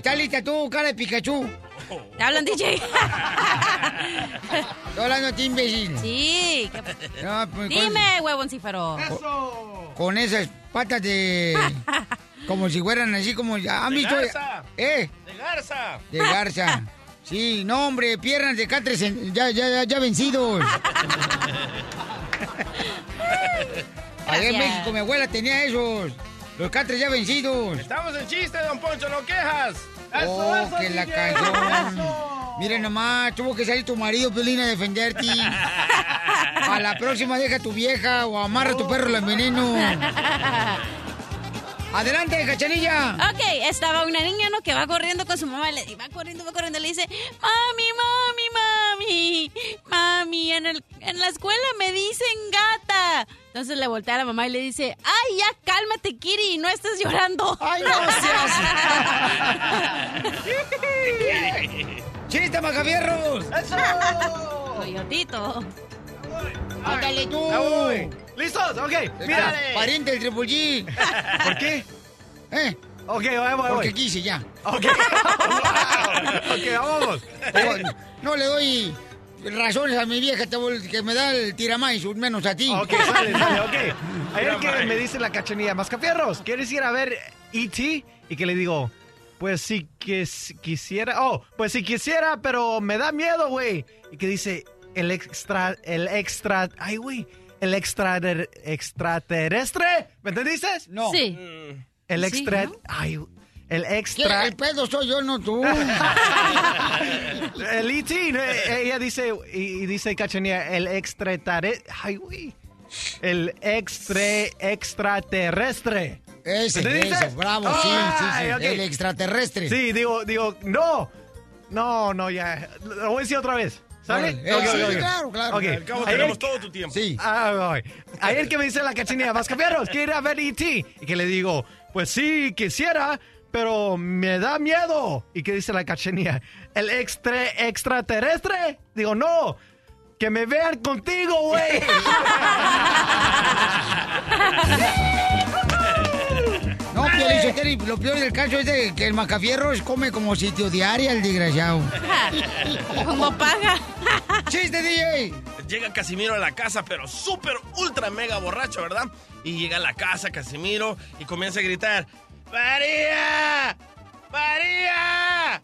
¿Estás lista tú, cara de Pikachu? ¿Te hablan, DJ? Estoy hablando a ti, imbécil. Sí. ¿qué- No, pues, con- Dime, huevoncífero. Con esas patas de... Como si fueran así como... ¿Han De visto? garza. ¿Eh? ¡De garza! De garza. Sí, no, hombre, piernas de catres en- ya, ya, ya, ya vencidos. Allá en. México mi abuela tenía esos. Los catres ya vencidos. Estamos en chiste, don Poncho, no quejas. Oh, que la cayó. Miren nomás, tuvo que salir tu marido, Piolín, a defenderte. A la próxima deja a tu vieja o amarra a tu perro la veneno. Adelante, cachanilla. Ok, estaba una niña, ¿no? Que va corriendo con su mamá. Le, y va corriendo, va corriendo. Le dice, mami, mami, mami. Mami, en, el, en la escuela me dicen gata. Entonces le voltea a la mamá y le dice, ay, ya cálmate, Kiri, no estés llorando. Ay, no ¡Chiste, Macafierros! ¡Eso! Coyotito. ¡Ándale tú! ¿Listos? Ok, mírale. Pariente del Triple G. ¿Por qué? ¿Eh? Ok, voy, voy. Porque quise ya. Ok. ok, vamos. No, no le doy razones a mi vieja que me da el tiramais, menos a ti. Ok, sale, sale, ok. Ayer que me dice la cachanilla, Mascafierros, ¿quieres ir a ver E.T.? Y que le digo, pues sí que quisiera, oh, pues sí quisiera, pero me da miedo, güey. Y que dice, el extra, el extra, ay, güey, el extra, extraterrestre, ¿me entendiste? No. Sí. El Sí, extra, ¿no? ay, el ¿Qué? extra. El pedo soy yo, no tú. El E.T., ella dice, y, dice Cachanilla, el extraterrestre, ay, güey, el extra, extraterrestre. Ese, ese, bravo, sí, sí, sí. Ay, ok. El extraterrestre. Sí, digo, digo, no, no, no, ya, lo voy a decir otra vez. Ok, Eh, sí, ok, ok. claro, claro. Ok. Al cabo tenemos todo tu tiempo. Sí. Ah. Ayer que me dice la cachanilla, Vascaperos, ¿quiere ir a ver E.T.? Y que le digo, pues sí, quisiera, pero me da miedo. Y que dice la cachanilla, ¿el extra, extraterrestre? Digo, no, que me vean contigo, güey. Piolín lo peor del caso es de que el Macafierros come como sitio diario el desgraciado. Como paga. ¡Chiste, DJ! Llega Casimiro a la casa, pero súper, ultra, mega borracho, ¿verdad? Y llega a la casa Casimiro y comienza a gritar, ¡María! ¡María!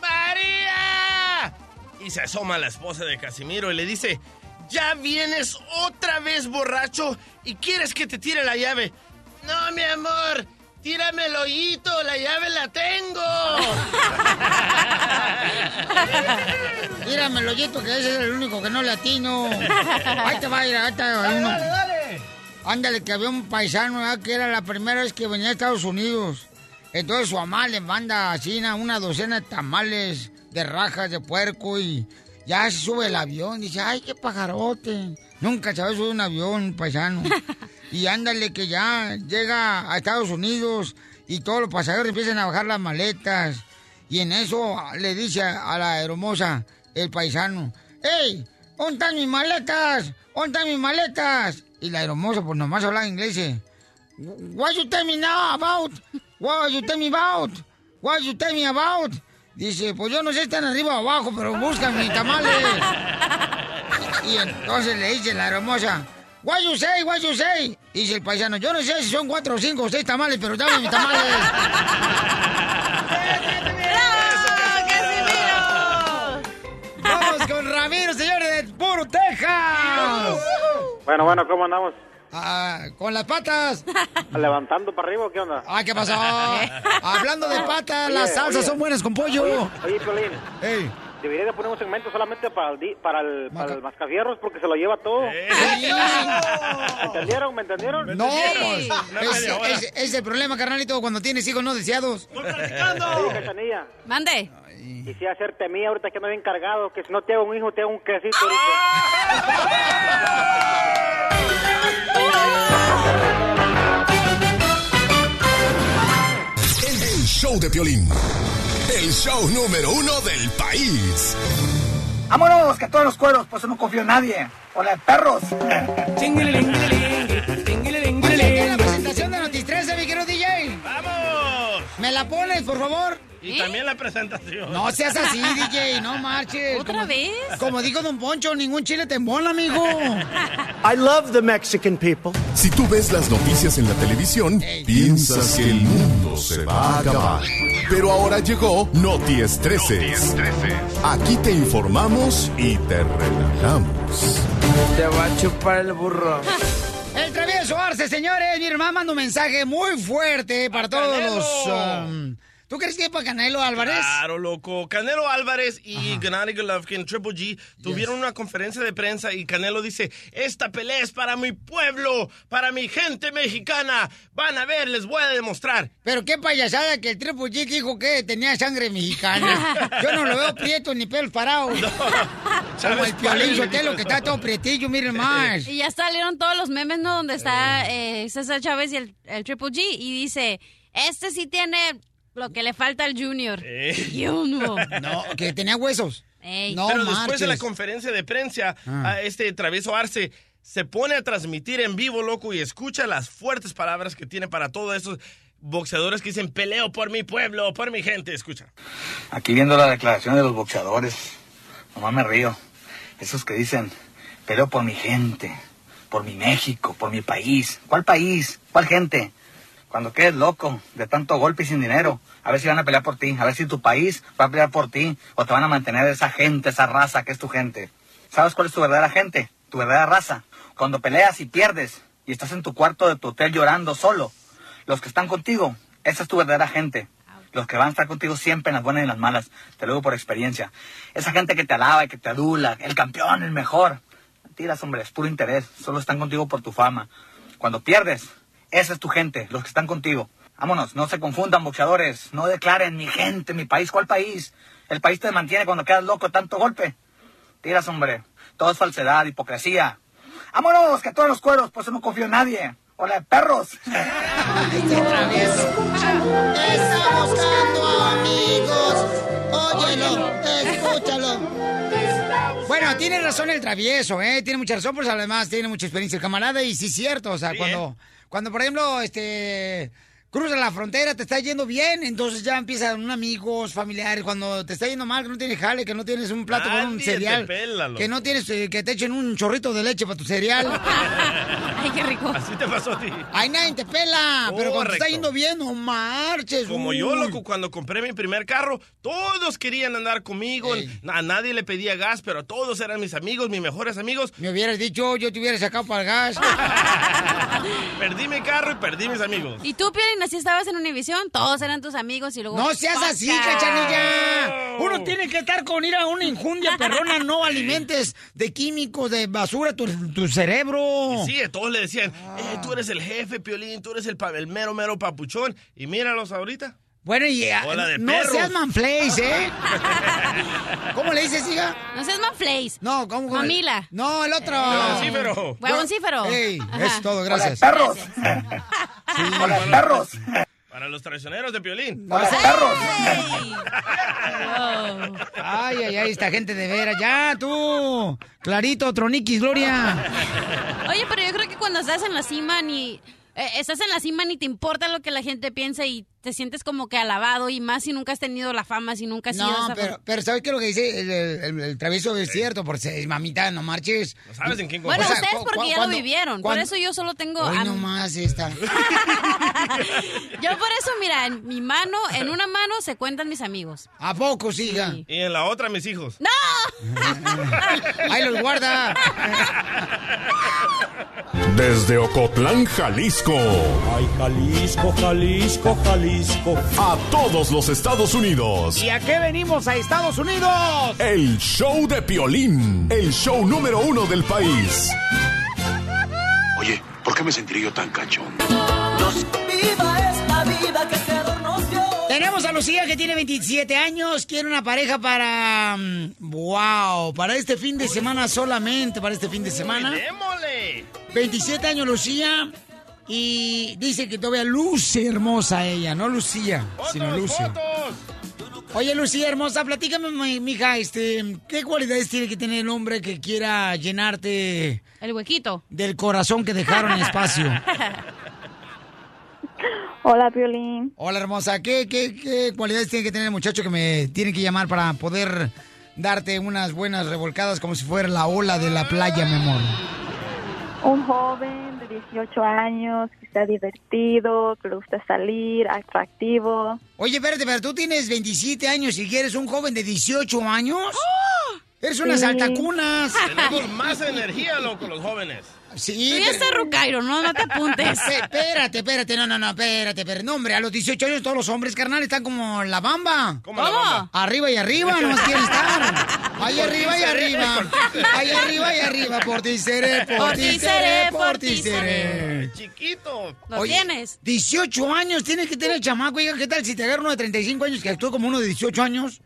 ¡María! Y se asoma la esposa de Casimiro y le dice, ¿ya vienes otra vez borracho y quieres que te tire la llave? No, mi amor, tírame el hoyito, la llave la tengo. Tírame el hoyito, que ese es el único que no le atino. Ahí te va a ir, ahí te va. uno. dale. Ándale, que había un paisano ¿verdad? que era la primera vez que venía a Estados Unidos. Entonces su mamá le manda así una, una docena de tamales de rajas de puerco y ya se sube el avión. Dice, ay, qué pajarote. Nunca se había subido un avión, paisano. Y ándale, que ya llega a Estados Unidos y todos los pasajeros empiezan a bajar las maletas. Y en eso le dice a la hermosa el paisano, ¡Ey! ¿Dónde están mis maletas? ¿Dónde están mis maletas? Y la hermosa, pues nomás hablaba inglés. What you tell me now about? What you tell me about? What you tell me about? Dice, pues yo no sé si están arriba o abajo, pero buscan mis tamales. Y entonces le dice la hermosa, What you say, what you say? Y dice el paisano, yo no sé si son cuatro, cinco o seis tamales, pero dame mis tamales. Vamos con Ramiro, señores de Puro, Texas. Bueno, bueno, ¿cómo andamos? Ah, con las patas. ¿Levantando para arriba o qué onda? Ah, ¿qué pasó? Hablando de patas, Oye, las salsas oye. son buenas con pollo. Oye, oye Piolín, Ey, Debería de poner un segmento solamente para el, di- para el, para el mascafierros porque se lo lleva todo. ¿Me entendieron? ¿Me entendieron? No, es, el problema, carnalito, cuando tienes hijos no deseados. Mande. Quisiera hacerte mía ahorita que ando bien cargado, que si no te hago un hijo, te hago un quesito ahorita. El show de Piolín. El show número uno del país. Vámonos, que todos los cueros, pues no confío en nadie. Hola, perros. Oye, ¿qué es la presentación de Notis ¿Me la pones, por favor? Y también la presentación. No seas así, DJ, no marches. ¿Otra Como- vez? Como dijo Don Poncho, ningún chile te embola, amigo. I love the Mexican people. Si tú ves las noticias en la televisión, piensas que el mundo se va a acabar. Pero ahora llegó Noti Estreses. Aquí te informamos y te relajamos. Te va a chupar el burro. El travieso Arce, señores. Mi hermana manda un mensaje muy fuerte para todos los... um, ¿Tú crees que es para Canelo Álvarez? Claro, loco. Canelo Álvarez y Gennady Golovkin, Triple G, tuvieron una conferencia de prensa y Canelo dice, esta pelea es para mi pueblo, para mi gente mexicana. Van a ver, les voy a demostrar. Pero qué payasada que el Triple G dijo que tenía sangre mexicana. Yo no lo veo prieto ni pelos parados. Como ¿Sabes el Piolín Sotelo que está todo prietillo, miren más. Y ya salieron todos los memes, ¿no? Donde está eh, César Chávez y el, el Triple G. Y dice, este sí tiene lo que le falta al Junior. Eh. No, que tenía huesos. Ey. No Pero después de la conferencia de prensa, Ah. a este travieso Arce se pone a transmitir en vivo, loco, y escucha las fuertes palabras que tiene para todos esos boxeadores que dicen peleo por mi pueblo, por mi gente. Escucha. Aquí viendo la declaración de los boxeadores, nomás me río. Esos que dicen, peleo por mi gente, por mi México, por mi país. ¿Cuál país? ¿Cuál gente? Cuando quedes loco de tanto golpe y sin dinero, a ver si van a pelear por ti, a ver si tu país va a pelear por ti o te van a mantener esa gente, esa raza que es tu gente. ¿Sabes cuál es tu verdadera gente? Tu verdadera raza. Cuando peleas y pierdes y estás en tu cuarto de tu hotel llorando solo, los que están contigo, esa es tu verdadera gente. Los que van a estar contigo siempre en las buenas y en las malas. Te lo digo por experiencia. Esa gente que te alaba y que te adula, el campeón, el mejor. Mentiras, hombre, es puro interés. Solo están contigo por tu fama. Cuando pierdes, esa es tu gente, los que están contigo. Vámonos, no se confundan, boxeadores. No declaren mi gente, mi país. ¿Cuál país? El país te mantiene cuando quedas loco tanto golpe. Tiras, hombre. Todo es falsedad, hipocresía. Vámonos, que todos los cueros, pues no confío en nadie. Hola, perros. Está buscando amigos. Óyelo, escúchalo. Bueno, tiene razón el travieso, ¿eh? Tiene mucha razón, pues además tiene mucha experiencia el camarada y sí es cierto, o sea, Sí, cuando, cuando por ejemplo, este, cruzas la frontera, te está yendo bien, entonces ya empiezan un amigos, familiares, cuando te está yendo mal, que no tienes jale, que no tienes un plato con un Nadie te cereal, pela, que no tienes, eh, que te echen un chorrito de leche para tu cereal. Ay, qué rico. Así te pasó a ti. Ay, nadie te pela, pero cuando te está yendo bien, no marches. Como uy. yo, loco, cuando compré mi primer carro, todos querían andar conmigo. Ey. A nadie le pedía gas, pero todos eran mis amigos, mis mejores amigos. Me hubieras dicho, yo te hubiera sacado para el gas. Perdí mi carro y perdí mis amigos. Y tú, Piolín, así estabas en Univisión, todos eran tus amigos y luego... No seas así, cachanilla. Uno tiene que estar con ir a una injundia perrona, no alimentes de químicos, de basura tu, tu cerebro. Sí, todos le decían, eh, tú eres el jefe, Piolín, tú eres el, el mero, mero papuchón. Y míralos ahorita. Bueno, y ah, Hola de no perros. seas manflays, ¿eh? ¿Cómo le dices, hija? No seas manflays. No, ¿cómo? cómo? Mamila. No, el otro. Huevoncífero. Huevoncífero. Ey, es todo, Hola, gracias. perros. Hola, perros. Para los traicioneros de Piolín. Hola, perros. Ay, ay, ay, esta gente de veras. Ya, tú. Clarito, Troniquis, Gloria. Oye, pero yo creo que cuando estás en la cima ni... eh, estás en la cima ni te importa lo que la gente piensa y te sientes como que alabado y más si nunca has tenido la fama, si nunca has sido No, pero, pero ¿sabes qué es lo que dice el, el- el- el travieso? Es cierto, porque mamita, no marches. ¿No sabes en quién Bueno, O sea, ustedes porque ya lo vivieron. Por eso yo solo tengo... Hoy am- nomás esta. Yo por eso, mira, en mi mano, en una mano se cuentan mis amigos. ¿A poco, siga? Sí. Y en la otra, mis hijos. ¡No! Ahí los guarda. Desde Ocotlán, Jalisco. Ay, Jalisco, Jalisco, Jalisco. Jalisco, a todos los Estados Unidos. ¿Y a qué venimos a Estados Unidos? El show de Piolín, el show número uno del país. Oye, ¿por qué me sentiría yo tan cachón? Viva esta vida que Creador nos dio. Tenemos a Lucía que tiene 27 años, quiere una pareja para... mm, Wow, para este fin de semana solamente, para este fin de semana. ¡Démosle! 27 años Lucía y dice que todavía luce hermosa ella, no Lucía, sino ¡Fotos, luce. Oye Lucía hermosa, platícame mi- mija, este, ¿qué cualidades tiene que tener el hombre que quiera llenarte El huequito. del corazón que dejaron en espacio? Hola, Piolín. Hola hermosa, ¿qué, qué, qué cualidades tiene que tener el muchacho que me tiene que llamar para poder darte unas buenas revolcadas como si fuera la ola de la playa, mi amor? Un joven de 18 años que está divertido, que le gusta salir, atractivo. Oye, espérate, pero tú tienes 27 años y quieres un joven de 18 años. Eres una Sí. saltacunas. Tenemos más energía, loco, los jóvenes. Sí. Tú ya estás rucairo, no, no te apuntes. Espérate, espérate, no, no, no, espérate, pero no, hombre, a los 18 años todos los hombres, carnal, están como la bamba. ¿Cómo la bamba? Arriba y arriba, no quieren estar. Ahí arriba y arriba. Ahí arriba y arriba, por ti seré, por ti seré, por ti seré. Chiquito. Lo Oye, tienes. 18 años tiene que tener el chamaco. Oiga, ¿qué tal si te agarra uno de 35 años que actúa como uno de 18 años?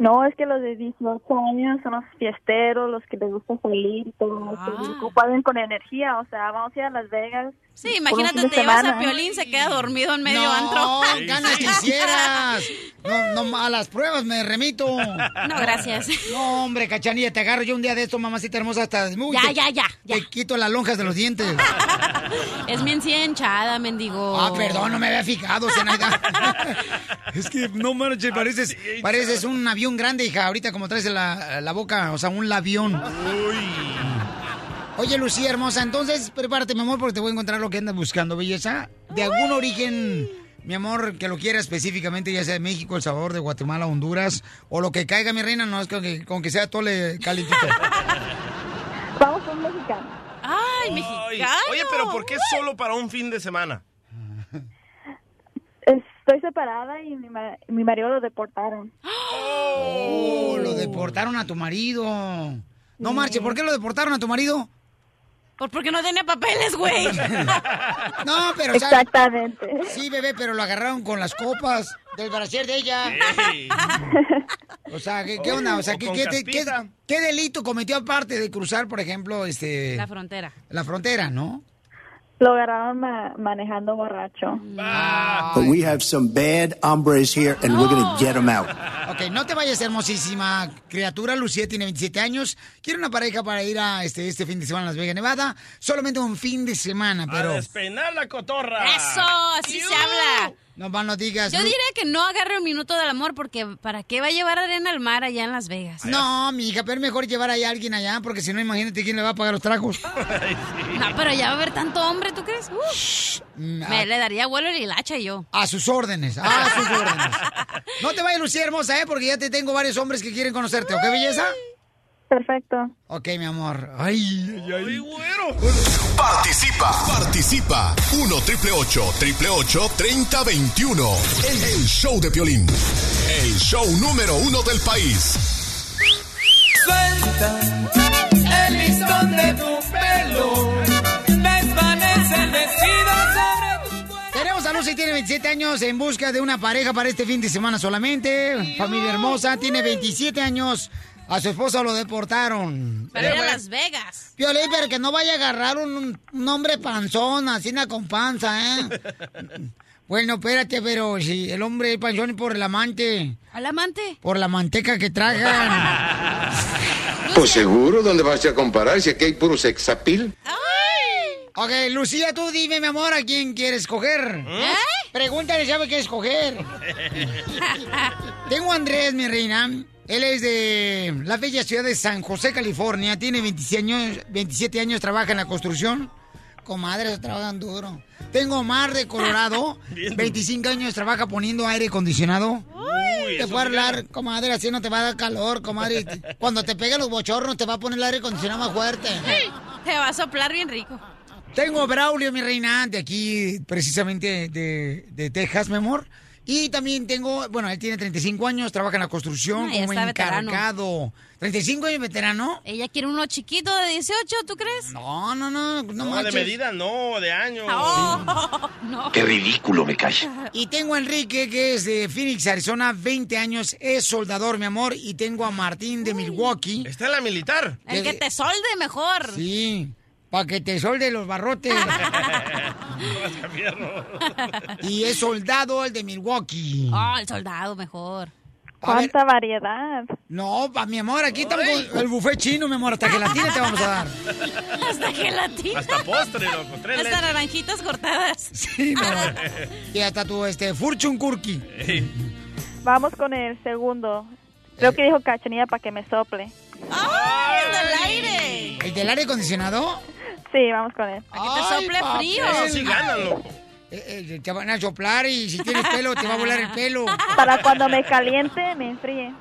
No, es que los de 18 años son los fiesteros, los que les gusta salir y todo, los que Ah. se ocupan con energía. O sea, vamos a ir a Las Vegas. Sí, imagínate, te llevas a. Piolín, se queda dormido en medio no, antro. ganas quisieras. No, no, a las pruebas me remito. No, gracias. No, hombre, cachanilla, te agarro yo un día de esto, mamacita hermosa, hasta... Uy, Ya, te- ya, ya, ya. Te quito las lonjas de los dientes. Es mi encía hinchada, mendigo. Ah, perdón, no me había fijado, Zenaida. es que no manches, pareces, pareces un avión grande, hija, ahorita como traes la, la boca, o sea, un avión. Oye, Lucía hermosa, entonces prepárate, mi amor, porque te voy a encontrar lo que andas buscando, belleza. De algún origen, mi amor, que lo quiera específicamente, ya sea de México, El Salvador, de Guatemala, Honduras, o lo que caiga, mi reina, no es con que, con que sea tole calentito. Vamos con mexicano. Ay, Ay, mexicano. Oye, pero ¿por qué solo para un fin de semana? Estoy separada y mi, ma- mi marido lo deportaron. Oh, lo deportaron a tu marido. No marche, ¿por qué lo deportaron a tu marido? Pues porque no tenía papeles, güey. No, pero o sea, Exactamente. Sí, bebé, pero lo agarraron con las copas del brasier de ella. O sea, ¿qué, qué onda? O sea, O ¿qué, qué delito cometió aparte de cruzar, por ejemplo, este La frontera. la frontera, no? Lo agarraron ma- manejando borracho. Ah, But we have some bad hombres here, and we're going to get them out. Ok, no te vayas, hermosísima criatura. Lucía tiene 27 años. Quiere una pareja para ir a este, este fin de semana a Las Vegas, Nevada. Solamente un fin de semana, A pero... despeinar la cotorra. Eso, así se habla. No más no digas... Yo diría que no agarre un minuto del amor porque ¿para qué va a llevar arena al mar allá en Las Vegas? No, mi hija, pero es mejor llevar ahí a alguien allá, porque si no, imagínate quién le va a pagar los tragos. No, pero ya va a haber tanto hombre, ¿tú crees? Uf, Mm, me a, le daría vuelo y hilacha yo. a sus órdenes, a sus órdenes. No te vayas, Lucía hermosa, ¿eh? Porque ya te tengo varios hombres que quieren conocerte, ¿ok, belleza? Perfecto. Ok, mi amor. Ay, ay, Ay, ay. güero. Participa, participa. 1 triple 888 3021. El, el show de Piolín. El show número uno del país. Suelta el listón de tu pelo. Desvanece el vestido sobre tu cuerpo. Tenemos a Lucy, tiene 27 años, en busca de una pareja para este fin de semana solamente. Familia hermosa, tiene 27 años. A su esposo lo deportaron. Para ir a Las Vegas. Piolín, pero que no vaya a agarrar un, un hombre panzón, así con panza, ¿eh? bueno, espérate, pero si el hombre es panzón es por el amante, ¿Al amante? por la manteca que tragan. Pues seguro, ¿dónde vas a comparar si aquí hay puro sexapil? ok, Lucía, tú dime, mi amor, a quién quieres escoger. ¿Eh? Pregúntale, ¿sabe qué escoger? Tengo a Andrés, mi reina. Él es de la bella ciudad de San José, California. Tiene 27 años, 27 años trabaja en la construcción. Comadres, trabajan duro. Tengo a Omar de Colorado. 25 años trabaja poniendo aire acondicionado. Uy, Te sí hablar, comadre, así no te va a dar calor, comadre. Cuando te peguen los bochornos te va a poner el aire acondicionado más fuerte. Te va a soplar bien rico. Tengo a Braulio, mi reina, de aquí, precisamente de, de Texas, mi amor. Y también tengo, bueno, él tiene 35 años, trabaja en la construcción Ah, ya como está veterano. encargado. ¿35 años veterano? Ella quiere uno chiquito de 18, ¿tú crees? No, no, no, no, No, de medida, no, de años. no. Qué ridículo me cae. Y tengo a Enrique, que es de Phoenix, Arizona, 20 años, es soldador, mi amor. Y tengo a Martín de Milwaukee. Está en la militar. El que te solde mejor. Sí, para que te solde los barrotes. y es soldado el de Milwaukee. Oh, el soldado mejor. ¿Cuánta variedad? No, pa, mi amor, aquí estamos con el buffet chino, mi amor. Hasta gelatina te vamos a dar. Hasta gelatina. Hasta postre, loco. Tres Hasta leches. naranjitas cortadas. Sí, mi amor. Y hasta tu este, Fortune Cookie. Vamos con el segundo. Creo que dijo Cachanilla para que me sople. ¡Ay, el del aire! ¿El del aire acondicionado? Sí, vamos con él. Para que te sople frío. Eso sí gana, loco. Eh, eh, te van a soplar y si tienes pelo te va a volar el pelo. Para cuando me caliente, me enfríe.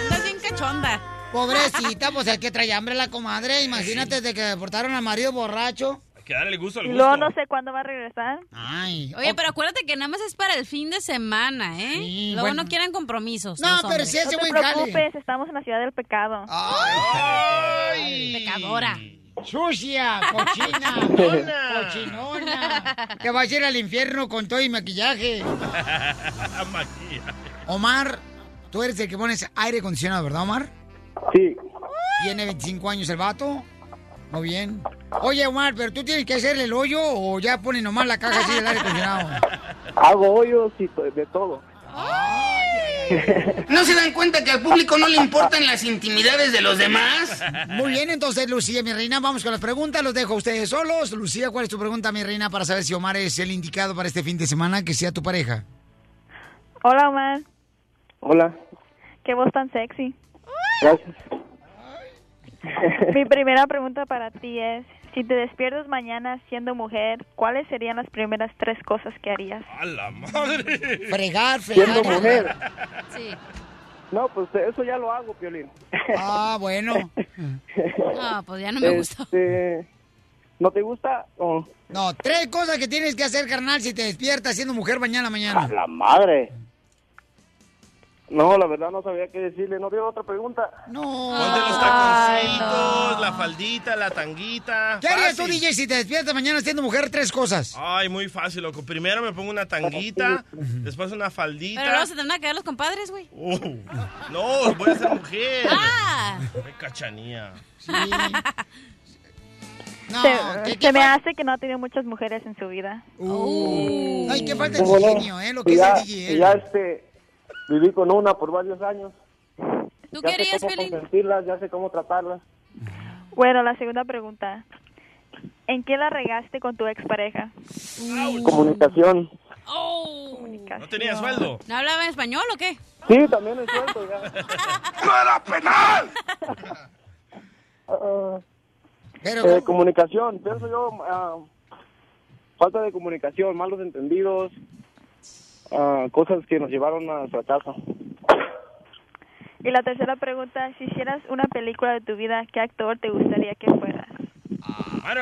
Andas bien cachonda. Pobrecita, pues es que trae hambre la comadre. Imagínate de que deportaron al marido borracho. Que darle gusto al Y gusto. luego no sé cuándo va a regresar. Ay. Oye, pero acuérdate que nada más es para el fin de semana, ¿eh? Luego bueno. no quieran compromisos. No, pero si ese No te buen jale. preocupes, estamos en la ciudad del pecado. Pecadora. Sucia, cochina, Cochinona. cochinona. Te vas a ir al infierno con todo y maquillaje. Maquilla. Omar, tú eres el que pones aire acondicionado, ¿verdad, Omar? Sí. ¿Tiene 25 años el vato? Muy bien. Oye, Omar, ¿pero tú tienes que hacerle el hoyo o ya pones nomás la caja así del aire acondicionado? Hago hoyos y de todo. ¿No se dan cuenta que al público no le importan las intimidades de los demás? Muy bien, entonces, Lucía, mi reina, vamos con las preguntas. Los dejo a ustedes solos. Lucía, ¿cuál es tu pregunta, mi reina, para saber si Omar es el indicado para este fin de semana que sea tu pareja? Hola, Omar. Hola. Qué voz tan sexy. Gracias. Mi primera pregunta para ti es, si te despiertas mañana siendo mujer, ¿cuáles serían las primeras tres cosas que harías? ¡A la madre! Fregar, fregar. Siendo mujer. Sí. No, pues eso ya lo hago, Piolín. Ah, bueno. No, pues ya no me gustó. Este, ¿No te gusta? Oh. No, tres cosas que tienes que hacer, carnal, si te despiertas siendo mujer mañana, A mañana. la madre. No, la verdad no sabía qué decirle. ¿No tiene otra pregunta? No. Ponte los taconcitos, la faldita, la tanguita. ¿Qué harías tú. DJ, si te despiertas mañana siendo mujer? Tres cosas. Ay, muy fácil, loco. Primero me pongo una tanguita, después una faldita. Pero luego se te van a caer los compadres, güey. Uh, no, voy a ser mujer. Ah. Qué cachanía. No, se ¿qué- se qué me hace que no ha tenido muchas mujeres en su vida. Uh. Ay, qué falta de ¿Cómo no? ingenio, ¿eh? Lo que Y es ya, el DJ. y ya, este, viví con una por varios años. ¿Tú ya querías, sé cómo Pelín? consentirlas, ya sé cómo tratarlas. Bueno, la segunda pregunta. ¿En qué la regaste con tu expareja? Comunicación. Oh. ¿No tenía sueldo? ¿No hablaba en español o qué? Sí, también el sueldo, ya. ¡No era penal! Ah, Pero, eh, comunicación, pienso yo, ah, falta de comunicación, malos entendidos, ah, cosas que nos llevaron al fracaso. Y la tercera pregunta, si hicieras una película de tu vida, ¿qué actor te gustaría que fuera?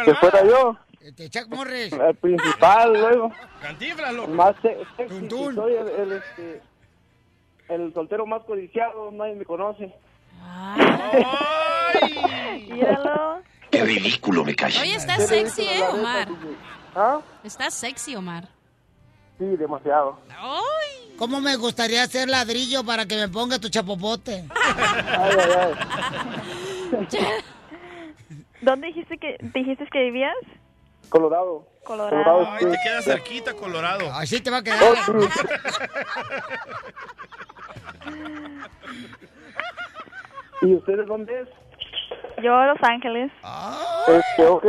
Que fuera yo, este, Chuck Morris. el principal, luego, Cantinflas, el loco. más Tuntún. que soy el, el, este, el soltero más codiciado, nadie me conoce. ¡Ay! Míralo. Qué ridículo me cae. Oye, estás sexy, ¿eh, Omar? ¿Ah? Estás sexy, Omar. Sí, demasiado. ¡Ay! ¿Cómo me gustaría hacer ladrillo para que me ponga tu chapopote? Ay, ay, ay. ¿Dónde dijiste que dijiste que vivías? Colorado. Colorado. Ay, te queda cerquita, Colorado. Así te va a quedar. Oh, sí. ¿Y ustedes dónde es? Yo, Los Ángeles. Este, ok.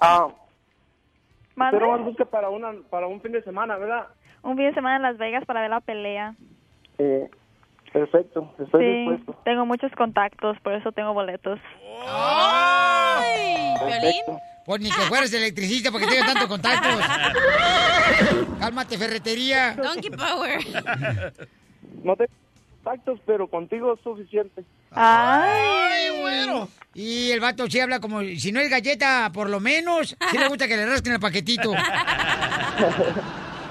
Ah, Usted nomás busca para, una, para un fin de semana, ¿verdad? Un fin de semana en Las Vegas para ver la pelea. Eh, perfecto, estoy Sí, dispuesto. tengo muchos contactos, por eso tengo boletos. ¡Ay! Pues ni que fueras electricista porque tienes tantos contactos. Cálmate, ferretería. Donkey Power. No tengo contactos, pero contigo es suficiente. Ay, güero. Y el vato sí habla como, si no es galleta, por lo menos, sí le gusta que le rasquen el paquetito.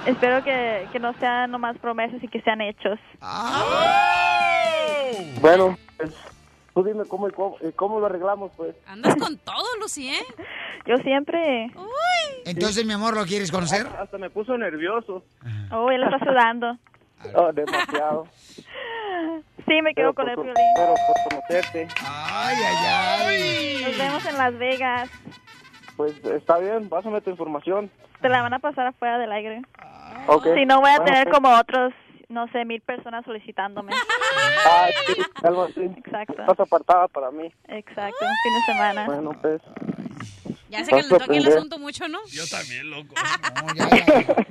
Espero que, que no sean nomás promesas y que sean hechos. Bueno, pues, tú dime cómo, y cómo, y cómo lo arreglamos, pues. Andas con todo, Lucy, ¿eh? Yo siempre. Entonces, mi amor, ¿lo quieres conocer? Hasta, hasta me puso nervioso. Oh, él está sudando. Oh, demasiado. Sí, me quedo Pero con el violín. Pero por conocerte. Ay, ay, ay. Nos vemos en Las Vegas. Pues está bien, pásame tu información. Te la van a pasar afuera del aire. Ok. Si no, voy a Bueno, tener como otros, no sé, mil personas solicitándome. Ay, sí, algo así. Exacto. Estás apartada para mí. Exacto, un fin de semana. Bueno, pues. Ya sé que le toque el asunto mucho, ¿no? Yo también, loco.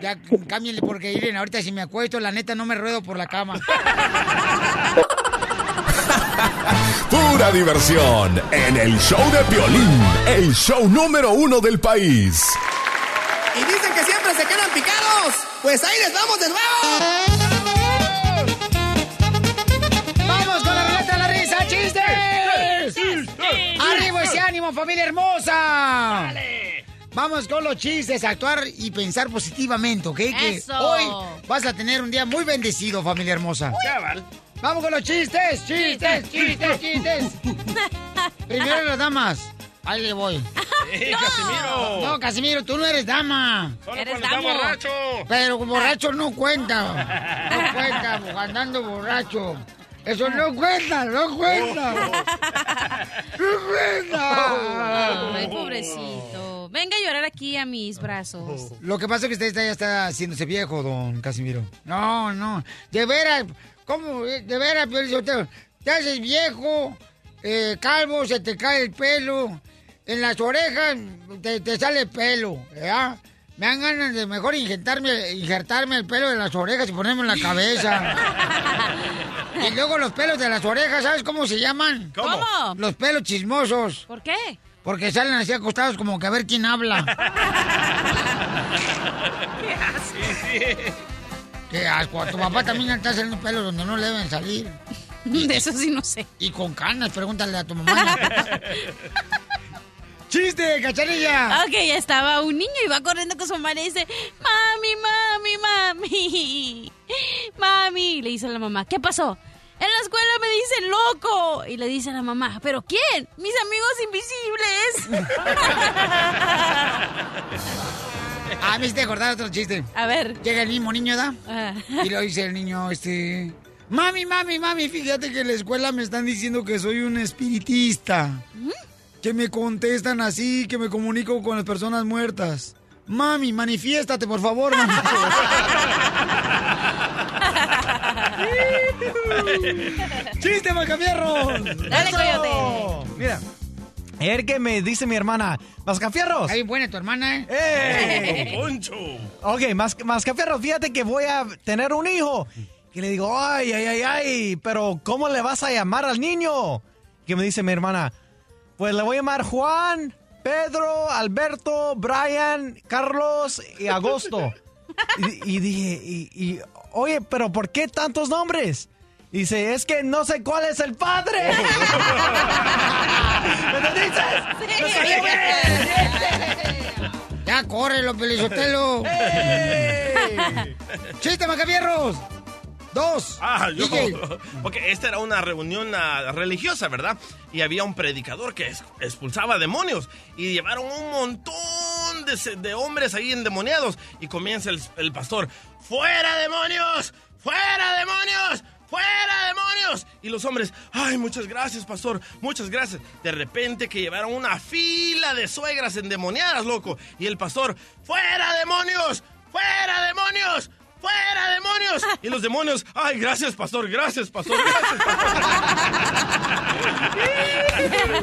Ya, cámbienle porque Irene, ahorita si me acuesto, la neta no me ruedo por la cama. Pura diversión en el show de Piolín, el show número uno del país. Y dicen que siempre se quedan picados. Pues ahí les vamos de nuevo. ¡Arriba ese ánimo, familia hermosa! Vamos con los chistes, actuar y pensar positivamente, ¿ok? Que Eso. hoy vas a tener un día muy bendecido, familia hermosa. Vamos con los chistes, chistes, chistes, chistes. Primero las damas. Ahí le voy. ¡Eh, Casimiro! No, Casimiro, tú no eres dama. Solo Eres cuando está damo. borracho. Pero borracho no cuenta. No cuenta, andando borracho. Eso no cuenta, no cuenta. No cuenta. Ay, pobrecito. Venga a llorar aquí a mis brazos. Lo que pasa es que usted ya está haciéndose viejo, don Casimiro. No, no. De veras, ¿cómo? De veras, Sotelo, Te haces viejo, eh, calvo, se te cae el pelo. En las orejas te, te sale pelo, ¿verdad? Me dan ganas de mejor injertarme, injertarme el pelo de las orejas y ponerme en la cabeza. y luego los pelos de las orejas, ¿sabes cómo se llaman? ¿Cómo? Los pelos chismosos. ¿Por qué? Porque salen así acostados como que a ver quién habla. Qué asco. A tu papá también le está saliendo pelos donde no le deben salir. De eso sí no sé. Y con canas, pregúntale a tu mamá. ¡Chiste, cacharilla! Ok, ya estaba un niño y va corriendo con su mamá y dice, mami, mami, mami, mami. Le dice a la mamá, ¿qué pasó? En la escuela me dicen loco. Y le dice a la mamá, ¿pero quién? Mis amigos invisibles. Ah, me hiciste acordar otro chiste. A ver. Llega el mismo niño, ¿da? Ah. Y lo dice el niño, este... Mami, mami, mami, fíjate que en la escuela me están diciendo que soy un espiritista. Que me contestan así, que me comunico con las personas muertas. Mami, manifiéstate, por favor, mami. ¡Chiste, Macafierros! Dale, Eso. coyote. Mira, ayer que me dice mi hermana, Mascafierros. Ahí buena tu hermana, ¿eh? ¡Eh! Poncho. Ok, Mas- Mascafierros, fíjate que voy a tener un hijo. Que le digo, ay, ay, ay, ay, pero ¿cómo le vas a llamar al niño? Que me dice mi hermana, pues le voy a llamar Juan, Pedro, Alberto, Brian, Carlos y Agosto. Y, y dije, y, y, oye, pero ¿por qué tantos nombres? Y dice, es que no sé cuál es el padre. ¿Me entendiste? ¡Me salió bien! Ya, córrelo, Pelizotelo. ¡Chiste, Macafierros! Dos. Ah, yo. DJ. Ok, esta era una reunión ah, religiosa, ¿verdad? Y había un predicador que expulsaba demonios. Y llevaron un montón de hombres ahí endemoniados. Y comienza el, el pastor: ¡Fuera demonios! ¡Fuera demonios! ¡Fuera demonios! Y los hombres, ay, muchas gracias, pastor, muchas gracias. De repente que llevaron una fila de suegras endemoniadas, loco. Y el pastor, ¡fuera demonios! ¡Fuera demonios! ¡Fuera demonios! Y los demonios, ay, gracias, pastor, gracias, pastor, gracias.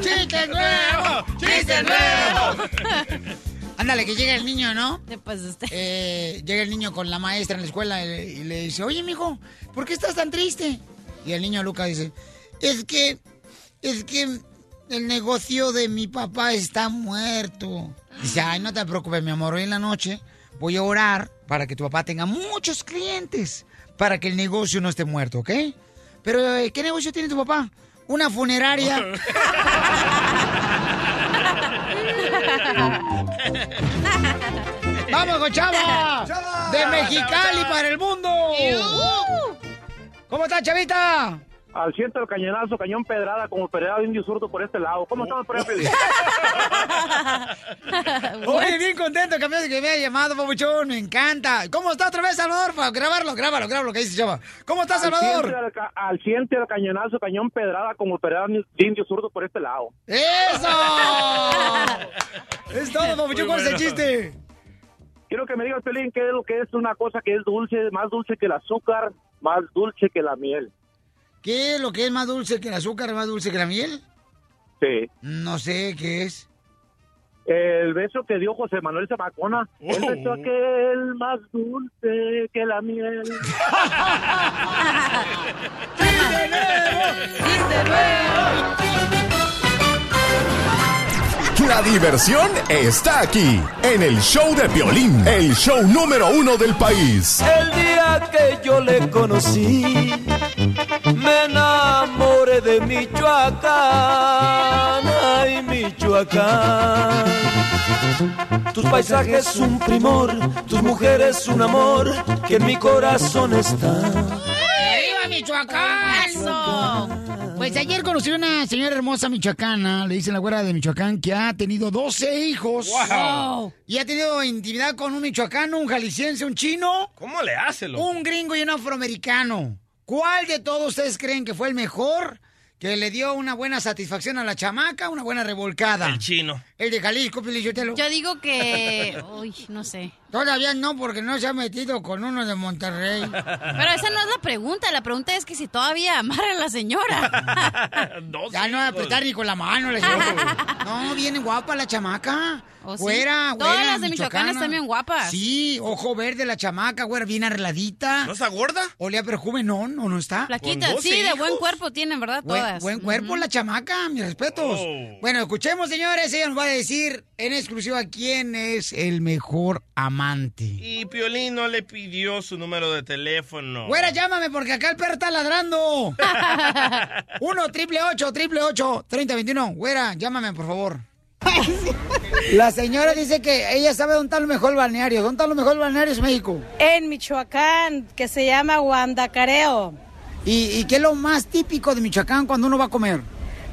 ¡Chiste nuevo! ¡Chiste nuevo! Ándale, que llega el niño, ¿no? ¿Qué pasa usted? Eh, llega el niño con la maestra en la escuela y, y le dice, oye, mijo, ¿por qué estás tan triste? Y el niño Lucas dice, es que, es que el negocio de mi papá está muerto. Dice, ay, no te preocupes, mi amor, hoy en la noche voy a orar para que tu papá tenga muchos clientes, para que el negocio no esté muerto, ¿ok? Pero, eh, ¿qué negocio tiene tu papá? Una funeraria. ¡Vamos, con Chava! Chava. ¡De Chava, Mexicali para el mundo! ¿Cómo está, Chavita? Al ciento del cañonazo, cañón pedrada, como pedrada de indio zurdo por este lado. ¿Cómo estamos por ahí? Oye, bien contento, campeón, de que me haya llamado, papuchón, me encanta. ¿Cómo está otra vez, Salvador? Para grabarlo, grábalo, grábalo, que dice Chava. ¿Cómo está, Al ciento Salvador? del ca- Al ciento del cañonazo, cañón pedrada, como pedrada de indio zurdo por este lado. ¡Eso! es todo, papuchón, ¿cuál es el chiste? Quiero que me digas, Pelín, qué es lo que es una cosa que es dulce, más dulce que el azúcar, más dulce que la miel. ¿Qué es lo que es más dulce que el azúcar, más dulce que la miel? Sí. No sé qué es. El beso que dio José Manuel Zamacona. El beso aquel más dulce que la miel. La diversión está aquí, en el show de Piolín, el show número uno del país. El día que yo le conocí, me enamoré de Michoacán, ay Michoacán. Tus paisajes un primor, tus mujeres un amor, que en mi corazón está. ¡Viva Michoacán! ¡Eso! Pues ayer conocí a una señora hermosa michoacana, le dicen la güera de Michoacán, que ha tenido 12 hijos. Wow. Y ha tenido intimidad con un michoacano, un jalisciense, un chino, ¿Cómo le hace, loco? un gringo y un afroamericano. ¿Cuál de todos ustedes creen que fue el mejor? Que le dio una buena satisfacción a la chamaca, una buena revolcada. El chino. El de Jalisco, Pilichotelo. Yo digo que. Uy, no sé. Todavía no, porque no se ha metido con uno de Monterrey. Pero esa no es la pregunta. La pregunta es que si todavía amarra a la señora. Ya no va a apretar ni con la mano la señora. No, viene guapa la chamaca. ¿Oh, sí? Güera, Todas güera, las de Michoacán están bien guapas. Sí, ojo verde la chamaca, güera, bien arregladita. ¿No está gorda? Olía perfume, no, no, no está. Flaquita, sí, de buen cuerpo tienen, ¿verdad? Buen, Todas. buen cuerpo la chamaca, mis respetos. Oh. Bueno, escuchemos, señores, ella nos va a decir en exclusiva quién es el mejor amante. Y Piolín no le pidió su número de teléfono. Güera, llámame porque acá el perro está ladrando. 1 triple 8 triple 8 3021. Güera, llámame, por favor. La señora dice que ella sabe dónde está lo mejor balneario. ¿Dónde están los mejores balnearios en México? En Michoacán, que se llama Guandacareo. ¿Y, y qué es lo más típico de Michoacán cuando uno va a comer?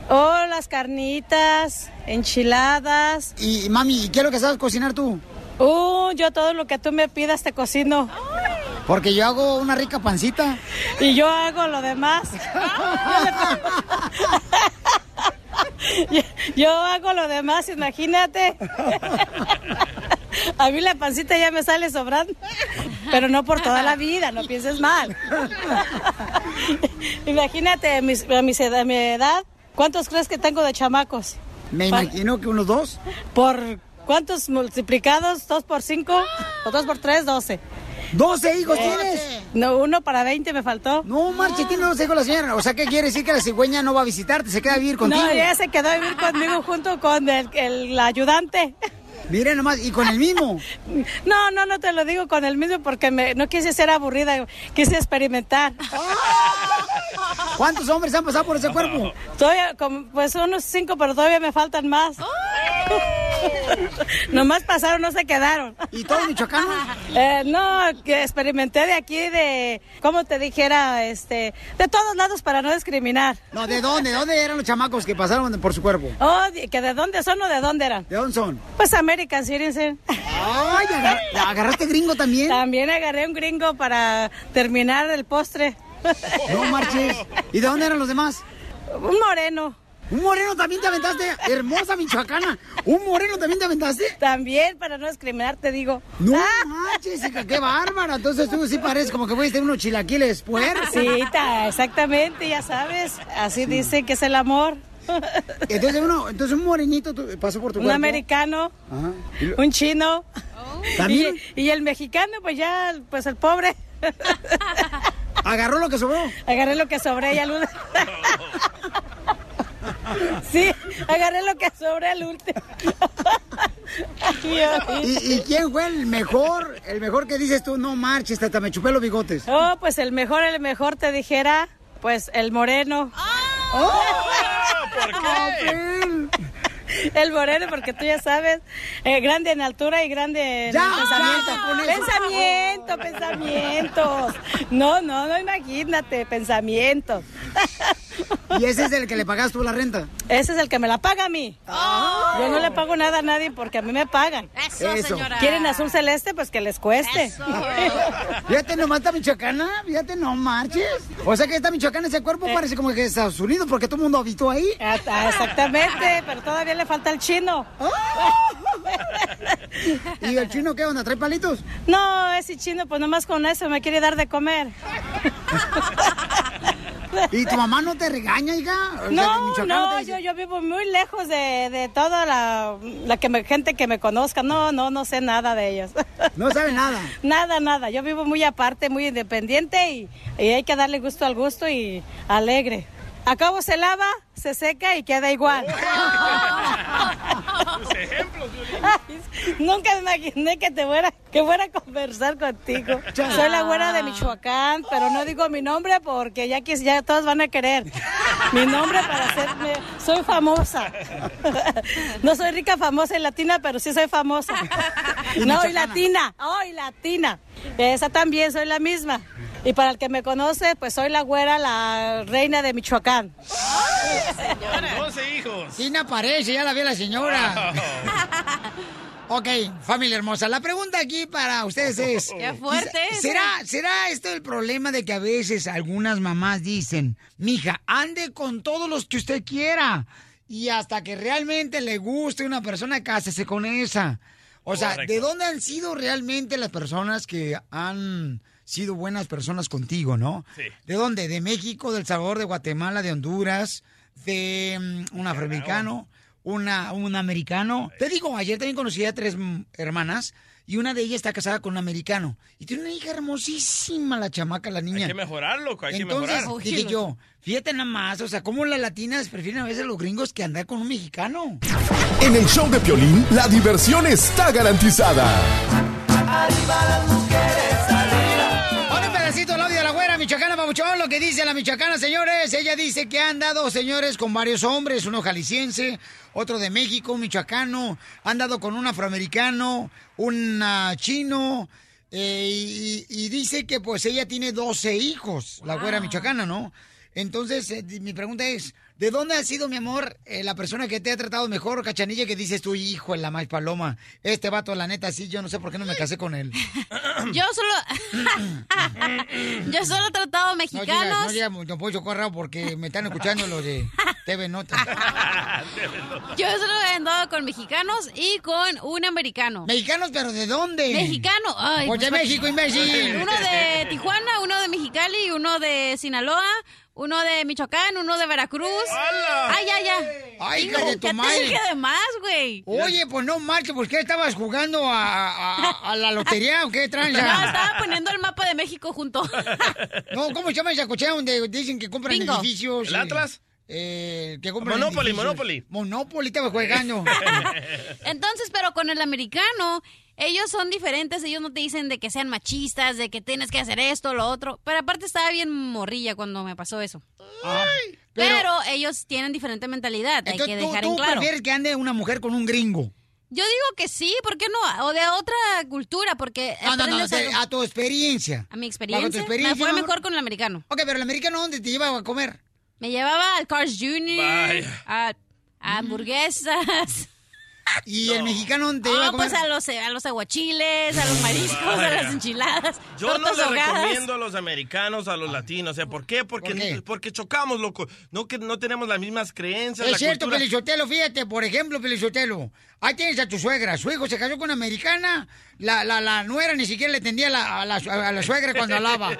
Oh, las carnitas, enchiladas. Y mami, ¿y qué es lo que sabes cocinar tú? Uh, yo todo lo que tú me pidas te cocino. Porque yo hago una rica pancita. Y yo hago lo demás. yo, yo hago lo demás, imagínate. A mí la pancita ya me sale sobrando, pero no por toda la vida, no pienses mal. Imagínate, a, mis- a mis ed- a mi edad, ¿cuántos crees que tengo de chamacos? Me imagino que unos dos. ¿Por cuántos multiplicados? ¿Dos por cinco? ¿O dos por tres? Doce. ¿Doce hijos tienes? No, uno para veinte me faltó. No, Marche, tiene dos hijos la señora. O sea, ¿qué quiere decir que la cigüeña no va a visitarte? ¿Se queda a vivir contigo? No, ella se quedó a vivir conmigo junto con el, el ayudante. Miren nomás, ¿y con el mismo? No, no, no te lo digo con el mismo porque me, no quise ser aburrida, quise experimentar. ¿Cuántos hombres han pasado por ese cuerpo? Todavía, como, pues unos cinco, pero todavía me faltan más. Nomás pasaron, no se quedaron. ¿Y todos michoacanos? Eh, no, que experimenté de aquí, de, ¿cómo te dijera? Este, de todos lados para no discriminar. No, ¿de dónde? ¿De dónde eran los chamacos que pasaron por su cuerpo? Oh, que de dónde son o de dónde eran. ¿De dónde son? Pues Ay, agar- ¿agarraste gringo también? También agarré un gringo para terminar el postre. No marches. ¿Y de dónde eran los demás? Un moreno. ¿Un moreno también te aventaste? Hermosa michoacana. ¿Un moreno también te aventaste? También, para no discriminar, te digo. No manches, qué bárbara. Entonces tú sí pareces como que fuiste unos chilaquiles puercos. Sí, ta- exactamente, ya sabes. Así dicen que es el amor. Entonces uno, entonces un morenito tu- pasó por tu Un cuerpo. americano, Ajá. Un chino. ¿También? Y, y el mexicano, pues ya, pues el pobre. ¿Agarró lo que sobró? Agarré lo que sobré y al último. Sí, agarré lo que sobré al último. ¿Y, y quién fue el mejor? El mejor que dices tú, no marches, hasta me chupé los bigotes. Oh, pues el mejor, el mejor te dijera Pues el moreno. ¿Por qué? El moreno, porque tú ya sabes, eh, grande en altura y grande en Ya, pensamiento. ya, pensamiento, pensamientos. No, no, no, imagínate, pensamientos. ¿Y ese es el que le pagas tú la renta? Ese es el que me la paga a mí. Yo no le pago nada a nadie porque a mí me pagan. Eso, Eso. señora. ¿Quieren azul celeste? Pues que les cueste. Eso. Fíjate nomás esta michoacana, fíjate, no marches. O sea que esta michoacana, ese cuerpo parece como que es Estados Unidos porque todo el mundo habitó ahí. Ah, ah, Exactamente, pero todavía le falta el chino. ¿Y el chino qué onda? ¿Trae palitos? No, ese chino, pues nomás con eso me quiere dar de comer. ¿Y tu mamá no te regaña, hija? O No, no, dice- yo, yo vivo muy lejos de, de toda la, la que me- gente que me conozca. No, no, no sé nada de ellos. No sabe nada. Nada, nada. Yo vivo muy aparte, muy independiente y, y hay que darle gusto al gusto y alegre. Acabo se lava, se seca y queda igual. Tus ejemplos, Nunca me imaginé que te fuera, que fuera a conversar contigo. Soy la güera de Michoacán, pero no digo mi nombre porque ya que ya todos van a querer. Mi nombre para hacerme, soy famosa. No soy rica, famosa y latina, pero sí soy famosa. No, y latina, oh, y latina. Esa también soy la misma. Y para el que me conoce, pues soy la güera, la reina de Michoacán. Con 12 hijos. Sí, me aparece, ya la vi a la señora. Ok, familia hermosa, la pregunta aquí para ustedes es... Qué fuerte ese. ¿Será, ¿Será esto el problema de que a veces algunas mamás dicen, mija, ande con todos los que usted quiera y hasta que realmente le guste una persona, cásese con esa? O sea, Correcto. ¿de dónde han sido realmente las personas que han sido buenas personas contigo, no? Sí. ¿De dónde? ¿De México, del Salvador, de Guatemala, de Honduras, de mm, un afroamericano, una, un americano? Te digo, ayer también conocí a tres mm, hermanas y una de ellas está casada con un americano. Y tiene una hija hermosísima, la chamaca, la niña. Hay que mejorar, loco, hay Entonces, que mejorar. dije yo, fíjate nada más, o sea, cómo las latinas prefieren a veces a los gringos que andar con un mexicano. En el show de Piolín, la diversión está garantizada. Ahora un pedacito del audio de la güera michoacana papuchón, lo que dice la michoacana, señores. Ella dice que han dado, señores, con varios hombres, uno jalisciense, otro de México, un michoacano, han dado con un afroamericano, un ah, chino, eh, y, y dice que pues ella tiene 12 hijos, la güera michoacana, ¿no? Entonces, eh, mi pregunta es, ¿de dónde ha sido, mi amor, eh, la persona que te ha tratado mejor, cachanilla, que dices tu hijo en la más paloma? Este vato, la neta, sí, yo no sé por qué no me casé con él. Yo solo. Yo solo he tratado No digas, mexicanos. no digas, Poncho Corrado, porque me están escuchando los de TV Nota. Yo solo he andado con mexicanos y con un americano. ¿Mexicanos, pero de dónde? Mexicano. Ay, Pues de pues, México, imbécil. Uno de Tijuana, uno de Mexicali, uno de Sinaloa, uno de Michoacán, uno de Veracruz. ¡Hala! Ay, ya, ya. Ay, hija de tu ya te madre. dije de más, güey. Oye, pues no marches, ¿por qué estabas jugando a, a- a la lotería o qué No, tranza? estaba poniendo el mapa de México junto. No, ¿cómo se llama esa cochera donde dicen que compran Bingo. edificios? ¿El eh, Atlas? Eh, que compran Monopoly, edificios? Monopoly. Monopoly estaba jugando. Entonces, pero con el americano, ellos son diferentes, ellos no te dicen de que sean machistas, de que tienes que hacer esto, lo otro. Pero aparte estaba bien morrilla cuando me pasó eso. Ay, Pero, ellos tienen diferente mentalidad, hay que tú, dejar tú en claro. prefieres que ande una mujer con un gringo. Yo digo que sí, ¿por qué no? O de otra cultura, porque No, no, no, algo- a tu experiencia. a mi experiencia, tu experiencia, me fue mejor con el americano. Ok, pero el americano, ¿dónde te llevaba a comer? Me llevaba al Cars Jr., a hamburguesas. ¿Y el mexicano te Ah, a comer? pues a los, a los aguachiles, a los mariscos, a las enchiladas, Yo no le ahogadas. recomiendo a los americanos a los latinos. O sea, ¿por qué? Porque, ¿Por qué? porque chocamos, loco. No que no tenemos las mismas creencias. Es la cierto, cultura. Pelizotelo, fíjate, por ejemplo, Pelizotelo, ahí tienes a tu suegra, su hijo se casó con una americana, la, la, la nuera ni siquiera le tendía la- a, la, a la suegra cuando alaba.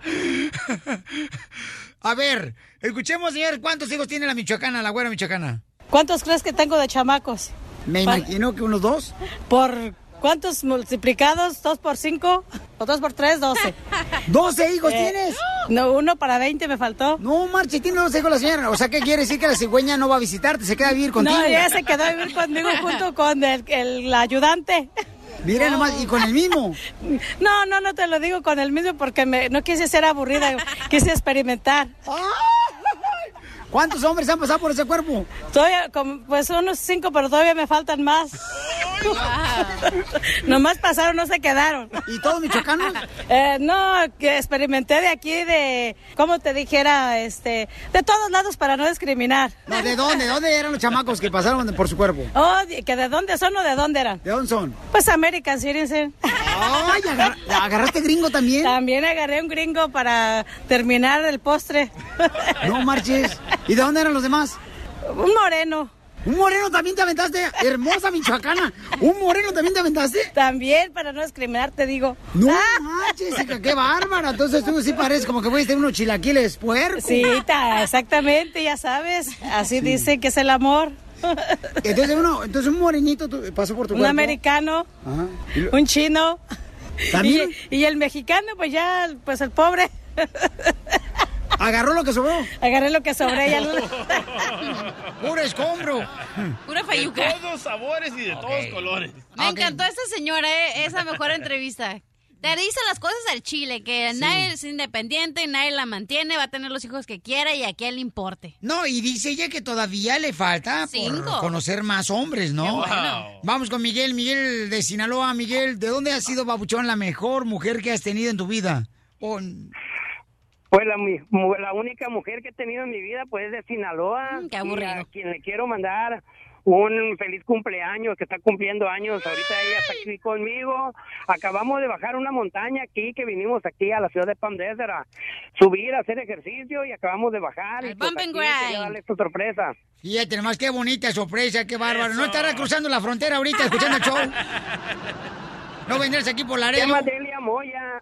a ver, escuchemos, señor, ¿cuántos hijos tiene la michoacana, la güera michoacana? ¿Cuántos crees que tengo de chamacos? Me imagino que unos dos. ¿Por cuántos multiplicados? ¿Dos por cinco? ¿O dos por tres? Doce. ¿12 hijos Eh, tienes? No, uno para veinte me faltó. No, Marche, tiene 12 hijos la señora. O sea, ¿qué quiere decir que la cigüeña no va a visitarte? Se queda a vivir contigo. No, ella se quedó a vivir conmigo junto con el, el ayudante. Mira nomás, y con el mismo. No, no, no te lo digo con el mismo porque me, no quise ser aburrida, quise experimentar. ¿Cuántos hombres han pasado por ese cuerpo? Todavía, como, pues unos cinco, pero todavía me faltan más. Nomás pasaron, no se quedaron. ¿Y todos michoacanos? Eh, no, que experimenté de aquí, de, ¿cómo te dijera? Este, de todos lados para no discriminar. No, ¿De dónde? ¿De dónde eran los chamacos que pasaron por su cuerpo? Oh, que de dónde son o de dónde eran. ¿De dónde son? Pues American Citizen. Ay, agar- ¿agarraste gringo también? También agarré un gringo para terminar el postre. No marches. ¿Y de dónde eran los demás? Un moreno. ¿Un moreno también te aventaste? Hermosa michoacana. ¿Un moreno también te aventaste? También, para no discriminar, te digo. No manches, hija, qué bárbara. Entonces tú sí pareces como que tener unos chilaquiles puerco. Sí, ta- exactamente, ya sabes. Así dice que es el amor. Entonces uno, entonces un morenito pasó por tu Un cuerpo. americano, Ajá. Y lo- un chino. ¿También? Y, y el mexicano, pues ya, pues el pobre. Agarró lo que sobró. Agarré lo que sobré. Ya Puro escombro. Pura De fayuca. todos sabores y de todos colores. Me encantó esta señora, eh, esa mejor entrevista. Te dice las cosas al chile, que nadie es independiente, nadie la mantiene, va a tener los hijos que quiera y a quién le importe. No, y dice ella que todavía le falta por conocer más hombres, ¿no? Qué bueno. Vamos con Miguel, Miguel de Sinaloa. Miguel, ¿de dónde ha sido, Babuchón, la mejor mujer que has tenido en tu vida? O- Pues la, mi- mu- la única mujer que he tenido en mi vida pues es de Sinaloa. Mm, qué Y aburrido. a quien le quiero mandar un feliz cumpleaños, que está cumpliendo años. Ahorita ella está aquí conmigo. Acabamos de bajar una montaña aquí, que vinimos aquí a la ciudad de Palm Desert a subir, a hacer ejercicio y acabamos de bajar. y pues aquí quería darle esta sorpresa. Fíjate nomás qué bonita sorpresa, qué bárbaro. No estarás cruzando la frontera ahorita escuchando el show. No vendrás aquí por Se Laredo. llama Delia Moya.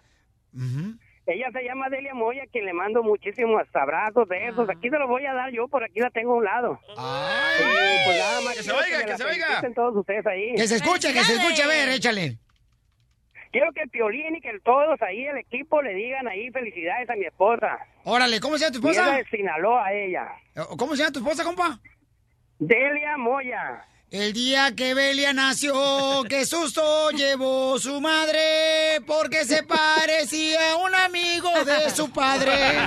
Ella se llama Delia Moya, que le mando muchísimos abrazos, besos. Aquí se los voy a dar yo, por aquí la tengo a un lado. Y pues nada más Que se oiga, que se oiga. todos ustedes ahí. Que se escuche, que se escuche. A ver, échale. Quiero que el Piolín y que el- todos ahí, el equipo, le digan ahí felicidades a mi esposa. Órale, ¿cómo se llama tu esposa? ella de Sinaloa, ella. ¿Cómo se llama tu esposa, compa? Delia Moya. El día que Belia nació, qué susto llevó su madre, porque se parecía a un amigo de su padre.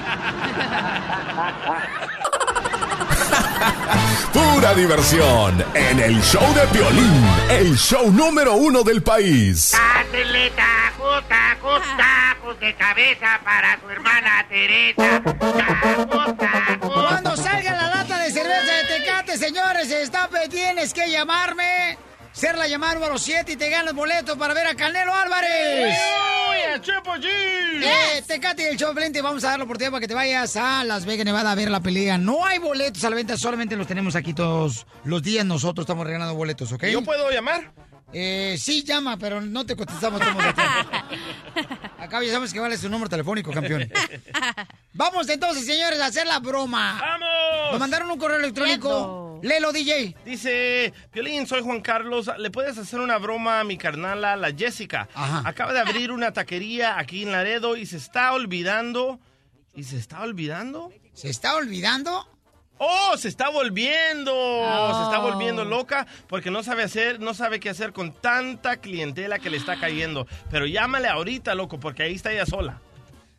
Pura diversión en el show de violín, el show número uno del país. Hácenle tacos, tacos, tacos de cabeza para su hermana Teresa. Tecate, señores, está, tienes que llamarme. Ser la llamada número 7 y te ganas boleto para ver a Canelo Álvarez. ¡Uy, a Chepo G! Eh, Tecate y el show Valente, vamos a dar la oportunidad para que te vayas a Las Vegas, Nevada a ver la pelea. No hay boletos a la venta, solamente los tenemos aquí todos los días. Nosotros estamos regalando boletos, ¿ok? ¿Yo puedo llamar? Eh, sí, llama, pero no te contestamos. Acá ya sabes que vale su número telefónico, campeón. Vamos entonces, señores, a hacer la broma. ¡Vamos! Nos mandaron un correo electrónico. Léelo, DJ. Dice, Piolín, soy Juan Carlos. ¿Le puedes hacer una broma a mi carnala, la Jessica? Acaba de abrir una taquería aquí en Laredo y se está olvidando. ¿Y se está olvidando? ¿Se está olvidando? ¡Oh! Se está volviendo. Se está Oh. volviendo loca porque no sabe hacer, no sabe qué hacer con tanta clientela que le está cayendo. Pero llámale ahorita, loco, porque ahí está ella sola.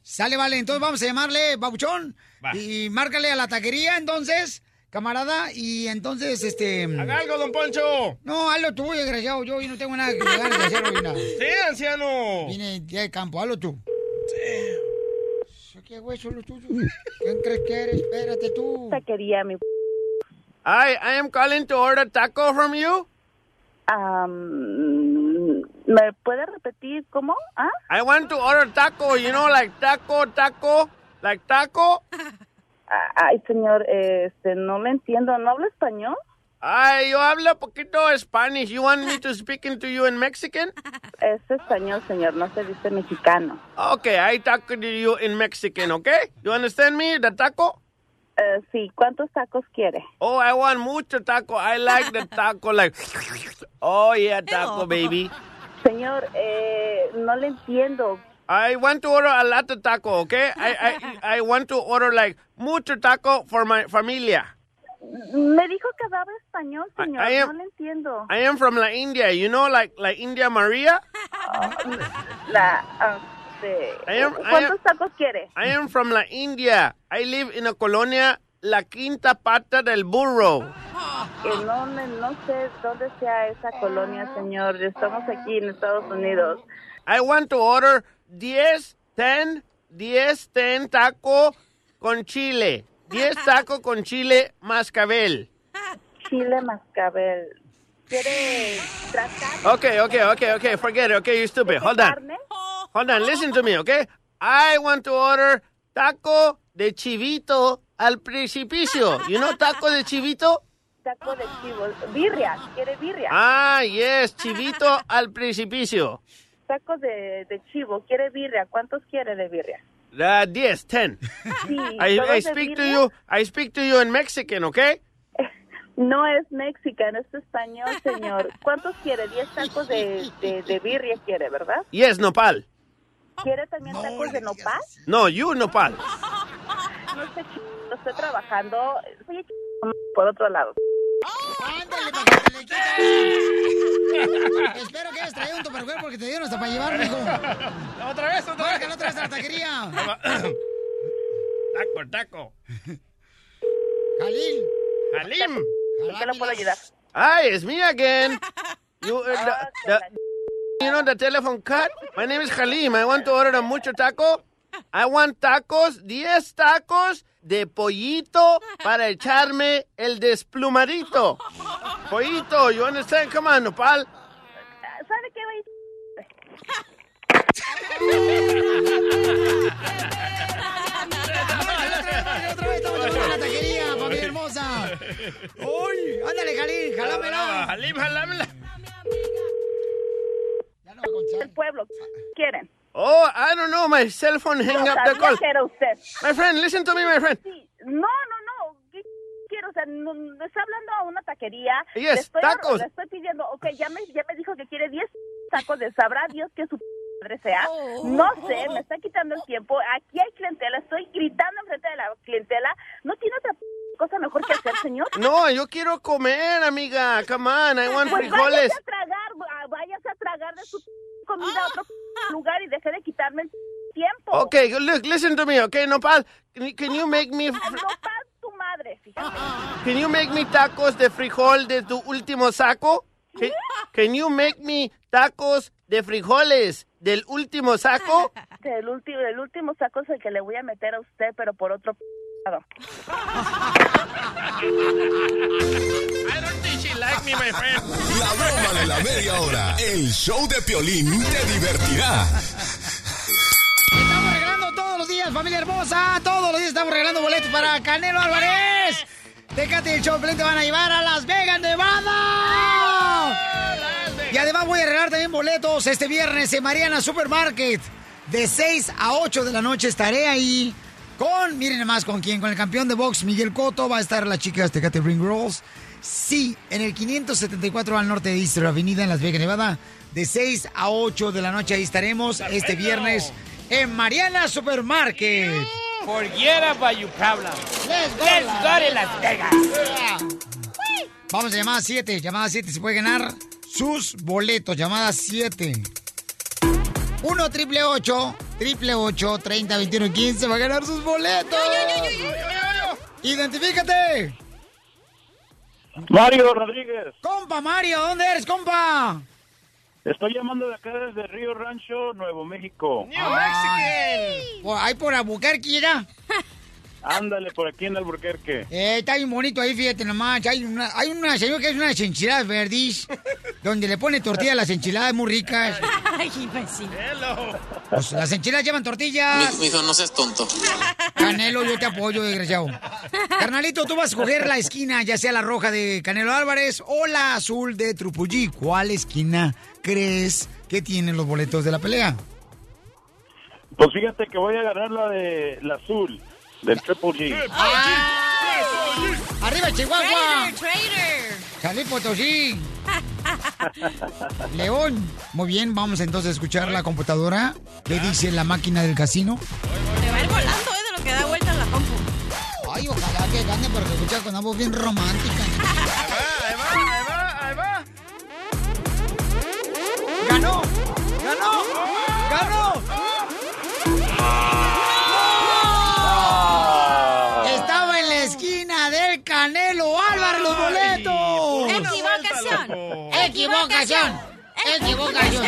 Sale, vale, entonces vamos a llamarle, Babuchón. Y márcale a la taquería, entonces, camarada. Y entonces, este. Haga algo, don Poncho. No, hazlo tú, desgraciado. Yo no tengo nada que ganas de hacer hoy nada. Sí, anciano. Vine de campo, hazlo tú. Sí. ¿Qué son los tuyos? ¿Quién crees que eres? Espérate tú. Taquería, mi... Hi, I am calling to order taco from you. Am, ¿Me puede repetir cómo? ¿Ah? I want to order taco, you know, like taco, taco, like taco. Ay, señor, este, no le entiendo. ¿No habla español? Ay, yo hablo poquito Spanish. You want me to speak into you in Mexican? Es español, señor, no se dice mexicano. Okay, I talk to you in Mexican, okay? You understand me, the taco? Eh, sí, ¿cuántos tacos quiere? Oh, I want mucho taco. I like the taco, like, oh yeah, taco, baby. Señor, eh, no le entiendo. I want to order a lot of taco, okay? I, I, I want to order like mucho taco for my familia. Me dijo que hablaba español, señor. I am- no le entiendo. I am from La India. You know, like like India Maria. La, ah, de- I am- I ¿Cuántos am- tacos quiere? I am from La India. I live in a colonia La Quinta Pata del Burro. Que no, no sé dónde sea esa colonia, señor. Estamos aquí en Estados Unidos. I want to order 10, 10, 10, 10 taco con chile. 10 taco con chile mascabel. Chile mascabel. Okay, okay, okay, okay. Forget it. Okay, you stupid. Hold on. Hold on. Listen to me, okay? I want to order taco de chivito al precipicio. You know taco de chivito? Taco de chivo. Birria. ¿Quiere birria? Ah, yes, chivito al precipicio. Taco de, de chivo. ¿Quiere birria? ¿Cuántos quiere de birria? Uh, 10, 10. Sí, I, ¿todos I speak to you. I speak to you in Mexican, okay? No es mexicano, es español, señor. ¿Cuántos quiere? ¿Diez tacos de, de, de birria quiere, verdad? Yes, nopal. ¿Quiere también tacos de nopal? No, you nopal. No sé, estoy trabajando. Soy por otro lado. Ándale, para que te le quites. Espero que hayas traído un tupperware porque te dieron hasta para llevar, mijo. Otra vez, otra vez. Márcale otra vez a la taquería. Taco, taco. Jalil. Halim. ¿En qué lo puedo ayudar? Hi, it's me again. You, uh, the, the, you know the telephone cut? My name is Halim. I want to order a mucho taco. I want tacos, 10 tacos de pollito para echarme el desplumadito. Pollito, you understand? Come on, nopal. ¿Sabe qué la taquería, familia hermosa. Uy, ándale, Jalil, jalámela. Halim, jalámela. El pueblo. ¿Quieren? Oh, I don't know. My cell phone hang up the call. era usted. My friend, listen to me, my friend. No, no, no. ¿Qué quiero? O sea, no, no estoy hablando a una taquería. Yes, le estoy, tacos. Le estoy pidiendo, ok, ya me, ya me dijo que quiere 10 tacos de sabrá Dios que su sea. No sé, me está quitando el tiempo. Aquí hay clientela, estoy gritando enfrente de la clientela. ¿No tiene otra cosa mejor que hacer, señor? No, yo quiero comer, amiga. Come on, I want Pues frijoles. váyase a tragar, ah, váyase a tragar de su comida a otro lugar y deje de quitarme el tiempo. Okay, look, listen to me, okay, Nopal. Can can you make me No paz tu madre, fíjate. can you make me tacos de frijol de tu último saco? Can, can you make me tacos de frijoles del último saco? El último, el último saco es el que le voy a meter a usted, pero por otro lado. I don't think she like me, my friend. La broma de la media hora. El show de Piolín te divertirá. Estamos regalando todos los días, familia hermosa. Todos los días estamos regalando boletos para Canelo Álvarez. Déjate el show, te van a llevar a Las Vegas, Nevada. Y además voy a regalar también boletos este viernes en Mariana Supermarket. De 6 a 8 de la noche estaré ahí con, miren nomás con quién, con el campeón de box Miguel Cotto. Va a estar las chicas Tecate Ring Girls. Sí, en el 574 al norte de Easter Avenida en Las Vegas, Nevada. De 6 a 8 de la noche ahí estaremos este viernes en Mariana Supermarket. Forget about your problem. Let's go, Let's go to Las Vegas. Vamos a llamada 7. Llamada 7 se puede ganar sus boletos. Llamada 7. 1 triple 8 triple 8 30 21 15 va a ganar sus boletos. Identifícate. Mario Rodríguez. Compa Mario, ¿dónde eres, compa? Estoy llamando de acá desde Río Rancho, Nuevo México. Ay, Por ahí por Albuquerque, ya. Ándale por aquí en Alburquerque. Eh, está bien bonito ahí, fíjate nomás. Hay una, hay una señora que es unas enchiladas verdis, donde le pone tortilla a las enchiladas muy ricas. Ay, imbécil. Pues, las enchiladas llevan tortillas. Mijo, no seas tonto. Canelo, yo te apoyo, desgraciado. Carnalito, tú vas a escoger la esquina, ya sea la roja de Canelo Álvarez o la azul de Trupulli. ¿Cuál esquina crees que tienen los boletos de la pelea? Pues fíjate que voy a ganar la de la azul, del Triple G. ¡Arriba, Chihuahua! Traitor, traitor. ¡Salí, Potosí! León. Muy bien, vamos entonces a escuchar la computadora. ¿Qué dice la máquina del casino? Te va a ir volando, eh, de lo que da vuelta la compu. Ay, ojalá que gane porque escucha con una voz bien romántica. ¡Ganó! ¡Ganó! ¡Ganó! Estaba en la esquina del Canelo Álvaro los boletos. Equivocación. Equivocación. Equivocación.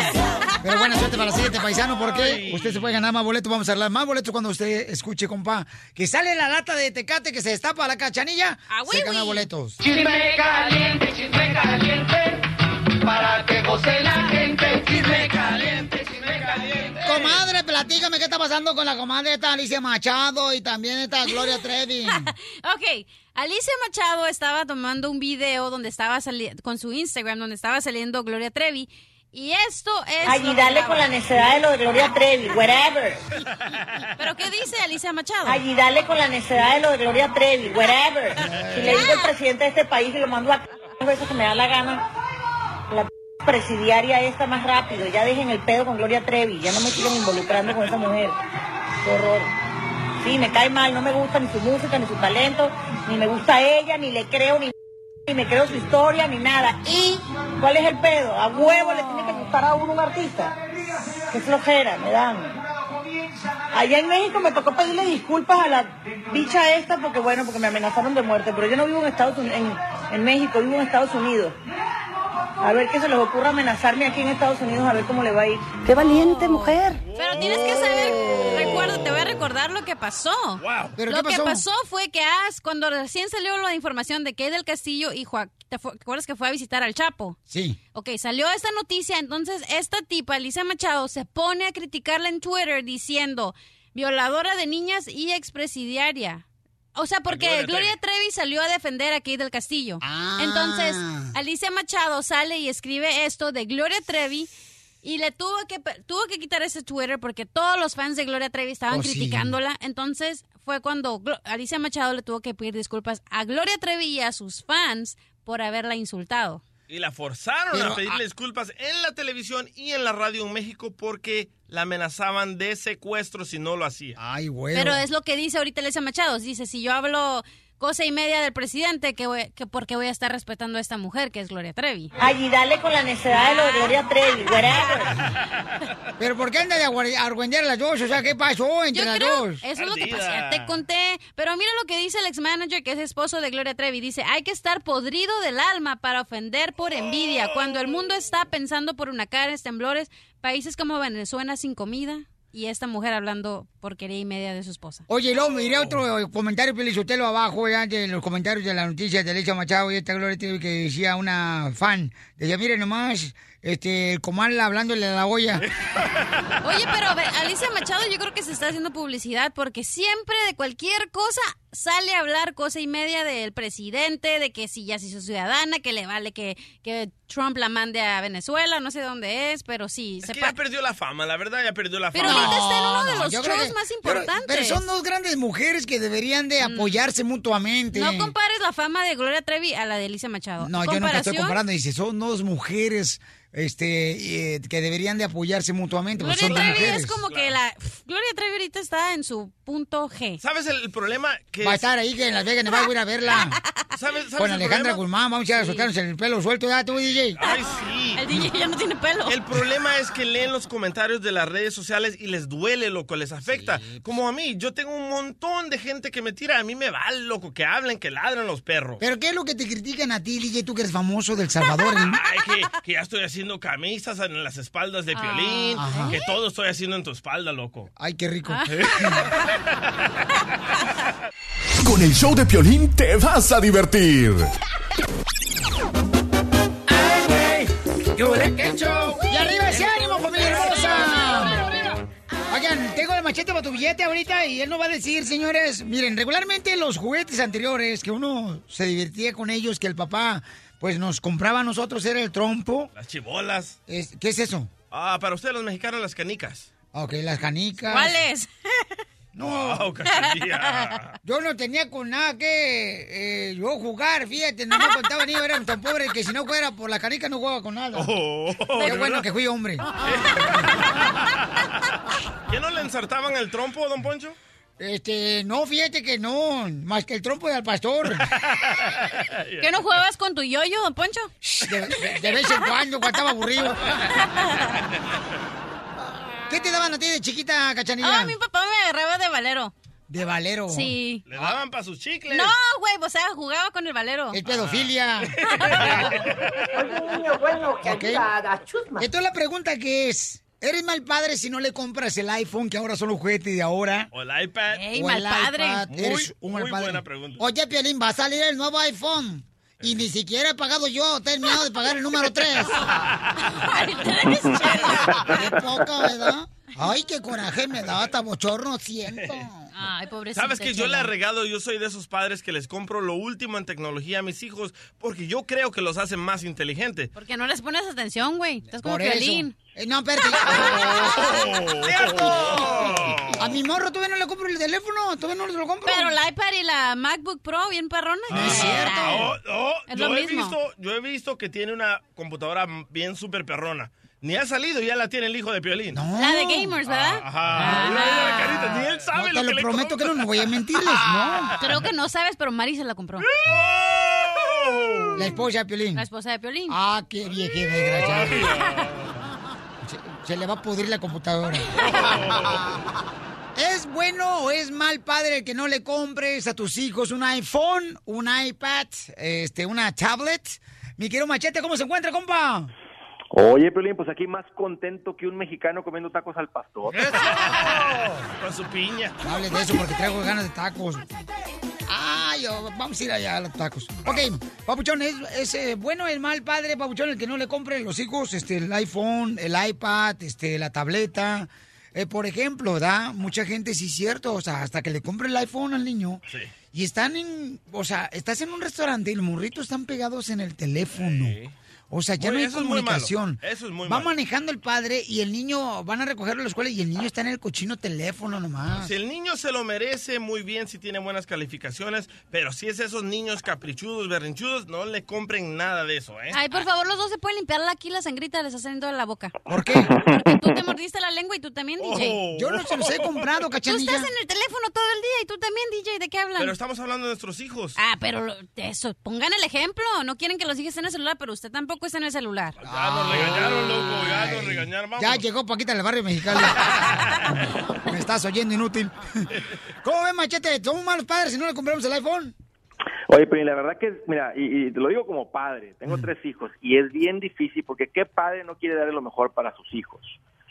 Pero buena suerte para el siguiente paisano porque usted se puede ganar más boletos. Vamos a hablar más boletos cuando usted escuche, compa, que sale la lata de tecate que se destapa la cachanilla. Ah, se gana boletos. Chisme caliente, chisme caliente, para que goce la gente. Chisme caliente, chisme caliente. Comadre, platícame qué está pasando con la comadre esta Alicia Machado y también esta Gloria Trevi. Ok, Alicia Machado estaba tomando un video donde estaba saliendo, con su Instagram, donde estaba saliendo Gloria Trevi. Y esto es... Ay, y dale con la necedad de lo de Gloria Trevi, whatever. ¿Pero qué dice Alicia Machado? Ay, y dale con la necedad de lo de Gloria Trevi, whatever. Si le digo al presidente de este país y lo mando a c- veces que me da la gana, la presidiaria esta más rápido, ya dejen el pedo con Gloria Trevi, ya no me sigan involucrando con esa mujer. Qué horror. Sí, me cae mal, no me gusta ni su música, ni su talento, ni me gusta ella, ni le creo, ni, ni me creo su historia, ni nada. ¿Y cuál es el pedo? A huevo le tiene que gustar a uno un artista. Qué flojera, me dan. Allá en México me tocó pedirle disculpas a la bicha esta porque bueno, porque me amenazaron de muerte, pero yo no vivo en Estados Unidos, en México, vivo en Estados Unidos. A ver qué se les ocurra amenazarme aquí en Estados Unidos, a ver cómo le va a ir. ¡Qué valiente mujer! Pero tienes que saber, recuerda, te voy a recordar lo que pasó. ¿Pero lo qué que pasó? fue que ah, cuando recién salió la información de que del Castillo y Joaquín, ¿te acuerdas que fue a visitar al Chapo? Sí. Ok, salió esta noticia, entonces esta tipa, Alicia Machado, se pone a criticarla en Twitter diciendo violadora de niñas y expresidiaria. O sea, porque Gloria Gloria, Trevi salió a defender a Kate del Castillo. Entonces, Alicia Machado sale y escribe esto de Gloria Trevi y le tuvo que tuvo que quitar ese Twitter porque todos los fans de Gloria Trevi estaban Oh, sí. criticándola. Entonces, fue cuando Alicia Machado le tuvo que pedir disculpas a Gloria Trevi y a sus fans por haberla insultado. Y la forzaron Pero, a pedirle disculpas en la televisión y en la radio en México porque la amenazaban de secuestro si no lo hacía. Ay, güey. Pero es lo que dice ahorita Alicia Machado. Dice, si yo hablo cosa y media del presidente, que, voy, que por qué voy a estar respetando a esta mujer que es Gloria Trevi. Ay, y dale con la necedad de lo de Gloria Trevi. ¿Pero por qué anda de argüendear las dos? O sea, ¿qué pasó entre Yo las creo, dos? eso es lo que pasó, ya te conté. Pero mira lo que dice el ex manager, que es esposo de Gloria Trevi. Dice, hay que estar podrido del alma para ofender por envidia. Cuando el mundo está pensando por huracanes, temblores, países como Venezuela sin comida. Y esta mujer hablando porquería y media de su esposa. Oye, luego miré otro comentario, Pelizotelo, abajo, ya en los comentarios de la noticia de Alicia Machado y esta Gloria que decía una fan. Decía, miren nomás, este, el comal hablándole a la olla. Oye, pero ve, Alicia Machado yo creo que se está haciendo publicidad porque siempre de cualquier cosa sale a hablar cosa y media del presidente, de que si ya se hizo ciudadana, que le vale que, que Trump la mande a Venezuela, no sé dónde es, pero sí. Es se que ya perdió la fama, la verdad ya perdió la Pero fama. ahorita está en uno de No, los shows que- más importantes. Pero, son dos grandes mujeres que deberían de apoyarse mutuamente. No compares la fama de Gloria Trevi a la de Alicia Machado. No, yo nunca estoy comparando. Dice, son dos mujeres este, eh, que deberían de apoyarse mutuamente. Gloria son Trevi mujeres. es como que la... Gloria Trevi ahorita está en su punto G. ¿Sabes el, el problema? Que Va a estar ahí que en Las Vegas, Nevada, voy a ir a verla. ¿Sabes, sabes Con Alejandra? Guzmán, vamos a ir a soltarnos el pelo suelto. Ya, tú, DJ. Ay, sí. El DJ ya no tiene pelo. El problema es que leen los comentarios de las redes sociales y les duele, loco, les afecta. Como a mí, yo tengo un montón de gente que me tira. A mí me va, loco, que hablen, que ladren los perros. ¿Pero qué es lo que te critican a ti, DJ, tú que eres famoso del Salvador? ¿eh? Ay, que, que ya estoy haciendo camisas en las espaldas de Piolín, Ajá. que todo estoy haciendo en tu espalda, loco. Ay, qué rico. Con el show de Piolín te vas a divertir. ¡Y arriba ese ánimo, familia hermosa! Oigan, tengo el machete para tu billete ahorita y él nos va a decir, señores, miren, regularmente los juguetes anteriores que uno se divertía con ellos, que el papá pues nos compraba a nosotros, era el trompo. Las chibolas. Es- ¿Qué es eso? Ah, para ustedes los mexicanos, las canicas. Ok, las canicas. ¿Cuáles? No. Wow. Yo no tenía con nada que eh, yo jugar, fíjate, no me contaba ni yo era tan pobre que si no fuera por la canica no jugaba con nada. Oh, Qué ¿de bueno verdad? que fui hombre. ¿Ya no le ensartaban el trompo, don Poncho? Este, no, fíjate que no, más que el trompo de al pastor. ¿Que no jugabas con tu yoyo, don Poncho? De, de- de vez en cuando, cuando estaba aburrido. ¿Qué te daban a ti de chiquita, cachanilla? Ah, mi papá me agarraba de valero. De valero. Sí. Le daban para sus chicles. No, güey, o sea, jugaba con el valero. Es pedofilia. bueno, Ok. Entonces la pregunta que es, ¿eres mal padre si no le compras el iPhone, que ahora son los juguetes de ahora? O el iPad. Ey, O mal el padre. iPad, Muy, eres un mal padre. buena pregunta. Oye, Piolín, va a salir el nuevo iPhone. Y ni siquiera he pagado yo, he terminado de pagar el número 3. Qué poca, ¿verdad? Ay, qué coraje me da, hasta bochorno siento. Ay, pobrecito. ¿Sabes que yo le regalo? Yo soy de esos padres que les compro lo último en tecnología a mis hijos porque yo creo que los hacen más inteligentes. Porque no les pones atención, güey. Estás como Por eso. Eh, no, espérate. ¡Cierto! A mi morro todavía no le compro el teléfono, todavía no se lo compro. Pero el iPad y la MacBook Pro, bien perrona. No es cierto. Oh, oh, Es yo, lo he mismo. visto, yo he visto que tiene una computadora bien súper perrona. Ni ha salido, ya la tiene el hijo de Piolín. La de gamers, ¿verdad? Ajá. Mira, mira la carita, ni él sabe No, te lo lo que le prometo que no, no voy a mentirles, no. Creo que no sabes, pero Mari se la compró. La esposa de Piolín. La esposa de Piolín. Ah, qué vieja desgraciada. Se, se le va a pudrir la computadora. ¿Es bueno o es mal padre que no le compres a tus hijos un iPhone, un iPad, este, una tablet? Mi querido Machete, ¿cómo se encuentra, compa? Oye, Piolín, pues aquí más contento que un mexicano comiendo tacos al pastor. Con su piña. No hables de eso porque traigo ganas de tacos. Ay, vamos a ir allá a los tacos. Ok, Papuchón, ¿es, es, eh, bueno el mal padre, Papuchón, el que no le compre a los hijos este, el iPhone, el iPad, este, la tableta? Eh, por ejemplo, ¿verdad? Mucha gente sí es cierto, o sea, hasta que le compre el iPhone al niño. Sí. Y están en, o sea, estás en un restaurante y los morritos están pegados en el teléfono. O sea, ya Muy- no hay eso es muy malo. comunicación. Eso es muy Va malo. manejando el padre y el niño, van a recogerlo a la escuela y el niño está en el cochino teléfono nomás. Si el niño se lo merece muy bien si tiene buenas calificaciones, pero si es esos niños caprichudos, berrinchudos, no le compren nada de eso, ¿eh? Ay, por favor, los dos se pueden limpiar aquí la sangrita les saliendo de la boca. ¿Por qué? Porque tú te mordiste la lengua y tú también, DJ. Yo no se los he comprado, Tú cachanilla. estás en el teléfono todo el día y tú también, DJ. ¿De qué hablan? Pero estamos hablando de nuestros hijos. Ah, pero eso, pongan el ejemplo. No quieren que los hijos estén en el celular, pero usted tampoco está en el celular. Ya nos regañaron, loco, ya nos regañaron. Vamos. Ya llegó Paquita del barrio mexicano. Me estás oyendo inútil. ¿Cómo ves, Machete? ¿Somos malos padres si no le compramos el iPhone? Oye, pero la verdad que, mira, y, y te lo digo como padre, tengo tres hijos y es bien difícil porque qué padre no quiere darle lo mejor para sus hijos,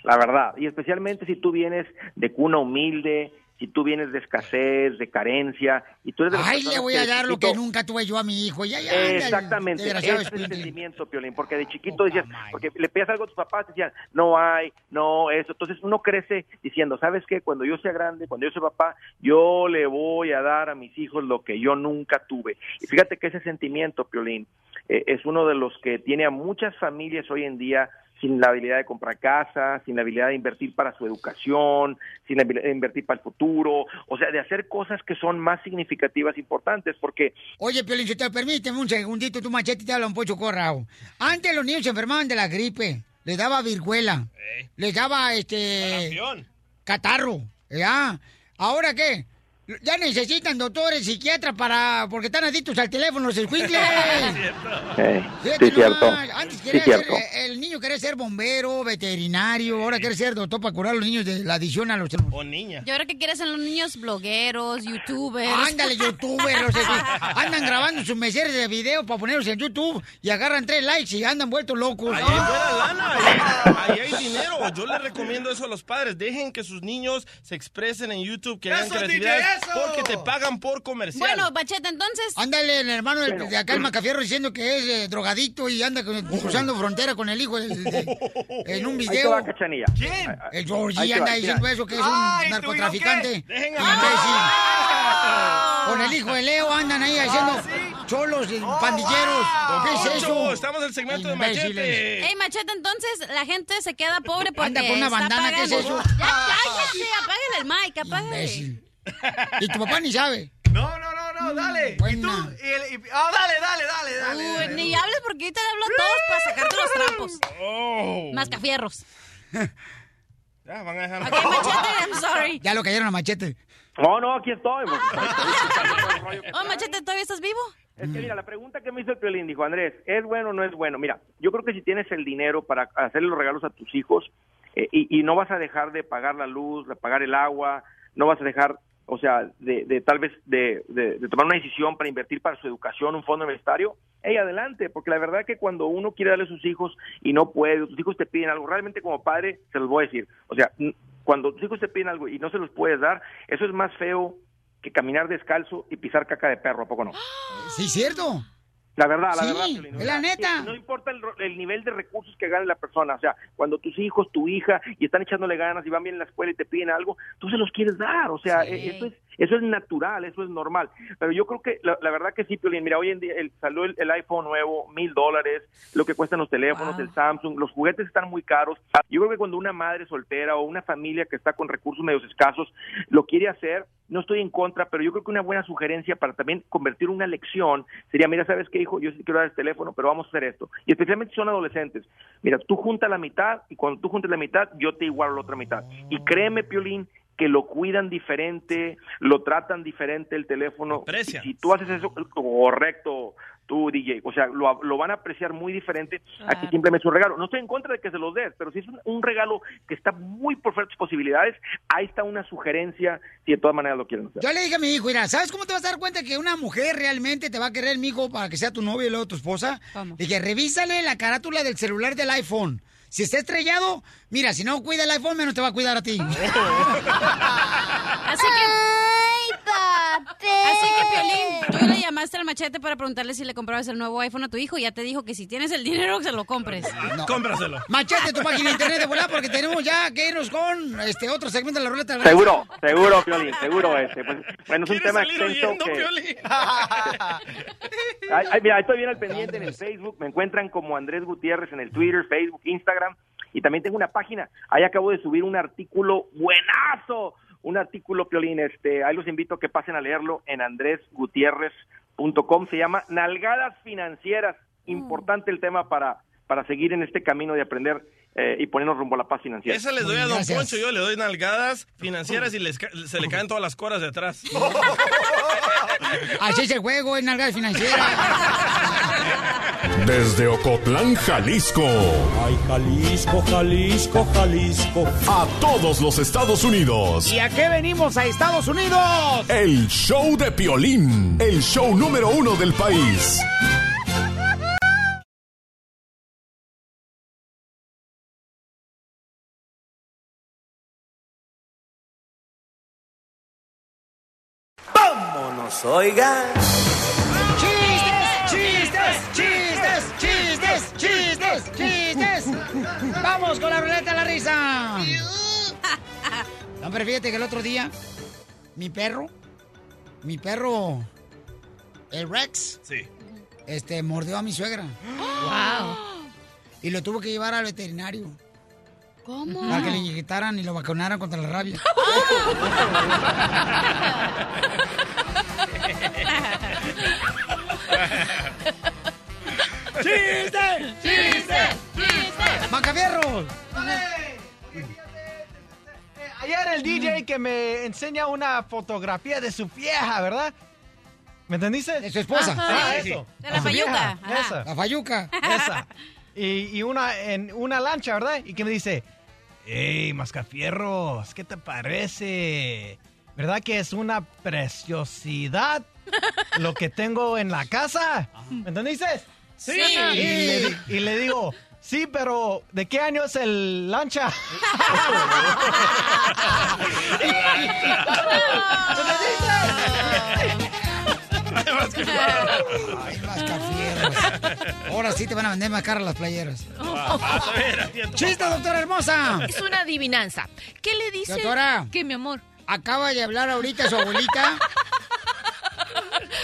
la verdad. Y especialmente si tú vienes de cuna humilde, si tú vienes de escasez, de carencia, y tú eres de Ay, le voy a dar lo que nunca tuve yo a mi hijo. Ya, ya, Exactamente, ese es el sentimiento, Piolín, porque de chiquito decías, porque le pedías algo a tus papás, decían, no hay, no, eso, entonces uno crece diciendo, ¿sabes qué? Cuando yo sea grande, cuando yo sea papá, yo le voy a dar a mis hijos lo que yo nunca tuve. Y fíjate que ese sentimiento, Piolín, eh, es uno de los que tiene a muchas familias hoy en día sin la habilidad de comprar casa, sin la habilidad de invertir para su educación, sin la habilidad de invertir para el futuro, o sea, de hacer cosas que son más significativas, importantes, porque Oye, Piolín, si te permíteme un segundito, tu machete te habla un pocho corrao. Antes los niños se enfermaban de la gripe, les daba viruela, les daba este catarro, ¿ya? ¿Ahora qué? Ya necesitan doctores, psiquiatras para porque están adictos al teléfono los escuincles. Eh, sí, cierto. Antes quería ser, cierto. eh, el niño quería ser bombero, veterinario, ahora quiere ser doctor para curar a los niños de la adicción a los O niña. Yo creo que quieren ser los niños blogueros, youtubers. Ándale, youtubers, los andan grabando sus meseres de video para ponerlos en YouTube y agarran tres likes y andan vueltos locos. Ahí hay buena lana, ahí, ahí hay dinero. Yo les recomiendo eso a los padres. Dejen que sus niños se expresen en YouTube, que hagan ¡Eso, creatividad, DJ, eso! porque te pagan por comercial. Bueno, Bacheta, entonces. Ándale, el hermano del- de acá, el Macafierro, diciendo que es eh, drogadicto y anda con- cruzando frontera con el hijo del- de- en un Ahí te video. va, Cachanilla. ¿Quién? El Georgie anda va, diciendo eso, que es un Ay, ¿tú y yo narcotraficante. Dejen Imbécil. Con el hijo de Leo andan ahí haciendo cholos, y pandilleros. ¿Qué es eso? estamos en el segmento de. Machete. Ey, Machete, entonces la gente se queda pobre porque Anda con una bandana, ¿qué es eso? Ya cállate, apágale el mic, apágale. Imbécil. Y tu papá ni sabe. No, no, no, no, dale. Y tú, y el- y- ah, dale, dale, dale, dale. Uy, dale. ni hables porque ahorita le hablo a todos para sacarte los trapos. Oh. Mascafierros. Ya, van a dejar. Ok, machete, I'm sorry. Ya lo cayeron a machete. No, no, aquí estoy. pues. Oh, machete, ¿todavía estás vivo? Es que mira, la pregunta que me hizo el Piolín, dijo Andrés, ¿es bueno o no es bueno? Mira, yo creo que si tienes el dinero para hacerle los regalos a tus hijos eh, y, y no vas a dejar de pagar la luz, de pagar el agua, no vas a dejar, o sea, de, de tal vez de, de- tomar una decisión para invertir para su educación, un fondo universitario, hey, adelante, porque la verdad que cuando uno quiere darle a sus hijos y no puede, tus hijos te piden algo, realmente como padre se los voy a decir, o sea, cuando tus hijos te piden algo y no se los puedes dar, eso es más feo que caminar descalzo y pisar caca de perro, ¿a poco no? Sí, cierto. La verdad, la Sí, verdad. La neta. No importa el, el nivel de recursos que gane la persona, o sea, cuando tus hijos, tu hija, y están echándole ganas y van bien en la escuela y te piden algo, tú se los quieres dar, o sea, Sí. e- eso es eso es natural, eso es normal. Pero yo creo que la, la verdad que sí, Piolín, mira, hoy en día el, salió el, el iPhone nuevo, mil dólares, lo que cuestan los teléfonos, el Samsung, los juguetes están muy caros. Yo creo que cuando una madre soltera o una familia que está con recursos medios escasos lo quiere hacer, no estoy en contra, pero yo creo que una buena sugerencia para también convertir una lección sería, mira, ¿sabes qué, hijo? Yo sí quiero dar el teléfono, pero vamos a hacer esto. Y especialmente si son adolescentes. Mira, tú junta la mitad y cuando tú juntes la mitad, yo te igualo la otra mitad. Y créeme, Piolín, que lo cuidan diferente, lo tratan diferente el teléfono. Aprecian. Si tú haces eso correcto, tú, DJ, o sea, lo, lo van a apreciar muy diferente a que simplemente es un regalo. No estoy en contra de que se los des, pero si es un, un regalo que está muy por fuera de tus posibilidades, ahí está una sugerencia si de todas maneras lo quieren hacer. Yo le dije a mi hijo, mira, ¿sabes cómo te vas a dar cuenta que una mujer realmente te va a querer, mi hijo, para que sea tu novio y luego tu esposa? Dije, revísale la carátula del celular del iPhone. Si está estrellado, mira, si no cuida el iPhone, menos te va a cuidar a ti. Así que. Así que, Piolín, tú le llamaste al machete para preguntarle si le comprabas el nuevo iPhone a tu hijo y ya te dijo que si tienes el dinero, que se lo compres. Cómpraselo. Machete tu página de internet de volar porque tenemos ya que irnos con este otro segmento de la ruleta. de la Seguro, seguro, Piolín, seguro este. Pues, bueno, es un tema salir extenso huyendo, que... Ay, mira, estoy bien al pendiente en el Facebook. Me encuentran como Andrés Gutiérrez en el Twitter, Facebook, Instagram. Y también tengo una página. Ahí acabo de subir un artículo buenazo. Un artículo, Piolín. Este, ahí los invito a que pasen a leerlo en andresgutierrez.com. Se llama Nalgadas Financieras. Importante el tema para, para seguir en este camino de aprender eh, y ponernos rumbo a la paz financiera. Esa les doy a Don Poncho, yo le doy nalgadas financieras y les se le caen todas las coras de atrás. Así es el juego, es nalga financiera. Desde Ocotlán, Jalisco. Ay, Jalisco, Jalisco, Jalisco. A todos los Estados Unidos. ¿Y a qué venimos a Estados Unidos? El show de Piolín. El show número uno del país. Vámonos, oigan. ¡Vamos con la ruleta de la risa! No, pero fíjate que el otro día, mi perro, mi perro, el Rex, Sí. este, mordió a mi suegra. ¡Wow! Y lo tuvo que llevar al veterinario. ¿Cómo? Para que le inyectaran y lo vacunaran contra la rabia. ¡Chiste! ¡Chiste! ¡Chiste! ¡Macafierros! Ayer el DJ que me enseña una fotografía de su vieja, ¿verdad? ¿Me entendiste? De su esposa. Ah, Sí, eso. De la fayuca. Esa. La fayuca. Esa. Y, y una en una lancha, ¿verdad? Y que me dice, hey, Mascafierros, ¿qué te parece? ¿Verdad que es una preciosidad lo que tengo en la casa? ¿Me entendiste? Sí. Y di- y le digo, sí, pero ¿de qué año es el lancha? Ay, mascafierros. Ahora sí te van a vender más caras las playeras. A ver, ¡Chiste, doctora hermosa! Es una adivinanza. ¿Qué le dice? Doctora. Que mi amor. Acaba de hablar ahorita su abuelita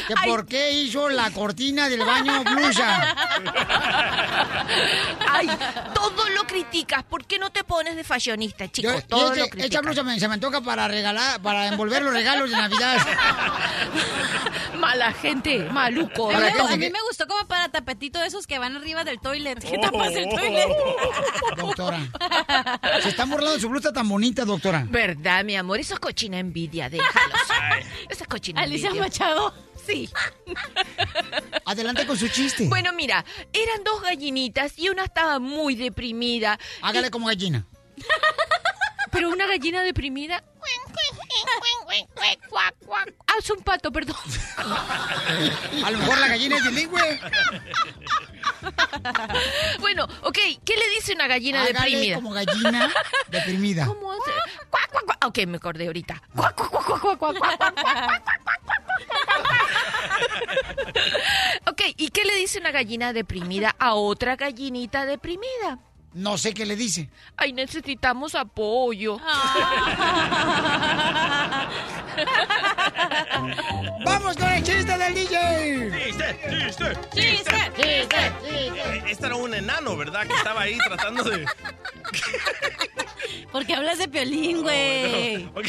que Ay. por qué hizo la cortina del baño blusa. Ay, todo lo criticas. ¿Por qué no te pones de fashionista, chicos? Yo- todo lo criticas. esta blusa me- se me antoja para regalar, para envolver los regalos de Navidad. Mala gente, maluco. A mí, me- que- a mí me gustó como para tapetito de esos que van arriba del toilet. ¿Qué Oh. tapas el toilet? Doctora. Se están burlando de su blusa tan bonita, doctora. ¿Verdad, mi amor? Eso es cochina envidia, déjalos. Esa es cochina Alicia envidia. Machado. Sí. Adelante con su chiste. Bueno, mira, eran dos gallinitas y una estaba muy deprimida. Hágale como gallina. Pero una gallina deprimida. Ah, es un pato, perdón. A lo mejor la gallina es bilingüe. Bueno, ok, ¿qué le dice una gallina Hágale deprimida? como gallina deprimida. ¿Cómo hace? Ok, me acordé ahorita. Ok, ¿y qué le dice una gallina deprimida a otra gallinita deprimida? No sé qué le dice. Ay, necesitamos apoyo. ¡Vamos con el chiste del DJ! ¡Chiste! ¡Chiste! ¡Chiste! Eh, Este era un enano, ¿verdad? Que estaba ahí tratando de... Porque hablas de piolín, güey. Ok.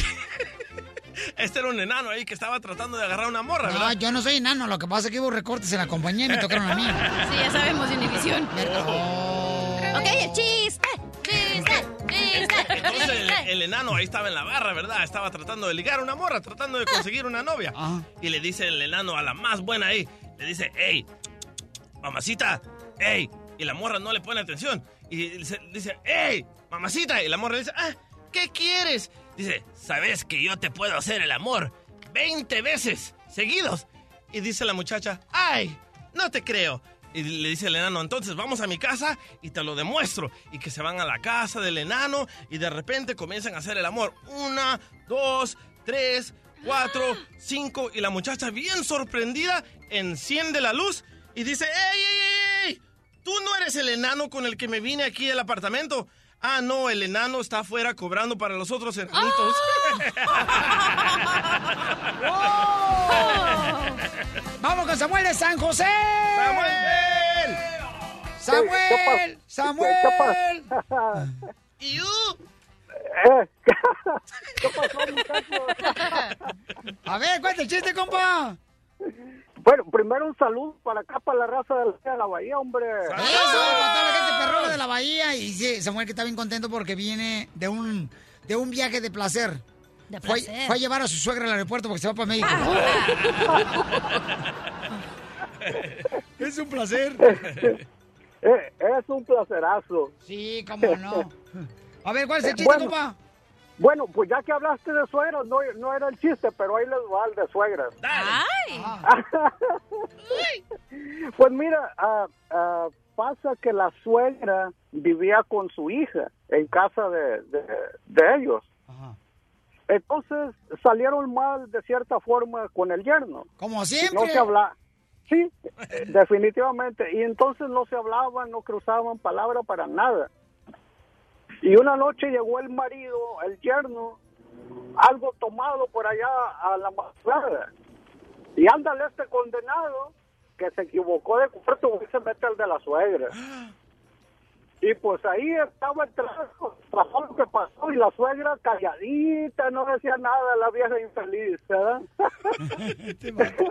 Este era un enano ahí que estaba tratando de agarrar una morra, No, ¿verdad? yo no soy enano. Lo que pasa es que hubo recortes en la compañía y me tocaron a mí. Sí, ya sabemos Univisión. Ok, el chiste. Chiste. Chiste. Entonces el, enano ahí estaba en la barra, ¿verdad? Estaba tratando de ligar a una morra, tratando de conseguir una novia. Y le dice el enano a la más buena ahí, le dice, hey, mamacita, hey. Y la morra no le pone atención. Y dice, hey, mamacita. Y la morra le dice, ah, ¿qué quieres? Dice, ¿sabes que yo te puedo hacer el amor 20 veces seguidos? Y dice la muchacha, ay, no te creo. Y le dice el enano, entonces vamos a mi casa y te lo demuestro. Y que se van a la casa del enano y de repente comienzan a hacer el amor. Una, dos, tres, cuatro, cinco. Y la muchacha, bien sorprendida, enciende la luz y dice, ¡Ey, ey, ey! ¿Tú no eres el enano con el que me vine aquí al apartamento? Ah, no, el enano está afuera cobrando para los otros enanitos. ¡Vamos con Samuel de San José! ¡Samuel! ¡Samuel! ¡Samuel! ¿Y ¿Qué pasó, muchachos? A ver, cuenta el chiste, compa. Bueno, primero un saludo para acá, para la raza de la, bahía, hombre. Eso, para toda la gente perrona de la bahía. Y dice Samuel que está bien contento porque viene de un, de un viaje de placer. De Fue, placer. fue a llevar a su suegra al aeropuerto porque se va para México. es un placer. Es un placerazo. Sí, cómo no. A ver, ¿cuál es el chiste, Bueno. compa? Bueno, pues ya que hablaste de suegros, no, no era el chiste, pero ahí les va el de suegras. ¡Ay! Pues mira, ah, ah, pasa que la suegra vivía con su hija en casa de, de, de ellos. Entonces salieron mal de cierta forma con el yerno. Como siempre. No se habla. Sí, eh, definitivamente. Y entonces no se hablaban, no cruzaban palabra para nada. Y una noche llegó el marido, el yerno, algo tomado por allá a la madrugada. Y ándale este condenado que se equivocó de cuarto y se mete el de la suegra. Y pues ahí estaba el trabajo, lo que pasó y la suegra calladita, no decía nada, la vieja infeliz, ¿verdad?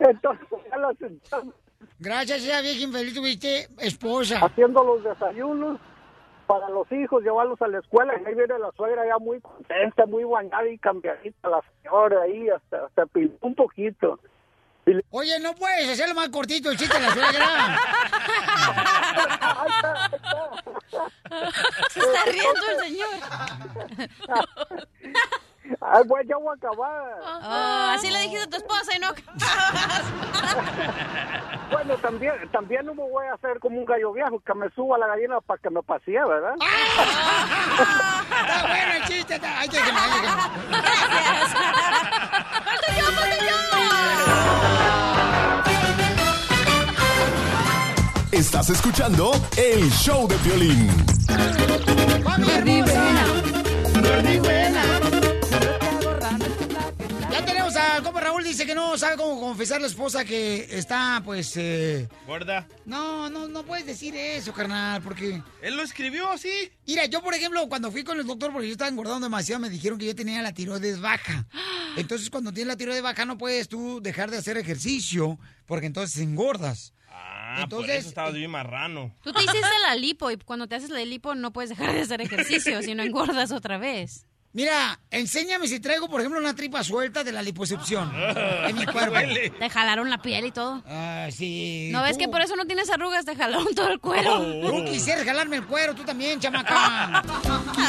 Entonces ya la sentaron Gracias a esa vieja infeliz tuviste esposa. haciendo los desayunos para los hijos, llevarlos a la escuela. Y ahí viene la suegra ya muy contenta, muy bañada y cambiadita, la señora ahí, hasta, hasta pintó un poquito. Le- Oye, no puedes hacerlo más cortito el chiste de la suegra. Se está riendo el señor. Ay, bueno, ya voy a acabar. Oh, así le dijiste a tu esposa y no. Bueno, también, también no me voy a hacer como un gallo viejo que me suba a la gallina para que me pasee, ¿verdad? Está bueno el chiste. Está... Ay, déjenme, ay, déjenme. ¡Falta yo, falta yo! Estás escuchando el show de Piolín. Ya tenemos al compa Raúl dice que no sabe cómo confesar a la esposa que está, pues... eh, ¿Gorda? No, no, no puedes decir eso, carnal, porque... Él lo escribió así. Mira, yo, por ejemplo, cuando fui con el doctor, porque yo estaba engordando demasiado, me dijeron que yo tenía la tiroides baja. Entonces, cuando tienes la tiroides baja, no puedes tú dejar de hacer ejercicio, porque entonces engordas. Ah, por Entonces, eso estabas bien marrano. Tú te hiciste la lipo y cuando te haces la lipo no puedes dejar de hacer ejercicio, si no engordas otra vez. Mira, enséñame si traigo, por ejemplo, una tripa suelta de la liposucción en mi cuerpo. Te jalaron la piel y todo. Ah, sí. ¿No ves tú- que por eso no tienes arrugas? Te jalaron todo el cuero. Tú quisieras jalarme el cuero, tú también, chamaca.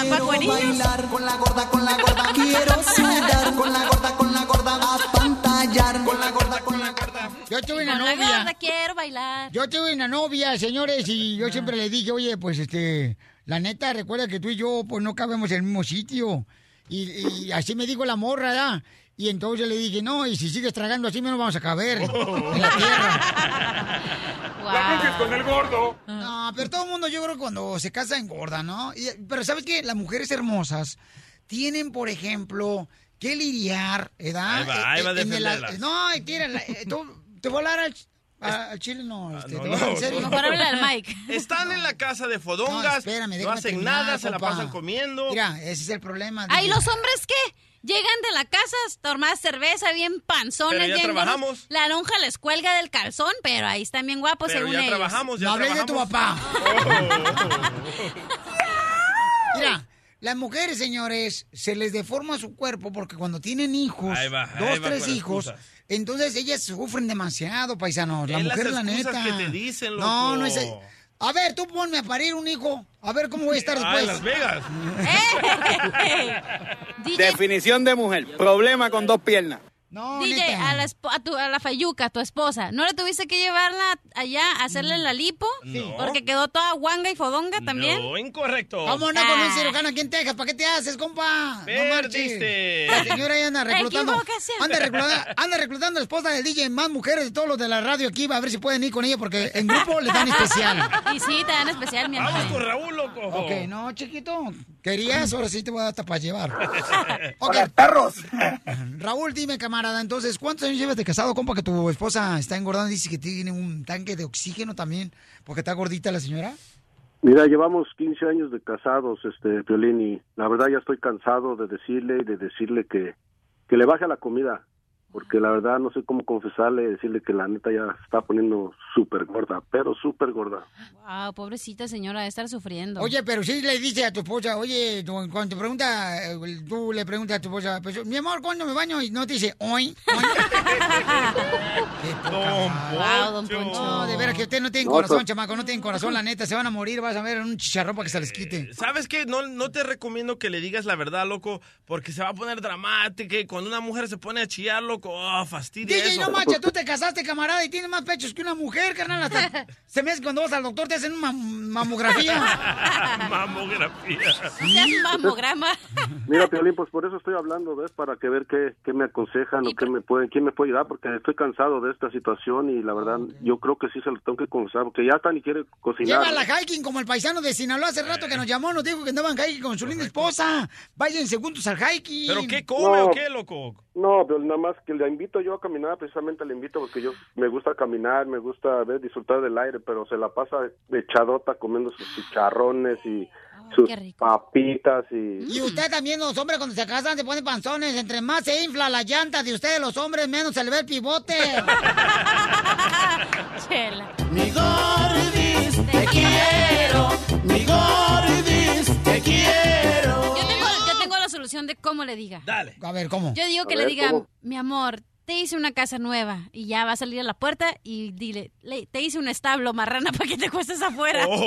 Quiero bailar con la gorda, con la gorda. Quiero sudar con la gorda, con la gorda. A pantallar con la gorda, con la gorda. Yo tuve una Con la novia. gorda quiero bailar. Yo tuve una novia, señores, y Ah. yo siempre le dije, oye, pues este, la neta, recuerda que tú y yo, pues no cabemos en el mismo sitio. Y, y así me dijo la morra, ¿verdad? Y entonces le dije, no, y si sigues tragando así, no nos vamos a caber en la tierra. La con el gordo. No, pero todo el mundo yo creo que cuando se casa engorda, ¿no? Y- pero ¿sabes qué? Las mujeres hermosas tienen, por ejemplo, que lidiar, ¿verdad? Ahí va, ahí va a En el- defenderlas. no, tírala, eh, tú- te voy a hablar al, a- al chile, no, este, Ah, No, te voy a hablar en no, serio. no. Mejor háblale al Mike. Están en la casa de No, fodongas, espérame, no, hacen terminar, nada, se la pasan comiendo. Mira, ese es el problema. Ay. ¿los hombres qué? Llegan de la casa, tomar cerveza, bien panzones, bien gordos. trabajamos. La lonja les cuelga del calzón, pero ahí están bien guapos Pero según ya ellos. trabajamos, ya No hables de tu papá. Mira, las mujeres, señores, se les deforma su cuerpo porque cuando tienen hijos, Ahí va, ahí dos, va tres hijos, excusas. Entonces ellas sufren demasiado, paisanos. La Es las mujer, la neta. que te dicen, No, loco. no es. A ver, tú ponme a parir un hijo. A ver cómo voy a estar Ah, después. en Las Vegas. Definición de mujer. Problema con dos piernas. No, DJ, neta. a la, a, tu, a la Fayuca, tu esposa, ¿no le tuviste que llevarla allá a hacerle la lipo? No. Porque quedó toda guanga y fodonga también. No, incorrecto. Vamos a andar con un Ah. cirujano aquí en Texas. ¿Para qué te haces, compa? No Perdiste. marches. La señora ahí anda reclutando. Anda reclutando, anda reclutando a la esposa del DJ más mujeres de todos los de la radio aquí. Va a ver si pueden ir con ella porque en grupo le dan especial. Y sí, te dan especial, mi amor. Vamos con Raúl, loco. Ok, no, chiquito. ¿Querías? Ahora sí te voy a dar hasta para llevar. Ok, perros! Raúl, dime, camarada, entonces, ¿cuántos años llevas de casado, compa, que tu esposa está engordando y dice que tiene un tanque de oxígeno también porque está gordita la señora? Mira, llevamos 15 años de casados, este, Piolín, y la verdad ya estoy cansado de decirle y de decirle que, que le baje la comida, porque la verdad no sé cómo confesarle y decirle que la neta ya se está poniendo súper gorda, pero súper gorda. Wow, pobrecita señora, de estar sufriendo. Oye, pero si le dice a tu esposa, oye, tú- cuando te pregunta, eh, tú le preguntas a tu esposa, pues, mi amor, ¿cuándo me baño? Y no te dice, hoy. Wow, don Poncho. No, de veras que usted no tiene No, corazón, chamaco, no tienen corazón, la neta, se van a morir, vas a ver en un chicharrón para que se les quite. ¿Sabes qué? No, no te recomiendo que le digas la verdad, loco, porque se va a poner dramática y cuando una mujer se pone a chillar, loco, oh, fastidia DJ, eso. no manches, tú te casaste, camarada, y tienes más pechos que una mujer, carnal. Hasta se me hace que cuando vas al doctor te hacen una mamografía. Mamografía. Seas mamograma. Mira, Piolín, pues por eso estoy hablando, ¿ves? Para que ver qué, qué me aconsejan o qué me pueden, quién me puede ayudar, porque estoy cansado de esta situación y la verdad yo creo que sí se lo tengo que confesar, porque ya está ni quiere cocinar. Llévala hiking como el paisano de Sinaloa hace rato que nos llamó, nos dijo que andaban hiking con su linda esposa. Váyanse juntos al hiking. ¿Pero qué come No. o qué, loco? No, pero nada más que le invito yo a caminar, precisamente le invito porque yo me gusta caminar, me gusta ver, disfrutar del aire, pero se la pasa echadota comiendo sus chicharrones y sus papitas y... Y usted también, los hombres, cuando se casan, se ponen panzones. Entre más se infla la llanta de ustedes, los hombres, menos se le ve el pivote. Chela. Mi gordis, te quiero. Mi gordis, solución de cómo le diga. Dale. A ver, ¿cómo? Yo digo que le diga, ¿cómo? mi amor, te hice una casa nueva y ya va a salir a la puerta y dile, "Le- te hice un establo marrana para que te cuestes afuera.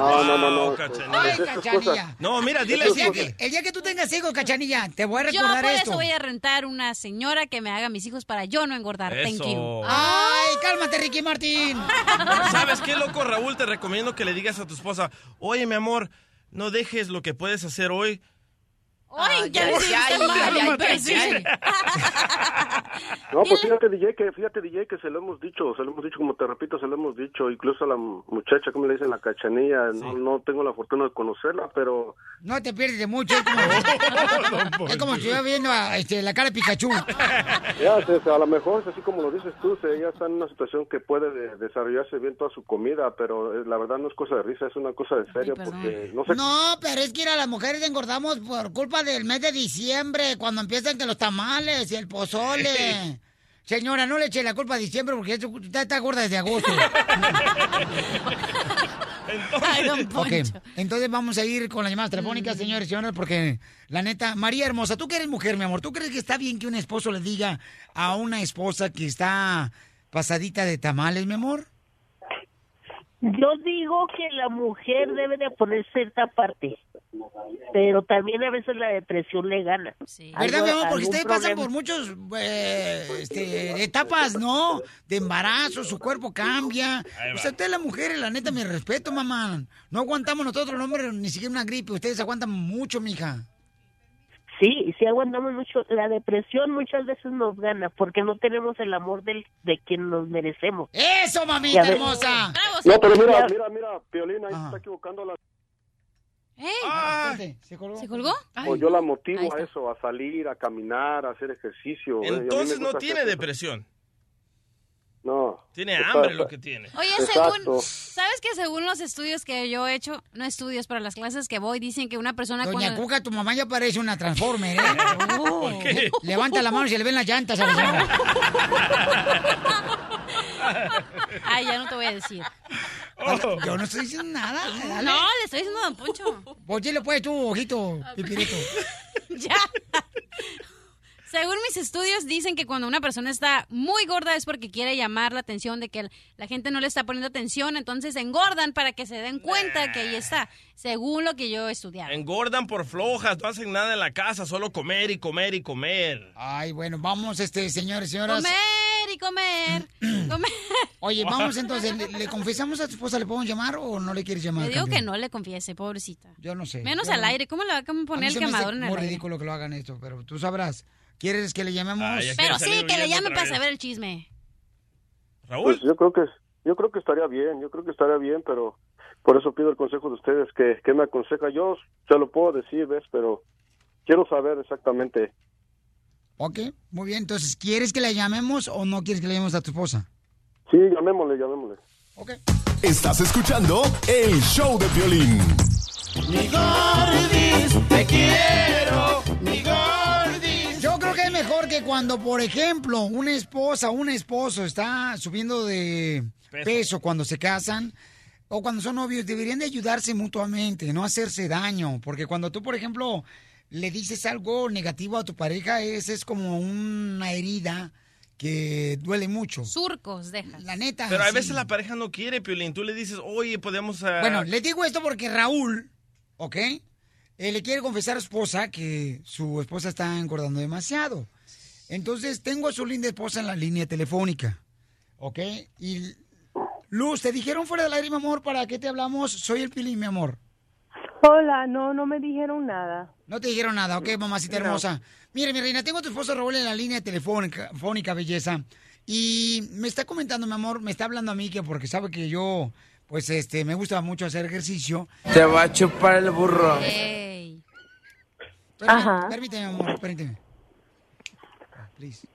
No, no, no, no. Este, Cachanilla. Ay, cachanilla. No, mira, dile El así. día, que, el día que tú tengas hijos, cachanilla, te voy a Yo recordar por esto. eso voy a rentar una señora que me haga mis hijos para yo no engordar. Thank you. Ay, cálmate, Ricky Martín. ¿Sabes qué, loco, Raúl? Te recomiendo que le digas a tu esposa, oye, mi amor, no dejes lo que puedes hacer hoy Ay, ya ay, ay, ay, ay, ay, No, pues fíjate DJ que fíjate DJ que se lo hemos dicho, se lo hemos dicho como te repito, se lo hemos dicho, incluso a la muchacha, como le dicen la cachanilla, no, no tengo la fortuna de conocerla, pero No te pierdes de mucho. Es como, es como si estuviera viendo a, este, la cara de Pikachu. ya, o sea, a lo mejor es así como lo dices tú, se- ella está en una situación que puede de- desarrollarse bien toda su comida, pero eh, la verdad no es cosa de risa, es una cosa de serio porque no sé No, pero es que a las mujeres engordamos por culpa del mes de diciembre, cuando empiezan que los tamales y el pozole. Señora, no le eche la culpa a diciembre porque usted está gorda desde agosto. Entonces vamos a ir con las llamadas telefónicas, señores y señores, porque la neta, María Hermosa, tú que eres mujer, mi amor, ¿tú crees que está bien que un esposo le diga a una esposa que está pasadita de tamales, mi amor? Yo digo que la mujer debe de poner cierta parte, pero también a veces la depresión le gana. ¿Verdad, mi amor? Porque ustedes pasan por muchos eh, este, etapas, ¿no? De embarazo, su cuerpo cambia. O sea, ustedes las mujeres, la neta, mi respeto, mamá. No aguantamos nosotros, los hombres, ni siquiera una gripe. Ustedes aguantan mucho, mija. Sí, sí aguantamos mucho. La depresión muchas veces nos gana porque no tenemos el amor del, de quien nos merecemos. ¡Eso, mamita hermosa! No, pero mira, mira, mira, Piolín, ahí se está equivocando la... ¿Se colgó? ¿Se colgó? Pues yo la motivo a eso, a salir, a caminar, a hacer ejercicio. eh, Entonces no tiene hacer- depresión. No. Tiene hambre lo que tiene. Oye, Exacto. según, ¿sabes que según los estudios que yo he hecho, no estudios, pero las clases que voy, dicen que una persona Doña cuando... Cuca, tu mamá ya parece una Transformer, ¿eh? ¿Por qué? Levanta la mano y se le ven las llantas a la señora. Ay, ya no te voy a decir. Yo no estoy diciendo nada. dale. No, le estoy diciendo a Don Poncho. ¿Por qué le puedes tú, ojito, pipirito? ya. Según mis estudios dicen que cuando una persona está muy gorda es porque quiere llamar la atención de que la gente no le está poniendo atención, entonces engordan para que se den cuenta que ahí está, según lo que yo he estudiado. Engordan por flojas, no hacen nada en la casa, solo comer y comer y comer. Ay, bueno, vamos, este, señores y señoras. Comer y comer, comer. Oye, vamos entonces, ¿le, le confesamos a tu esposa? ¿Le podemos llamar o no le quieres llamar? Le digo que no le confiese, pobrecita. Yo no sé. Menos al aire, ¿cómo le va a A mí poner el se me hace quemador en el muy aire? ridículo que lo hagan esto, pero tú sabrás. ¿Quieres que le llamemos? Pero sí, que le llamen otra para saber el chisme. Raúl. Pues yo creo que yo creo que estaría bien, yo creo que estaría bien, pero por eso pido el consejo de ustedes que, que me aconseja. Yo se lo puedo decir, ¿ves? Pero quiero saber exactamente. Ok, muy bien. Entonces, ¿quieres que le llamemos o no quieres que le llamemos a tu esposa? Sí, llamémosle, llamémosle. Estás escuchando el show de violín. Mi gordis, te quiero, que cuando, por ejemplo, una esposa o un esposo está subiendo de Peso. peso. cuando se casan o cuando son novios, deberían de ayudarse mutuamente, no hacerse daño. Porque cuando tú, por ejemplo, le dices algo negativo a tu pareja, esa es como una herida que duele mucho. Surcos, dejas. La neta. Pero a sí. veces la pareja no quiere, Piolín. Tú le dices, oye, podemos... ah, Bueno, le digo esto porque Raúl, ¿ok? Eh, le quiere confesar a su esposa que su esposa está engordando demasiado. Entonces, tengo a su linda esposa en la línea telefónica, ¿ok? Y Luz, ¿te dijeron fuera del aire, mi amor, para qué te hablamos? Soy el Pilín, mi amor. Hola, no, no me dijeron nada. No te dijeron nada, ¿ok, mamacita No. hermosa? Mire, mi reina, tengo a tu esposo Raúl en la línea telefónica, fónica, belleza. Y me está comentando, mi amor, me está hablando a mí que porque sabe que yo, pues, este, me gusta mucho hacer ejercicio. Te va a chupar el burro. Ey. Permí- Permíteme, amor, permíteme. Please.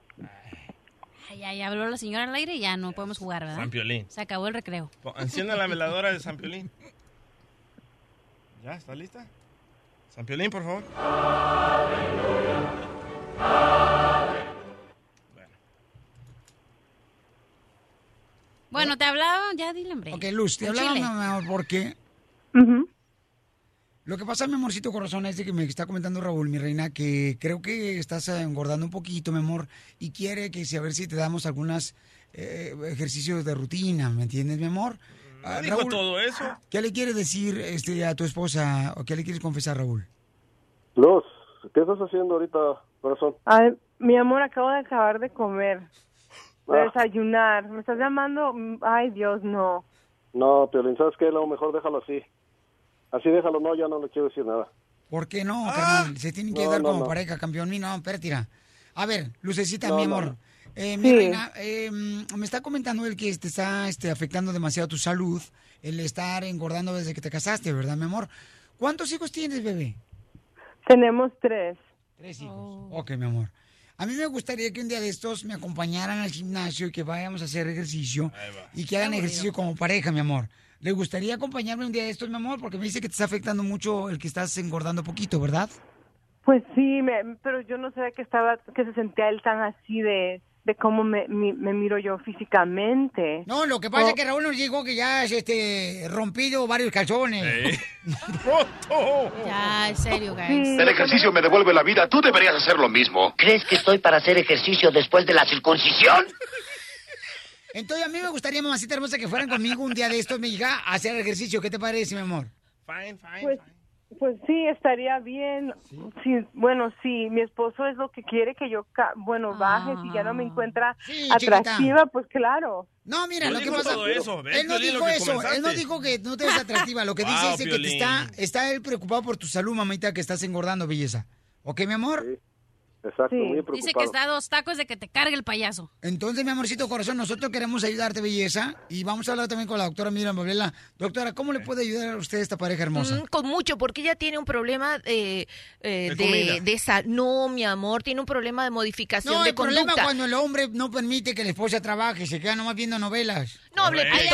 Ay, ya, ya habló la señora al aire y ya no podemos jugar, ¿verdad? San Piolín. Se acabó el recreo. Encienda la veladora de San Piolín. ¿Ya? ¿Está lista? San Piolín, por favor. Bueno, te hablaba, ya dile, hombre. Ok, Luz, te hablaba, amor, porque... Lo que pasa, mi amorcito corazón, es de que me está comentando Raúl, mi reina, que creo que estás eh, engordando un poquito, mi amor, y quiere que si a ver si te damos algunos ejercicios de rutina, ¿me entiendes, mi amor? Ah, dijo todo eso. ¿Qué le quieres decir este, a tu esposa o qué le quieres confesar, Raúl? Luz, ¿qué estás haciendo ahorita, corazón? Ay, mi amor, acabo de acabar de comer, de Ah. desayunar. ¿Me estás llamando? Mm, Ay, Dios, no. No, Piolín, ¿sabes qué? Lo mejor déjalo así. Así déjalo, no, ya no le quiero decir nada. ¿Por qué no, carnal? Se tienen que No, dar no, como no. pareja, campeón. Y no, espérate, mira. A ver, Lucecita, No, mi amor. no. Eh, mi Sí. reina, eh, me está comentando el que te está este, afectando demasiado tu salud, el estar engordando desde que te casaste, ¿verdad, mi amor? ¿Cuántos hijos tienes, bebé? Tenemos tres. Tres hijos. Ok, mi amor. A mí me gustaría que un día de estos me acompañaran al gimnasio y que vayamos a hacer ejercicio y que hagan ejercicio como pareja, mi amor. ¿Le gustaría acompañarme un día de estos, mi amor? Porque me dice que te está afectando mucho el que estás engordando poquito, ¿verdad? Pues sí, me- pero yo no sabía que estaba, que se sentía él tan así de, de cómo me, mi- me miro yo físicamente. No, lo que pasa Oh, es que Raúl nos dijo que ya has este, rompido varios calzones. Ya, en serio, guys. El ejercicio me devuelve la vida. Tú deberías hacer lo mismo. ¿Crees que estoy para hacer ejercicio después de la circuncisión? Entonces a mí me gustaría, mamacita hermosa, que fueran conmigo un día de estos, mi hija, a hacer ejercicio. ¿Qué te parece, mi amor? Fine, fine. Pues, pues sí, estaría bien. Sí, bueno, sí, mi esposo es lo que quiere que yo, ca- bueno, baje. Si ya no me encuentra Sí, atractiva, chiquita. pues claro. No, mira, No lo que pasa... todo eso, ¿ves, Él no Piolín, dijo eso, él no dijo que no te ves atractiva. Lo que dice Wow, es que te está, está él preocupado por tu salud, mamita, que estás engordando, belleza. ¿Ok, mi amor? Exacto, muy preocupado. Dice que está a dos tacos de que te cargue el payaso. Entonces, mi amorcito corazón, nosotros queremos ayudarte, belleza, y vamos a hablar también con la doctora Miriam Babela. Doctora, ¿cómo le puede ayudar a usted esta pareja hermosa? Mm, con mucho, porque ella tiene un problema eh, eh, De de, de esa. No, mi amor, tiene un problema de modificación No, de el problema cuando el hombre no permite que la esposa trabaje, se queda nomás viendo novelas. No hable ni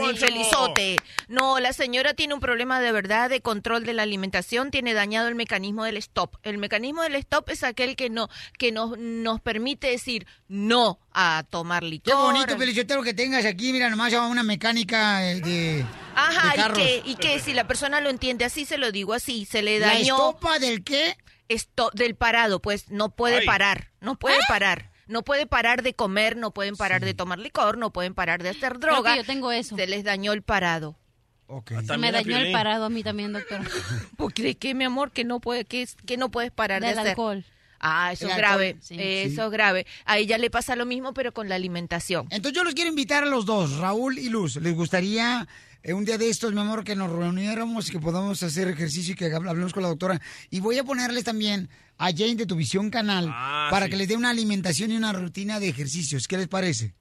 Poncho. felizote. No, la señora tiene un problema de verdad de control de la alimentación, tiene dañado el mecanismo del stop. El mecanismo del stop es aquel que no que nos, nos permite decir no a tomar licor. Qué bonito, Pelichotero, que tengas aquí, mira, nomás a una mecánica de, Ajá, de y que, y que si la persona lo entiende así, se lo digo así, se le ¿La dañó. estopa del qué? Esto, del parado, pues no puede Ay. parar, no puede parar. No puede parar de comer, no pueden parar de tomar licor, no pueden parar de hacer Creo droga. que yo tengo eso. Se les dañó el parado. Se me dañó el parado a mí también, doctor. ¿De qué, mi amor? Que no puede, que, no puedes parar de Del hacer. alcohol. Ah, eso El es alcohol, grave. sí. Eso Sí. es grave. A ella le pasa lo mismo, pero con la alimentación. Entonces yo los quiero invitar a los dos, Raúl y Luz. ¿Les gustaría eh, un día de estos, mi amor, que nos reuniéramos y que podamos hacer ejercicio y que hab- hablemos con la doctora? Y voy a ponerles también a Jane de Tu Visión Canal Ah, para sí. que les dé una alimentación y una rutina de ejercicios. ¿Qué les parece?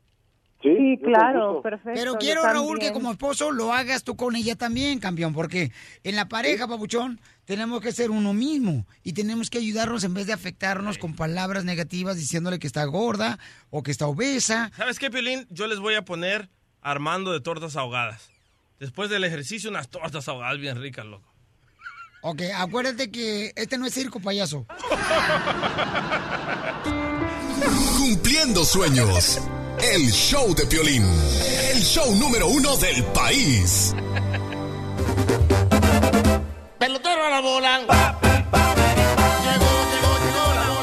Sí, claro, perfecto. Pero quiero, Raúl, que como esposo lo hagas tú con ella también, campeón, porque en la pareja, papuchón, tenemos que ser uno mismo y tenemos que ayudarnos en vez de afectarnos con palabras negativas diciéndole que está gorda o que está obesa. ¿Sabes qué, Piolín? Yo les voy a poner armando de tortas ahogadas. Después del ejercicio, unas tortas ahogadas bien ricas, loco. Ok, acuérdate que este no es circo, payaso. Cumpliendo sueños. El show de Piolín. El show número uno del país. Pelotero a la bola.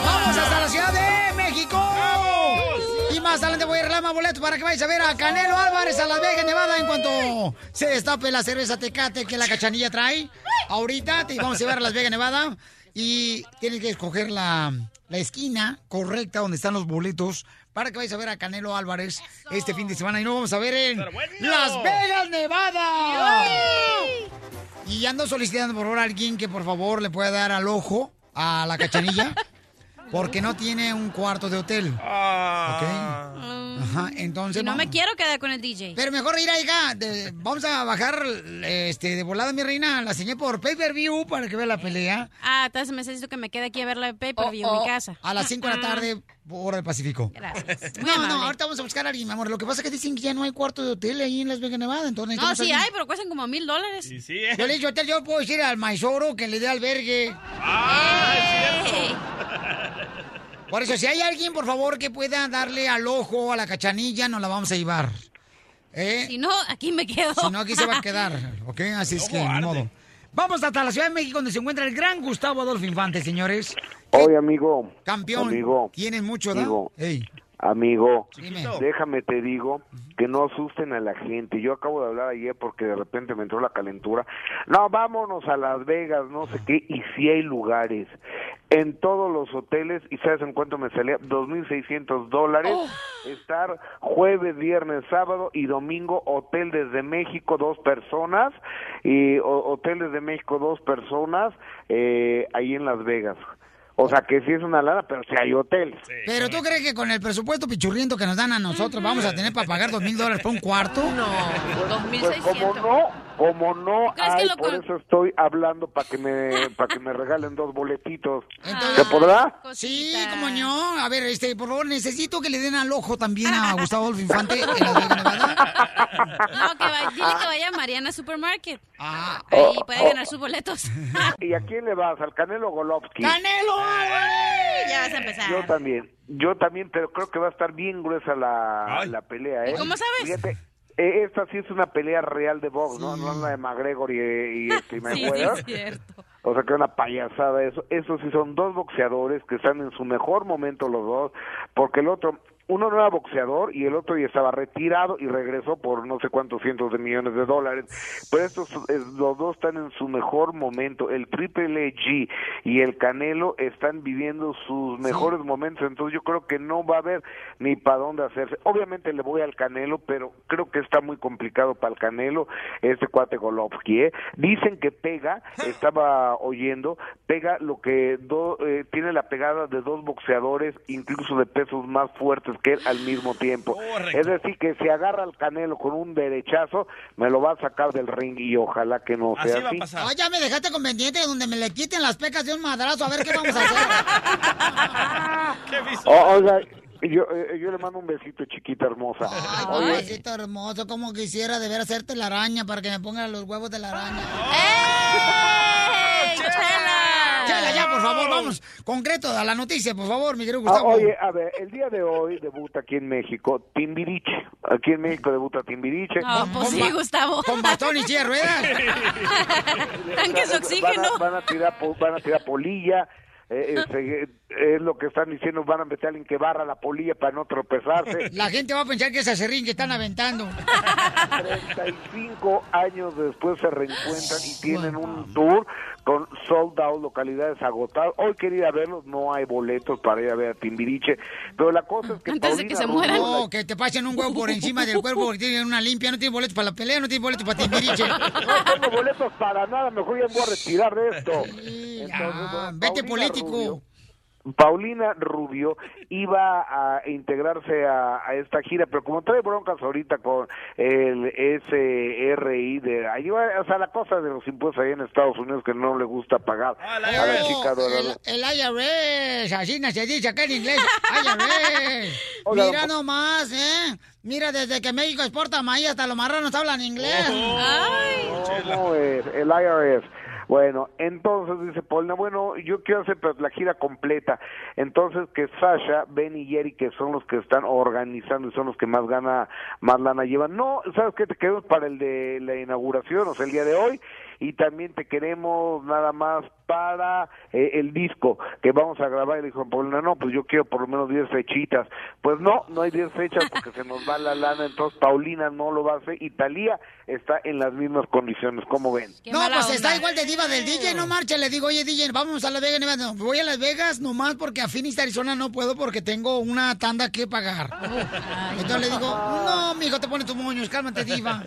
¡Vamos hasta la Ciudad de México! Y más adelante voy a arreglar más boletos para que vayas a ver a Canelo Álvarez a Las Vegas, Nevada, en cuanto se destape la cerveza Tecate que la cachanilla trae. Ahorita te vamos a llevar a Las Vegas, Nevada. Y tienes que escoger la, la esquina correcta donde están los boletos para que vayas a ver a Canelo Álvarez este fin de semana. Y nos vamos a ver en Las Vegas, Nevada. Y ando solicitando por favor a alguien que por favor le pueda dar al ojo a la cachanilla. Porque no tiene un cuarto de hotel. ¿Ok? Ajá, entonces. Y no me quiero quedar con el DJ. Pero mejor ir ahí, hija. de- vamos a bajar este, de volada, mi reina, la señal por pay per view para que vea la pelea. Ah, entonces necesito que me quede aquí a ver la pay-per-view Oh, en oh, mi casa. A las 5 de la tarde, hora del Pacífico. Gracias. Muy No, no, ahorita vamos a buscar a alguien, mi amor. Lo que pasa es que dicen que ya no hay cuarto de hotel ahí en Las Vegas, Nevada. Entonces No, sí hay, pero cuestan como mil dólares. Sí, sí. Yo le dicho, hotel, yo puedo decir al maizoro que le dé albergue. Por eso, si hay alguien, por favor, que pueda darle al ojo a la cachanilla, nos la vamos a llevar. ¿Eh? Si no, aquí me quedo. Si no, aquí se va a quedar, ¿ok? Así es que, ni modo. Vamos hasta la Ciudad de México, donde se encuentra el gran Gustavo Adolfo Infante, señores. Oye, amigo. Campeón, Amigo. tienes mucho, ¿no? Amigo. Amigo, déjame te digo que no asusten a la gente. Yo acabo de hablar ayer porque de repente me entró la calentura. No, vámonos a Las Vegas, no sé qué, y sí hay lugares. En todos los hoteles y sabes en cuánto me salía 2.600 dólares Oh. estar jueves, viernes, sábado y domingo hotel desde México dos personas y o- hotel desde México dos personas eh, ahí en Las Vegas. O sea que sí es una lana, pero sí hay hotel. Pero tú crees que con el presupuesto pichurriento que nos dan a nosotros vamos a tener para pagar dos mil dólares por un cuarto? No, Pues como no, como no hay, por con- eso estoy hablando para que me para que me regalen dos boletitos. Entonces- ¿Se podrá? Sí, como no. A ver, este, por favor, necesito que le den al ojo también a Gustavo Adolfo Infante en. No, que vaya, dile que vaya a Mariana Supermarket. Ah, Ahí Oh, puede oh. ganar sus boletos. ¿Y a quién le vas? ¿Al Canelo Golovkin? ¡Canelo! Ya vas a empezar. Yo también, yo también, pero creo que va a estar bien gruesa la, la pelea, ¿eh? ¿Y cómo sabes? Fíjate, esta sí es una pelea real de box, ¿no? No la de McGregor y, y este, Sí, sí, es cierto. O sea que una payasada eso. Esos sí son dos boxeadores que están en su mejor momento los dos, porque el otro, uno no era boxeador y el otro ya estaba retirado y regresó por no sé cuántos cientos de millones de dólares. Pero estos los dos están en su mejor momento. El Triple G y el Canelo están viviendo sus mejores momentos, entonces yo creo que no va a haber ni para dónde hacerse. Obviamente le voy al Canelo, pero creo que está muy complicado para el Canelo este cuate Golovkin. ¿eh? Dicen que pega, estaba oyendo, pega lo que do- eh, tiene la pegada de dos boxeadores, incluso de pesos más fuertes que él al mismo tiempo. Es decir, que si agarra al Canelo con un derechazo, me lo va a sacar del ring y ojalá que no sea así. Ay, ya me dejaste con pendiente donde me le quiten las pecas de un madrazo. A ver qué vamos a hacer. O- oiga, yo, eh, yo le mando un besito, chiquita hermosa. Ay, besito hermoso, como quisiera de ver hacerte la araña para que me pongan los huevos de la araña. ¡Chela! Chela, ya, por favor, vamos. Concreto a la noticia, por favor, mi querido Ah, Gustavo. oye, a ver, el día de hoy debuta aquí en México Timbiriche. Aquí en México debuta Timbiriche. Ah, pues sí, Gustavo. Con bastón y silla de ruedas. Tanques de oxígeno. Van a, van a tirar, van a tirar polilla. Eh, eh, es lo que están diciendo, van a meter a alguien que barra la polilla para no tropezarse. La gente va a pensar que es acerrín que están aventando. 35 años después se reencuentran y tienen un tour con sold out, localidades agotadas. Hoy quería verlos, no hay boletos para ir a ver a Timbiriche, pero la cosa es que Paulina Rubio, No, que te pasen un huevo por encima del cuerpo porque tienen una limpia. No tienen boletos para la pelea, no tienen boletos para Timbiriche. No tengo boletos para nada, mejor ya me voy a retirar de esto. Vete político. Paulina Rubio iba a integrarse a, a esta gira, pero como trae broncas ahorita con el SRI de ahí va, o sea, la cosa de los impuestos ahí en Estados Unidos que no le gusta pagar a la chica dorada. El, el IRS, así no se dice acá en inglés. IRS. Hola, Mira nomás, ¿eh? Mira, desde que México exporta maíz hasta los marranos hablan inglés. ¿Cómo es? El IRS. Bueno, entonces dice Paulina, bueno, yo quiero hacer la gira completa. Entonces que Sasha, Ben y Jerry, que son los que están organizando y son los que más gana, más lana llevan. No, ¿sabes qué? Te queremos para el de la inauguración, o sea, el día de hoy. Y también te queremos nada más para eh, el disco que vamos a grabar. Y dijo Paulina, no, pues yo quiero por lo menos 10 fechitas. Pues no, no hay 10 fechas porque se nos va la lana. Entonces Paulina no lo va a hacer y Talía está en las mismas condiciones. ¿Cómo ven? No, pues está igual de diva del DJ, no marcha. Le digo, oye, DJ, vamos a Las Vegas, Nevada. No, voy a Las Vegas nomás porque a Phoenix, Arizona no puedo porque tengo una tanda que pagar. Entonces le digo, no, mijo, te pones tus moños, cálmate, diva.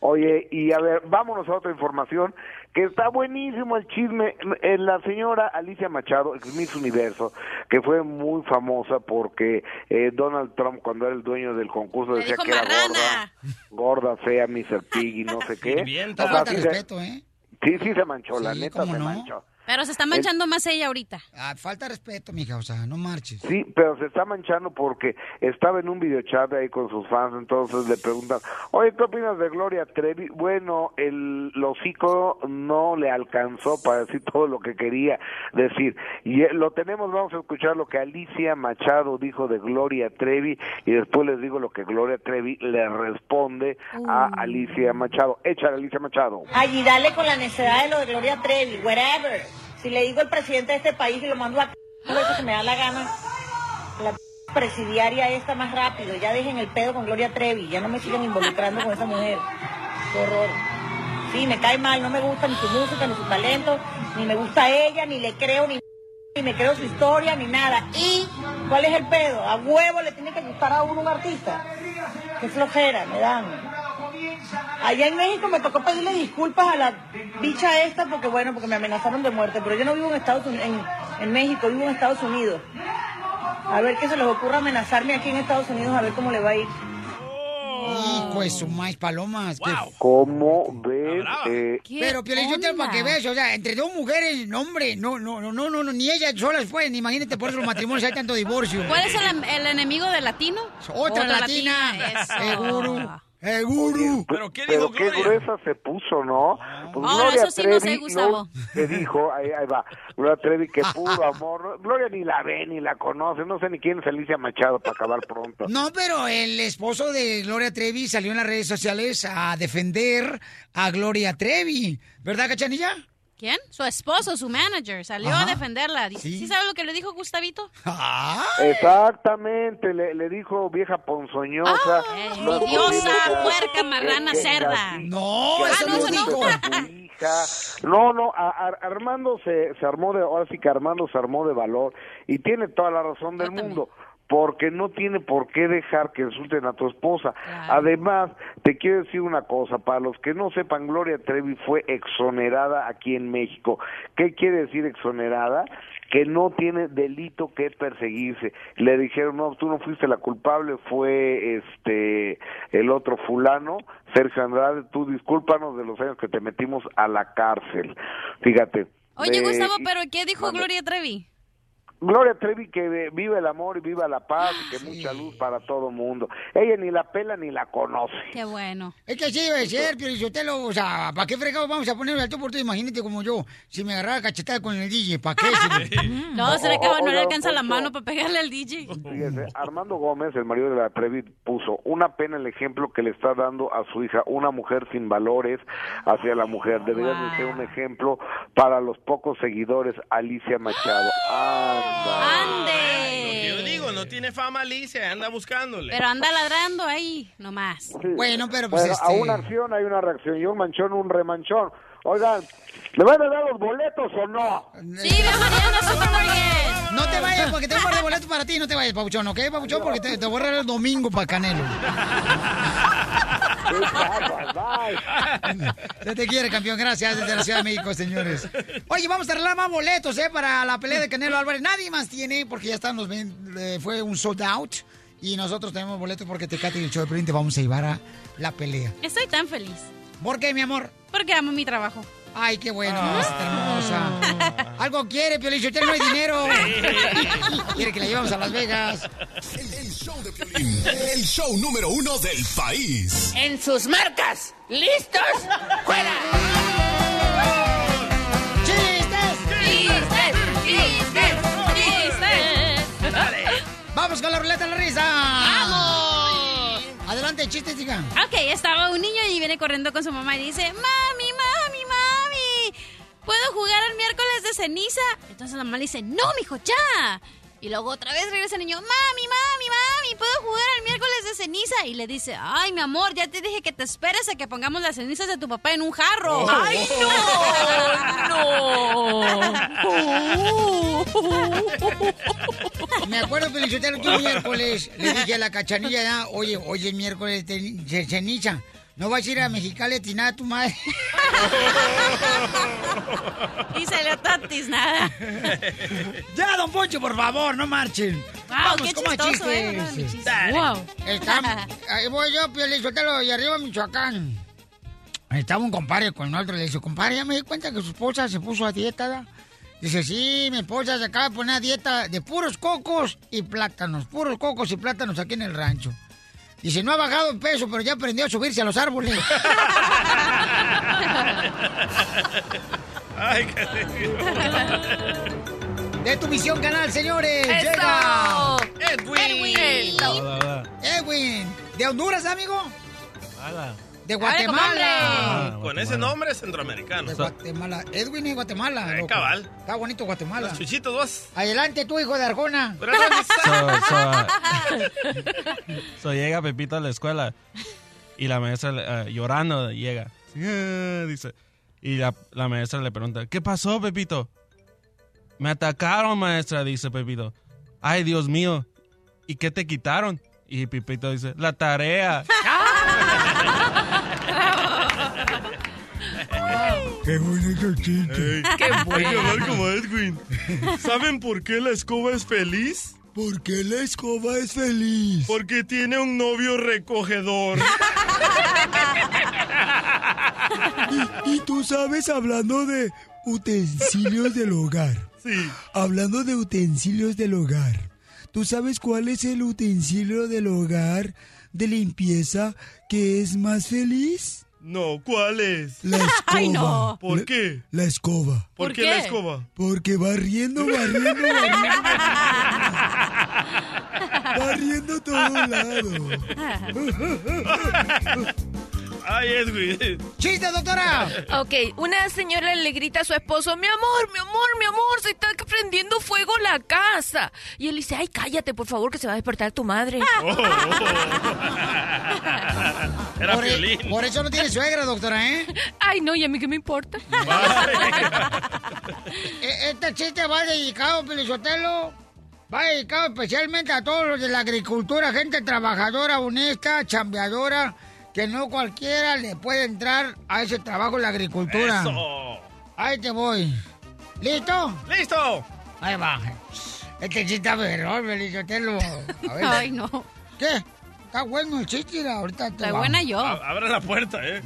Oye, y a ver, vámonos a otra información, que está buenísimo el chisme. Eh, La señora Alicia Machado, ex Miss Universo, que fue muy famosa porque eh, Donald Trump, cuando era el dueño del concurso, Le decía que era gorda, gorda, fea, Mr. Pig y no sé qué. Sirvienta. O sea, sí respeto, ¿eh? Sí, sí se manchó, la neta ¿cómo se no? manchó. Pero se está manchando más ella ahorita. Ah, falta respeto, mija, o sea, no marches. Sí, pero se está manchando porque estaba en un videochat ahí con sus fans, entonces le preguntan, oye, ¿qué opinas de Gloria Trevi? Bueno, el hocico no le alcanzó para decir todo lo que quería decir. Y eh, lo tenemos, vamos a escuchar lo que Alicia Machado dijo de Gloria Trevi y después les digo lo que Gloria Trevi le responde a Alicia Machado. Échale, Alicia Machado. Ay, y dale con la necesidad de lo de Gloria Trevi, whatever. Si le digo al presidente de este país y lo mando a eso que me da la gana, la presidiaria esta más rápido, ya dejen el pedo con Gloria Trevi, ya no me sigan involucrando con esa mujer. Qué horror. Sí, me cae mal, no me gusta ni su música, ni su talento, ni me gusta ella, ni le creo, ni ni me creo su historia ni nada. ¿Y cuál es el pedo? A huevo le tiene que gustar a uno un artista. Qué flojera me dan. Allá en México me tocó pedirle disculpas a la bicha esta porque bueno, porque me amenazaron de muerte, pero yo no vivo en Estados Unidos, en, en México, vivo en Estados Unidos. A ver qué se les ocurra amenazarme aquí en Estados Unidos, a ver cómo le va a ir. Hijo de su maíz palomas. qué ¿Cómo ves? Eh, Pero Piolín, yo para que veas, o sea, entre dos mujeres, no, hombre, no, no, no, no, no, no, ni ellas solas pueden, imagínate por eso los matrimonios hay tanto divorcio. ¿Cuál es el, el enemigo del latino? Otra Otra latina. Seguro. Seguro. Pero qué gruesa se puso, ¿no? Pues Oh, Gloria eso sí no sé, Trevi, Gustavo. Te dijo, ahí, ahí va, Gloria Trevi, que puro amor. Gloria ni la ve, ni la conoce, no sé ni quién es Alicia Machado para acabar pronto. No, pero el esposo de Gloria Trevi salió en las redes sociales a defender a Gloria Trevi. ¿Verdad, Cachanilla? ¿Quién? Su esposo, su manager, salió Ajá. a defenderla. ¿Sí, Sí. ¿Sí sabe lo que le dijo Gustavito? Exactamente, le, le dijo vieja ponzoñosa. no envidiosa, podía- puerca, marrana, que- cerda. así- No, que eso así no, dijo no. No, no, a- a- Armando se, se armó de, ahora sí que Armando se armó de valor y tiene toda la razón del mundo. Porque no tiene por qué dejar que insulten a tu esposa. Además, te quiero decir una cosa, para los que no sepan, Gloria Trevi fue exonerada aquí en México. ¿Qué quiere decir exonerada? que no tiene delito que perseguirse. Le dijeron, no, tú no fuiste la culpable, fue este el otro fulano, Sergio Andrade, tú discúlpanos de los años que te metimos a la cárcel. Fíjate. Oye, Gustavo, ¿pero qué dijo. Gloria Trevi? Gloria Trevi que viva el amor y viva la paz y que mucha luz para todo mundo. Ella ni la pela ni la conoce. Qué bueno. Es que así debe ser, pero yo te lo, o sea, ¿para qué fregado vamos a ponerle al tú por tú? Imagínate como yo, si me agarrara cachetada con el DJ, ¿para qué? Si- No, se le acaba, no le alcanza la mano para pegarle al DJ. Fíjese, Armando Gómez, el marido de la Trevi, puso una pena el ejemplo que le está dando a su hija, una mujer sin valores hacia la mujer. Debería de ser un ejemplo para los pocos seguidores, Alicia Machado. Anda. Lo que yo digo, no tiene fama Alicia, anda buscándole. Pero anda ladrando ahí, nomás. Bueno, pero pues, este, a una acción hay una reacción y un manchón, un remanchón. Oigan, ¿le van a dar los boletos o no? Sí, bienvenido a Supermarket. No te vayas porque tengo un par de boletos para ti, no te vayas, Pabuchón, ¿ok, Pabuchón? Porque te, te voy a regalar el domingo para Canelo. Se te quiere, campeón. Gracias desde la Ciudad de México, señores. Oye, vamos a arreglar más boletos, ¿eh? Para la pelea de Canelo Álvarez. Nadie más tiene, porque ya están los... ven- eh, fue un sold out. Y nosotros tenemos boletos porque Tecate y el show de Pelín te vamos a llevar a la pelea. Estoy tan feliz. ¿Por qué, mi amor? Porque amo mi trabajo. Ay, qué bueno, mamacita hermosa. Algo quiere, Piolín, Sotelo, no hay dinero. quiere que la llevamos a Las Vegas. El show de Piolín, el show número uno del país. En sus marcas. ¿Listos? ¡Fuera! ¡Chistes! ¡Chistes! ¡Chistes! Vamos con la ruleta de la risa. ¡Vamos! Adelante, chistes. Ok, estaba un niño y viene corriendo con su mamá y dice, mami, mami, mami, ¿puedo jugar el miércoles de ceniza? Entonces la mamá le dice, no, mijo, ya. Y luego otra vez regresa el niño, mami, mami, mami, ¿puedo jugar el miércoles de ceniza? Y le dice, ay, mi amor, ya te dije que te esperes a que pongamos las cenizas de tu papá en un jarro. Oh. ¡Ay, Me acuerdo, Felicitero, que un miércoles le dije a la cachanilla, ya, oye, hoy es miércoles de ceniza. ¿No vas a ir a Mexicali a tinar a tu madre? Y salió tatis, nada. ya, don Poncho, por favor, no marchen. Vamos, qué como chistoso, eh. Wow. Está- ahí voy yo, Felicitero, y arriba Michoacán. Estaba un compadre con otro, le dice, compadre, ya me di cuenta que su esposa se puso a dieta, ¿da? Dice, sí, mi esposa se acaba de poner a dieta de puros cocos y plátanos, puros cocos y plátanos aquí en el rancho. Dice, no ha bajado en peso, pero ya aprendió a subirse a los árboles. Ay, qué De tu visión canal, señores. ¡Eso! Llega Edwin. Edwin. ¿De Honduras, amigo? De Ah, Guatemala. Con ese nombre es centroamericano. De Guatemala. Edwin es Guatemala. Eh, cabal. Está bonito Guatemala. Los chuchitos vos. Adelante, tu hijo de Arjona. So, so, so llega Pepito a la escuela y la maestra eh, llorando llega. "Ah", dice. Y la, la maestra le pregunta, ¿qué pasó, Pepito? Me atacaron, maestra, dice Pepito. Ay, Dios mío. ¿Y qué te quitaron? Y Pepito dice, la tarea. Qué bonito chiste. Qué Hay que hablar como Edwin. ¿Saben por qué la escoba es feliz? ¿Por qué la escoba es feliz? Porque tiene un novio recogedor. Y, y tú sabes, hablando de utensilios del hogar. Sí. Hablando de utensilios del hogar. ¿Tú sabes cuál es el utensilio del hogar de limpieza que es más feliz? No, ¿cuál es? La escoba. Ay, no. ¿Por La- qué? La escoba. ¿Por, qué, la escoba? Porque va riendo, va riendo, va riendo. Va riendo todo lado. Ay, Edwin. ¡Chiste, doctora! Ok, una señora le grita a su esposo, mi amor, mi amor, mi amor, se está prendiendo fuego la casa. Y él dice, ay, cállate, por favor, que se va a despertar tu madre. Era por, e- por eso no tiene suegra, doctora, ¿eh? Ay, no, ¿y a mí qué me importa? E- Este chiste va dedicado, Pelizotelo. Va dedicado especialmente a todos los de la agricultura, gente trabajadora, honesta, chambeadora, que no cualquiera le puede entrar a ese trabajo en la agricultura. Eso. Ahí te voy. ¿Listo? ¡Listo! Ahí va. Este chiste está mejor, ver. Ay, no. ¿Qué? Está bueno el chiste, ahorita te Está va. buena yo. A- Abre la puerta, ¿eh?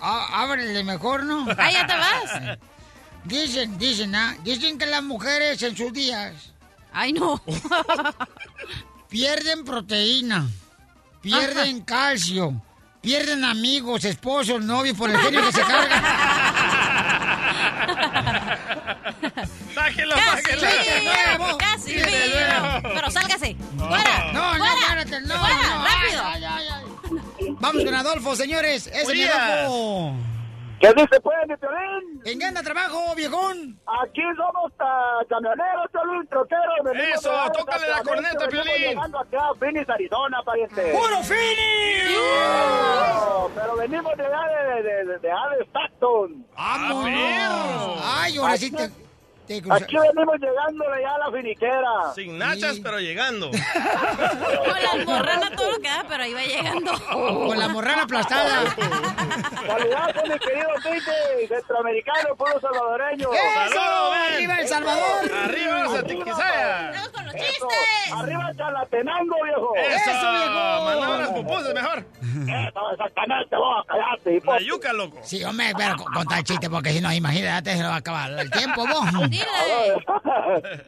Á- ábrele mejor, ¿no? Ah, ya te vas. Dicen, dicen, ¿ah? Dicen que las mujeres en sus días Ay, no. pierden proteína, pierden calcio, pierden amigos, esposos, novios por el genio que se carga. ¡Sáquelo, Casi, sáquelo! nuevo. casi. Nuevo. Pero sálgase. ¡Fuera! No, no, ¡Fuera! espérate, no, ¡Fuera! no. ¡Rápido! Ay, ay, ay. Vamos con Adolfo, señores. Ese es mi. Adolfo. ¿Qué dice, pues, mi Piolín? ¿En qué anda trabajo, viejón? Aquí somos ah, camioneros, Piolín, troqueros. Eso, tócale la corneta, Piolín. llegando acá a Phoenix, Arizona, pariente. ¡Puro Fini! Oh, pero venimos de allá de, de, de, de perro! Ay, ahora sí te... Aquí venimos llegándole ya a la finiquera. Sin nachas, pero llegando. Con la almorrana todo lo que da, pero ahí va llegando. Con la morrana aplastada. Saludazo, mi querido Tite, centroamericano, pueblo salvadoreño. ¡Eso! ¡Arriba El Salvador! ¡Arriba, Santiquisaya! ¡Vamos con los chistes! Arriba Chalatenango, viejo. ¡Eso, ¡Eso, viejo! Mandame las pupusas mejor. Eso, exactamente, vos, callate. La yuca, loco. Sí, hombre, pero con- contar el chiste, porque si no, imagínate, se lo va a acabar el tiempo, vos. Dile.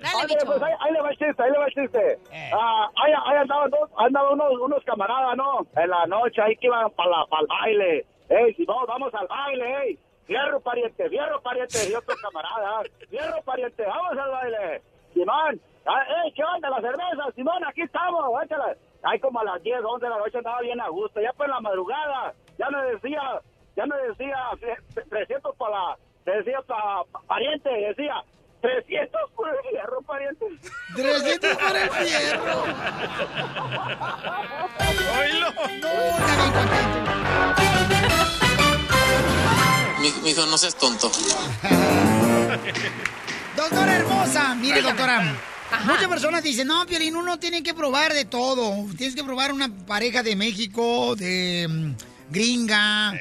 Dale, bicho. pues ahí, ahí le va el chiste, ahí le va el chiste. Eh. Ah, ahí, ahí andaban, dos, andaban unos, unos camaradas, ¿no? En la noche, ahí que iban para el baile. Ey, si vamos, vamos al baile, ey. Fierro, pariente, fierro, pariente. Y otro camarada, fierro, pariente, vamos al baile. Simón, ah, ey, ¿qué onda la cerveza? Simón, aquí estamos, échala. Ahí como a las 10, 11 de la noche andaba bien a gusto. Ya por la madrugada, ya me decía, ya me decía tre- 300 para la, decía para pariente, decía 300 por el fierro, pariente. 300 por el fierro. ¡Oílo! Está bien contento. Mi, hijo, no seas tonto. Doctora hermosa, mire, doctora. Muchas personas dicen, no, Piolín, uno tiene que probar de todo. Tienes que probar una pareja de México, de mm, gringa.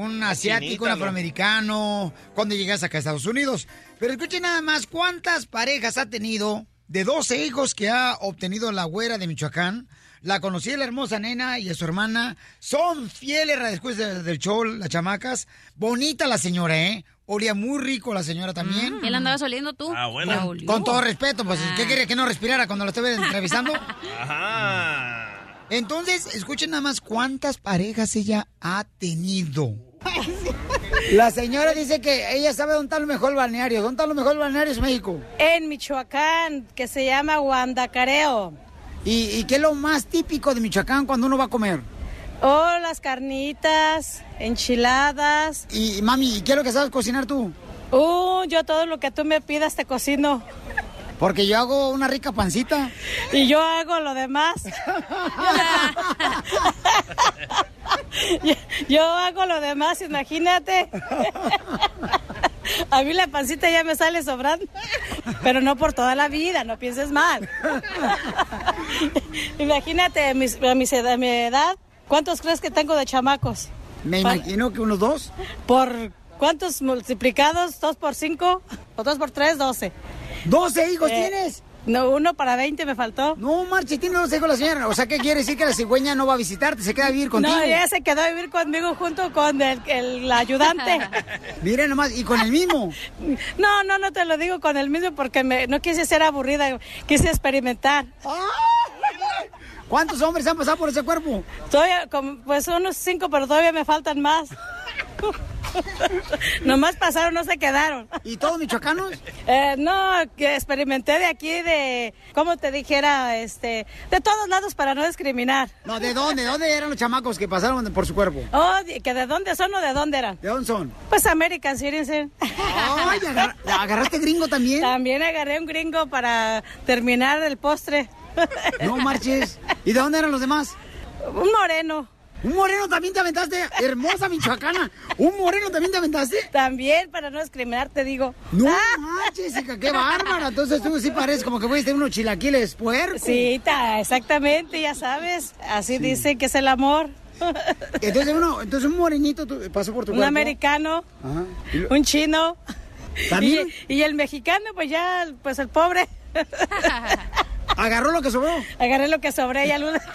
Un asiático, un ¿no? afroamericano, cuando llegas acá a Estados Unidos. Pero escuchen nada más, ¿cuántas parejas ha tenido de 12 hijos que ha obtenido la güera de Michoacán? La conocí la hermosa nena y a su hermana. Son fieles después de- del show, las chamacas. Bonita la señora, ¿eh? Olía muy rico la señora también. ¿Él andaba oliendo tú? Ah, bueno. La olió. Con todo respeto, pues, Ah. ¿qué quiere que no respirara cuando lo estuve entrevistando? Ajá. Entonces, escuchen nada más cuántas parejas ella ha tenido. La señora dice que ella sabe dónde está el mejor balneario. ¿Dónde está el mejor balneario en México? En Michoacán, que se llama Guandacareo. ¿Y, y qué es lo más típico de Michoacán cuando uno va a comer? Oh, las carnitas, enchiladas. Y, mami, ¿qué es lo que sabes cocinar tú? Uh, yo todo lo que tú me pidas te cocino. Porque yo hago una rica pancita. Y yo hago lo demás. yo, yo hago lo demás, imagínate. A mí la pancita ya me sale sobrando, pero no por toda la vida, no pienses mal. Imagínate, a mis- a mis edad- mi edad, ¿cuántos crees que tengo de chamacos? Me imagino que unos dos. ¿Por cuántos multiplicados? ¿Dos por cinco? ¿O dos por tres? Doce. ¿Doce hijos Eh, tienes? No, uno para veinte me faltó. No, Marche, tiene dos hijos la señora. O sea, ¿qué quiere decir que la cigüeña no va a visitarte? Se queda a vivir contigo. No, ella se quedó a vivir conmigo junto con el, el ayudante. Mira nomás, y con el mismo. No, no, no te lo digo con el mismo porque me, no quise ser aburrida, quise experimentar. ¿Cuántos hombres han pasado por ese cuerpo? Todavía, como, pues unos cinco, pero todavía me faltan más. Nomás pasaron, no se quedaron. ¿Y todos michoacanos? Eh, no, que experimenté de aquí, de, ¿cómo te dijera? Este, de todos lados para no discriminar. No, ¿de dónde? ¿De dónde eran los chamacos que pasaron por su cuerpo? Oh, que de dónde son o de dónde eran. ¿De dónde son? Pues American Citizen. Ay, agar- ¿agarraste gringo también? También agarré un gringo para terminar el postre. No marches. ¿Y de dónde eran los demás? Un moreno. ¿Un moreno también te aventaste? Hermosa michoacana. ¿Un moreno también te aventaste? También, para no discriminar, te digo. No manches, hija, qué bárbara. Entonces tú sí pareces como que voy a tener unos chilaquiles puercos. Sí, ta- exactamente, ya sabes. Así dicen que es el amor. Entonces uno, entonces un morenito pasó por tu Un cuerpo. americano, Ajá. Y lo- un chino. ¿También? Y, y el mexicano, pues ya, pues el pobre. ¿Agarró lo que sobró? Agarré lo que sobré y al último.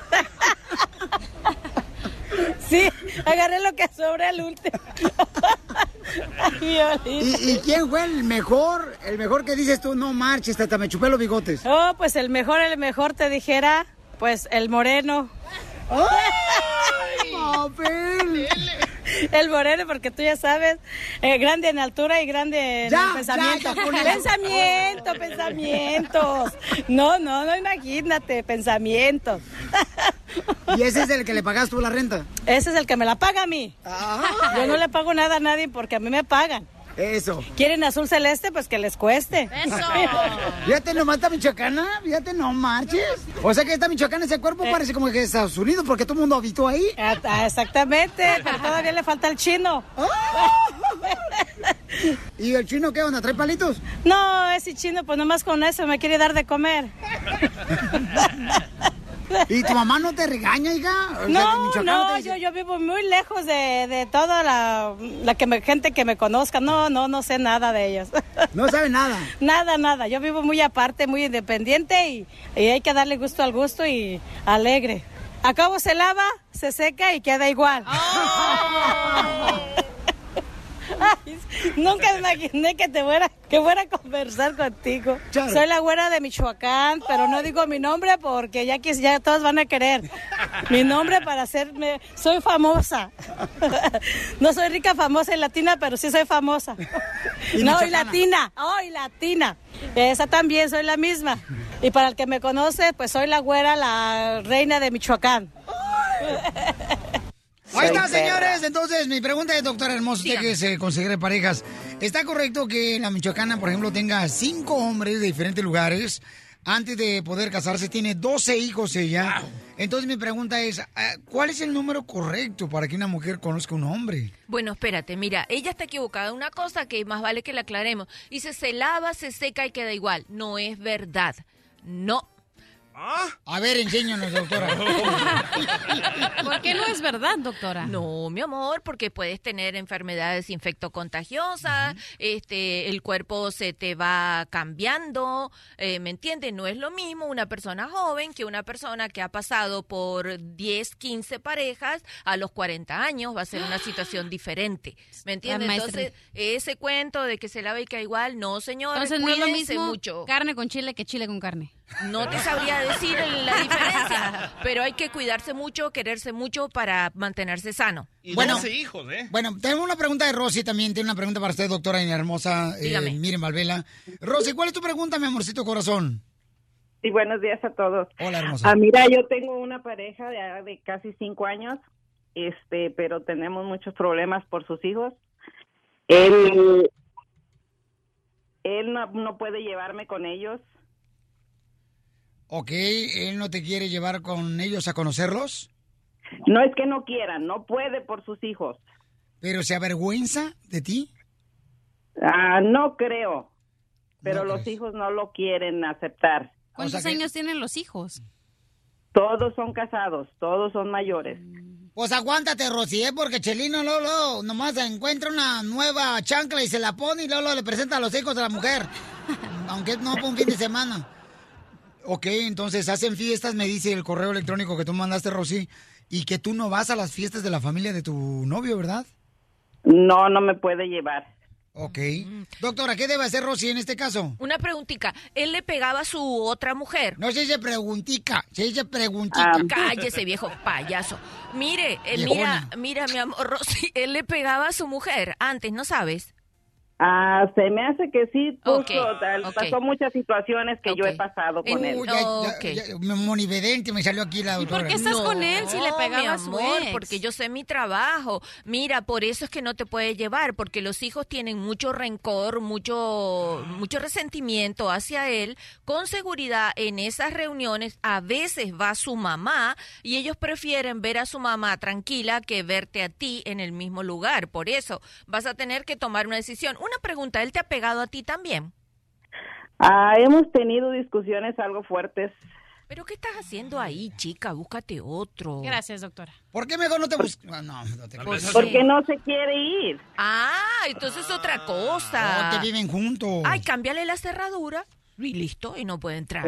Sí, agarré lo que sobré al último. ¿Y, y quién fue el mejor? El mejor que dices tú, no marches, hasta me chupé los bigotes. Oh, pues el mejor, el mejor te dijera, pues el moreno. ¡Papel! El moreno, porque tú ya sabes, eh, grande en altura y grande en Ya, el pensamiento. ya, ya pensamiento, pensamientos. No, no, no, imagínate, pensamientos. ¿Y ese es el que le pagas tú la renta? Ese es el que me la paga a mí. Yo no le pago nada a nadie porque a mí me pagan. Eso. ¿Quieren azul celeste? Pues que les cueste. Fíjate nomás esta michoacana, fíjate, no marches. O sea que esta michoacana, ese cuerpo parece como que es Estados Unidos porque todo el mundo habitó ahí. Ah, ah, Exactamente, pero todavía le falta el chino. ¿Y el chino qué onda? ¿Trae palitos? No, ese chino, pues nomás con eso me quiere dar de comer. ¿Y tu mamá no te regaña, hija? O No, no, dice- yo, yo vivo muy lejos de, de toda la, la que me- gente que me conozca. No, no, no sé nada de ellos. No sabe nada. Nada, nada. Yo vivo muy aparte, muy independiente y, y hay que darle gusto al gusto y alegre. Acabo se lava, se seca y queda igual. Ay, nunca imaginé que te fuera, que fuera a conversar contigo. Soy la güera de Michoacán, pero no digo mi nombre porque ya que ya todos van a querer. Mi nombre para hacerme, soy famosa. No soy rica, famosa y latina, pero sí soy famosa. Y No, y latina, oh, y latina. Esa también soy la misma. Y para el que me conoce, pues soy la güera, la reina de Michoacán. Ahí está, señores. Entonces, mi pregunta es, doctora hermosa, usted que se consejera de parejas. ¿Está correcto que la michoacana, por ejemplo, tenga cinco hombres de diferentes lugares? Antes de poder casarse, tiene 12 hijos ella. Entonces, mi pregunta es, ah, ¿cuál es el número correcto para que una mujer conozca un hombre? Bueno, espérate, mira, ella está equivocada. Una cosa que más vale que la aclaremos. Dice, se lava, se seca y queda igual. No es verdad. No. A ver, enséñanos, doctora. ¿Por qué no es verdad, doctora? No, mi amor, porque puedes tener enfermedades infectocontagiosas, este, el cuerpo se te va cambiando, eh, ¿me entiendes? No es lo mismo una persona joven que una persona que ha pasado por 10, 15 parejas a los 40 años, va a ser una situación diferente, ¿me entiendes? Entonces, ese cuento de que se lava y que igual, no, señor, Entonces no es lo mismo mucho. carne con chile que chile con carne. No te sabría decir la diferencia, pero hay que cuidarse mucho, quererse mucho para mantenerse sano. Y Bueno. 12 hijos, ¿eh? Bueno, tengo una pregunta de Rosy también. Tiene una pregunta para usted, doctora y hermosa eh, Dígame. Miren Valvela. Rosy, ¿cuál es tu pregunta, mi amorcito corazón? Sí, buenos días a todos. Hola, hermosa. Ah, mira, yo tengo una pareja de, de casi cinco años, este, pero tenemos muchos problemas por sus hijos. Él, él no, no puede llevarme con ellos. Ok, ¿él no te quiere llevar con ellos a conocerlos? No es que no quiera, no puede por sus hijos. ¿Pero se avergüenza de ti? Ah, no creo, pero los hijos no lo quieren aceptar. ¿Cuántos años tienen los hijos? Todos son casados, todos son mayores. Pues aguántate, Rosy, ¿eh? porque Chelino Lolo nomás encuentra una nueva chancla y se la pone y Lolo le presenta a los hijos de la mujer. Aunque no por un fin de semana. Ok, entonces hacen fiestas, me dice el correo electrónico que tú mandaste, Rosy, y que tú no vas a las fiestas de la familia de tu novio, ¿verdad? No, no me puede llevar. Ok. Doctora, ¿qué debe hacer Rosy en este caso? Una preguntita. ¿Él le pegaba a su otra mujer? No se dice preguntica, se dice preguntica. Cállese, viejo payaso. Mire, eh, mira, mira, mi amor, Rosy, él le pegaba a su mujer antes, ¿no sabes? Ah, se me hace que sí, puso, Ok, tal- ok. pasó muchas situaciones que yo he pasado con él. Uy, ya, ya, ya, me- monividente me salió aquí la doctora. No, mi a su amor, ex? porque yo sé mi trabajo. Mira, por eso es que no te puede llevar, porque los hijos tienen mucho rencor, mucho, mucho resentimiento hacia él. Con seguridad, en esas reuniones a veces va su mamá y ellos prefieren ver a su mamá tranquila que verte a ti en el mismo lugar. Por eso vas a tener que tomar una decisión. Una pregunta, ¿él te ha pegado a ti también? Ah, hemos tenido discusiones algo fuertes. ¿Pero qué estás haciendo ahí, chica? Búscate otro. Gracias, doctora. ¿Por qué mejor no te buscas? No, no te Porque no se quiere ir. Ah, entonces es otra cosa. No, te viven juntos. Ay, cámbiale la cerradura y listo, y no puede entrar.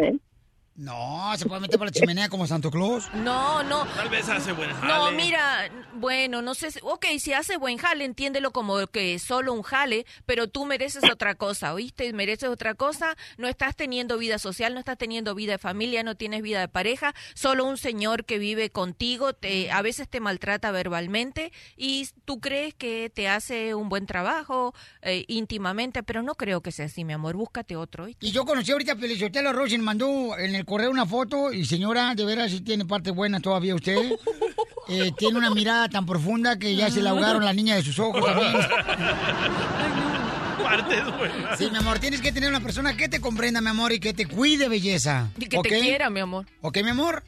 No, se puede meter por la chimenea como Santo Claus. No, no. Tal vez hace buen jale. No, mira, bueno, no sé, si- ok, si hace buen jale, entiéndelo como que es solo un jale, pero tú mereces otra cosa, ¿oíste? Mereces otra cosa, no estás teniendo vida social, no estás teniendo vida de familia, no tienes vida de pareja, solo un señor que vive contigo, te, a veces te maltrata verbalmente y tú crees que te hace un buen trabajo eh, íntimamente, pero no creo que sea así, mi amor, búscate otro, ¿oíste? Y yo conocí ahorita a me mandó en el correo una foto y señora, de veras sí tiene parte buena todavía usted. Eh, tiene una mirada tan profunda que ya se le ahogaron la niña de sus ojos también. Parte buena. Sí, mi amor, tienes que tener una persona que te comprenda, mi amor, y que te cuide, belleza. Y que te quiera, mi amor. ¿Ok, mi amor?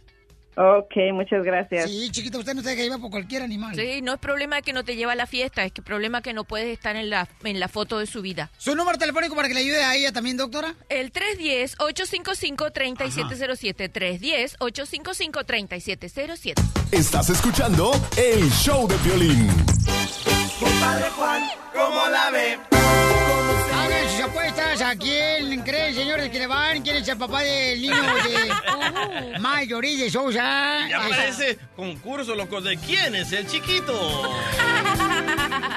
Ok, muchas gracias. Sí, chiquita, usted no se deja llevar por cualquier animal. Sí, no es problema de que no te lleva a la fiesta, es que problema que no puedes estar en la, en la foto de su vida. ¿Su número telefónico para que le ayude a ella también, doctora? El 310-855-3707. 310-855-3707. Estás escuchando el show de violín. Compadre Juan, ¿cómo la ve? Hagan sus apuestas. ¿A quién creen, señores, que le van? ¿Quién es el papá del niño de Marjorie de Sousa? Ya parece concurso, loco. ¿De quién es el chiquito?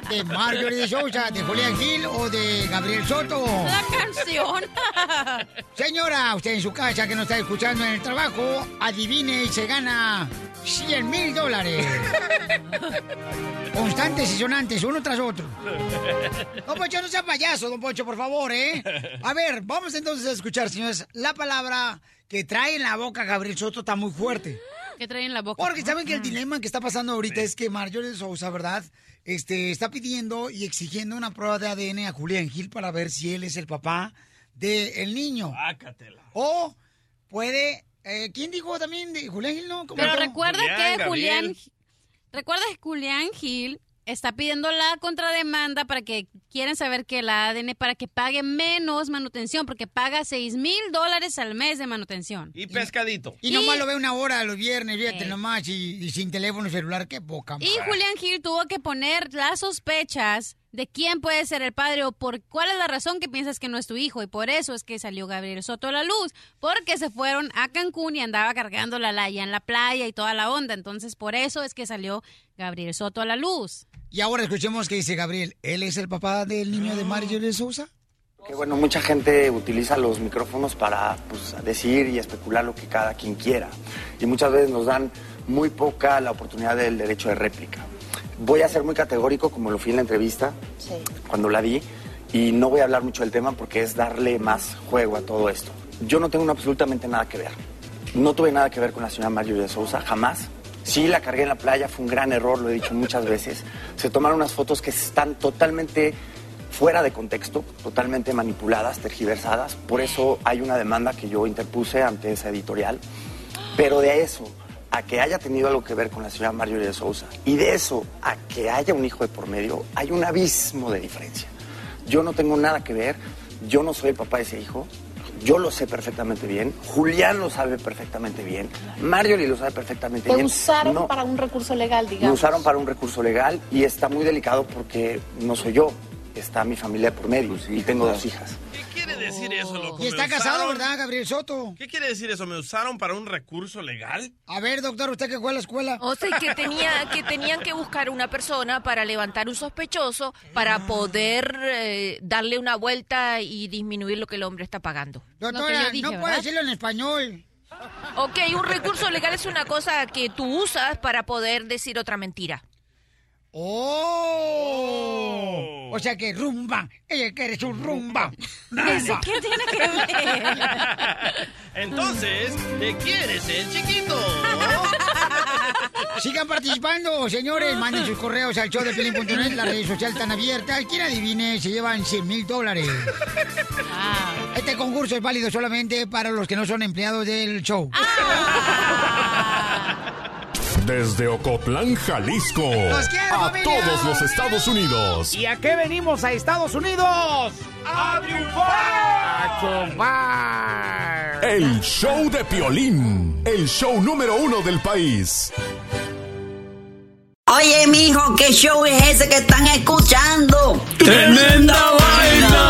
¿De Marjorie de Sousa, de Julián Gil o de Gabriel Soto? La canción. Señora, usted en su casa que nos está escuchando en el trabajo, adivine y se gana 100 mil dólares. Constantes y sonantes, uno tras otro. Don Poncho, no sea payaso, don Poncho, por favor, ¿eh? A ver, vamos entonces a escuchar, señores, la palabra que trae en la boca Gabriel Soto está muy fuerte. ¿Qué trae en la boca? Porque saben que el dilema que está pasando ahorita es que Marjorie de Sousa, ¿verdad? Este, está pidiendo y exigiendo una prueba de ADN a Julián Gil para ver si él es el papá del niño. O puede... eh, ¿Quién dijo también de Julián Gil? No, ¿Cómo Pero recuerda que Julián, recuerda que Julián Gil está pidiendo la contrademanda para que quieren saber que la ADN para que pague menos manutención, porque paga 6 mil dólares al mes de manutención. Y pescadito. Y nomás lo ve una hora los viernes, fíjate nomás, y, y sin teléfono celular, qué poca. Y Julián Gil tuvo que poner las sospechas de quién puede ser el padre o por cuál es la razón que piensas que no es tu hijo. Y por eso es que salió Gabriel Soto a la luz, porque se fueron a Cancún y andaba cargando la laya en la playa y toda la onda. Entonces, por eso es que salió Gabriel Soto a la luz. Y ahora escuchemos que dice Gabriel, ¿él es el papá del niño de Marjorie de Sousa? Que bueno, mucha gente utiliza los micrófonos para pues, decir y especular lo que cada quien quiera. Y muchas veces nos dan muy poca la oportunidad del derecho de réplica. Voy a ser muy categórico, como lo fui en la entrevista, cuando la di, y no voy a hablar mucho del tema porque es darle más juego a todo esto. Yo no tengo absolutamente nada que ver. No tuve nada que ver con la señora Marjorie de Sousa, jamás. Sí, la cargué en la playa, fue un gran error, lo he dicho muchas veces. Se tomaron unas fotos que están totalmente fuera de contexto, totalmente manipuladas, tergiversadas. Por eso hay una demanda que yo interpuse ante esa editorial. Pero de eso a que haya tenido algo que ver con la señora Marjorie de Sousa y de eso a que haya un hijo de por medio, hay un abismo de diferencia. Yo no tengo nada que ver, yo no soy el papá de ese hijo, yo lo sé perfectamente bien, Julián lo sabe perfectamente bien, Marjorie lo sabe perfectamente Te bien. usaron No, para un recurso legal, me digamos. usaron para un recurso legal y está muy delicado porque no soy yo, está mi familia por medio y tengo dos hijas. ¿Qué quiere decir eso, loco? Y ¿Me está casado? ¿verdad, Gabriel Soto? ¿Qué quiere decir eso? ¿Me usaron para un recurso legal? A ver, doctor, ¿usted que fue a la escuela? O sea, que, tenía, que tenían que buscar una persona para levantar un sospechoso para poder eh, darle una vuelta y disminuir lo que el hombre está pagando. Doctora, no puede decirlo en español. Ok, un recurso legal es una cosa que tú usas para poder decir otra mentira. ¡Oh! O sea que rumba, ella que eres un rumba. rumba. ¿Qué tiene que ver? Entonces, ¿te quieres el chiquito? Sigan participando, señores. Manden sus correos al show de Pelín.net. Las redes sociales están abiertas. Quien adivine se llevan 100 mil dólares. Este concurso es válido solamente para los que no son empleados del show. Desde Ocotlán, Jalisco. ¡Los quiero, a familia! todos los Estados Unidos. ¿Y a qué venimos a Estados Unidos? ¡A triunfar! ¡A triunfar! El show de Piolín. El show número uno del país. Oye, mijo, ¿qué show es ese que están escuchando? ¡Tremenda vaina!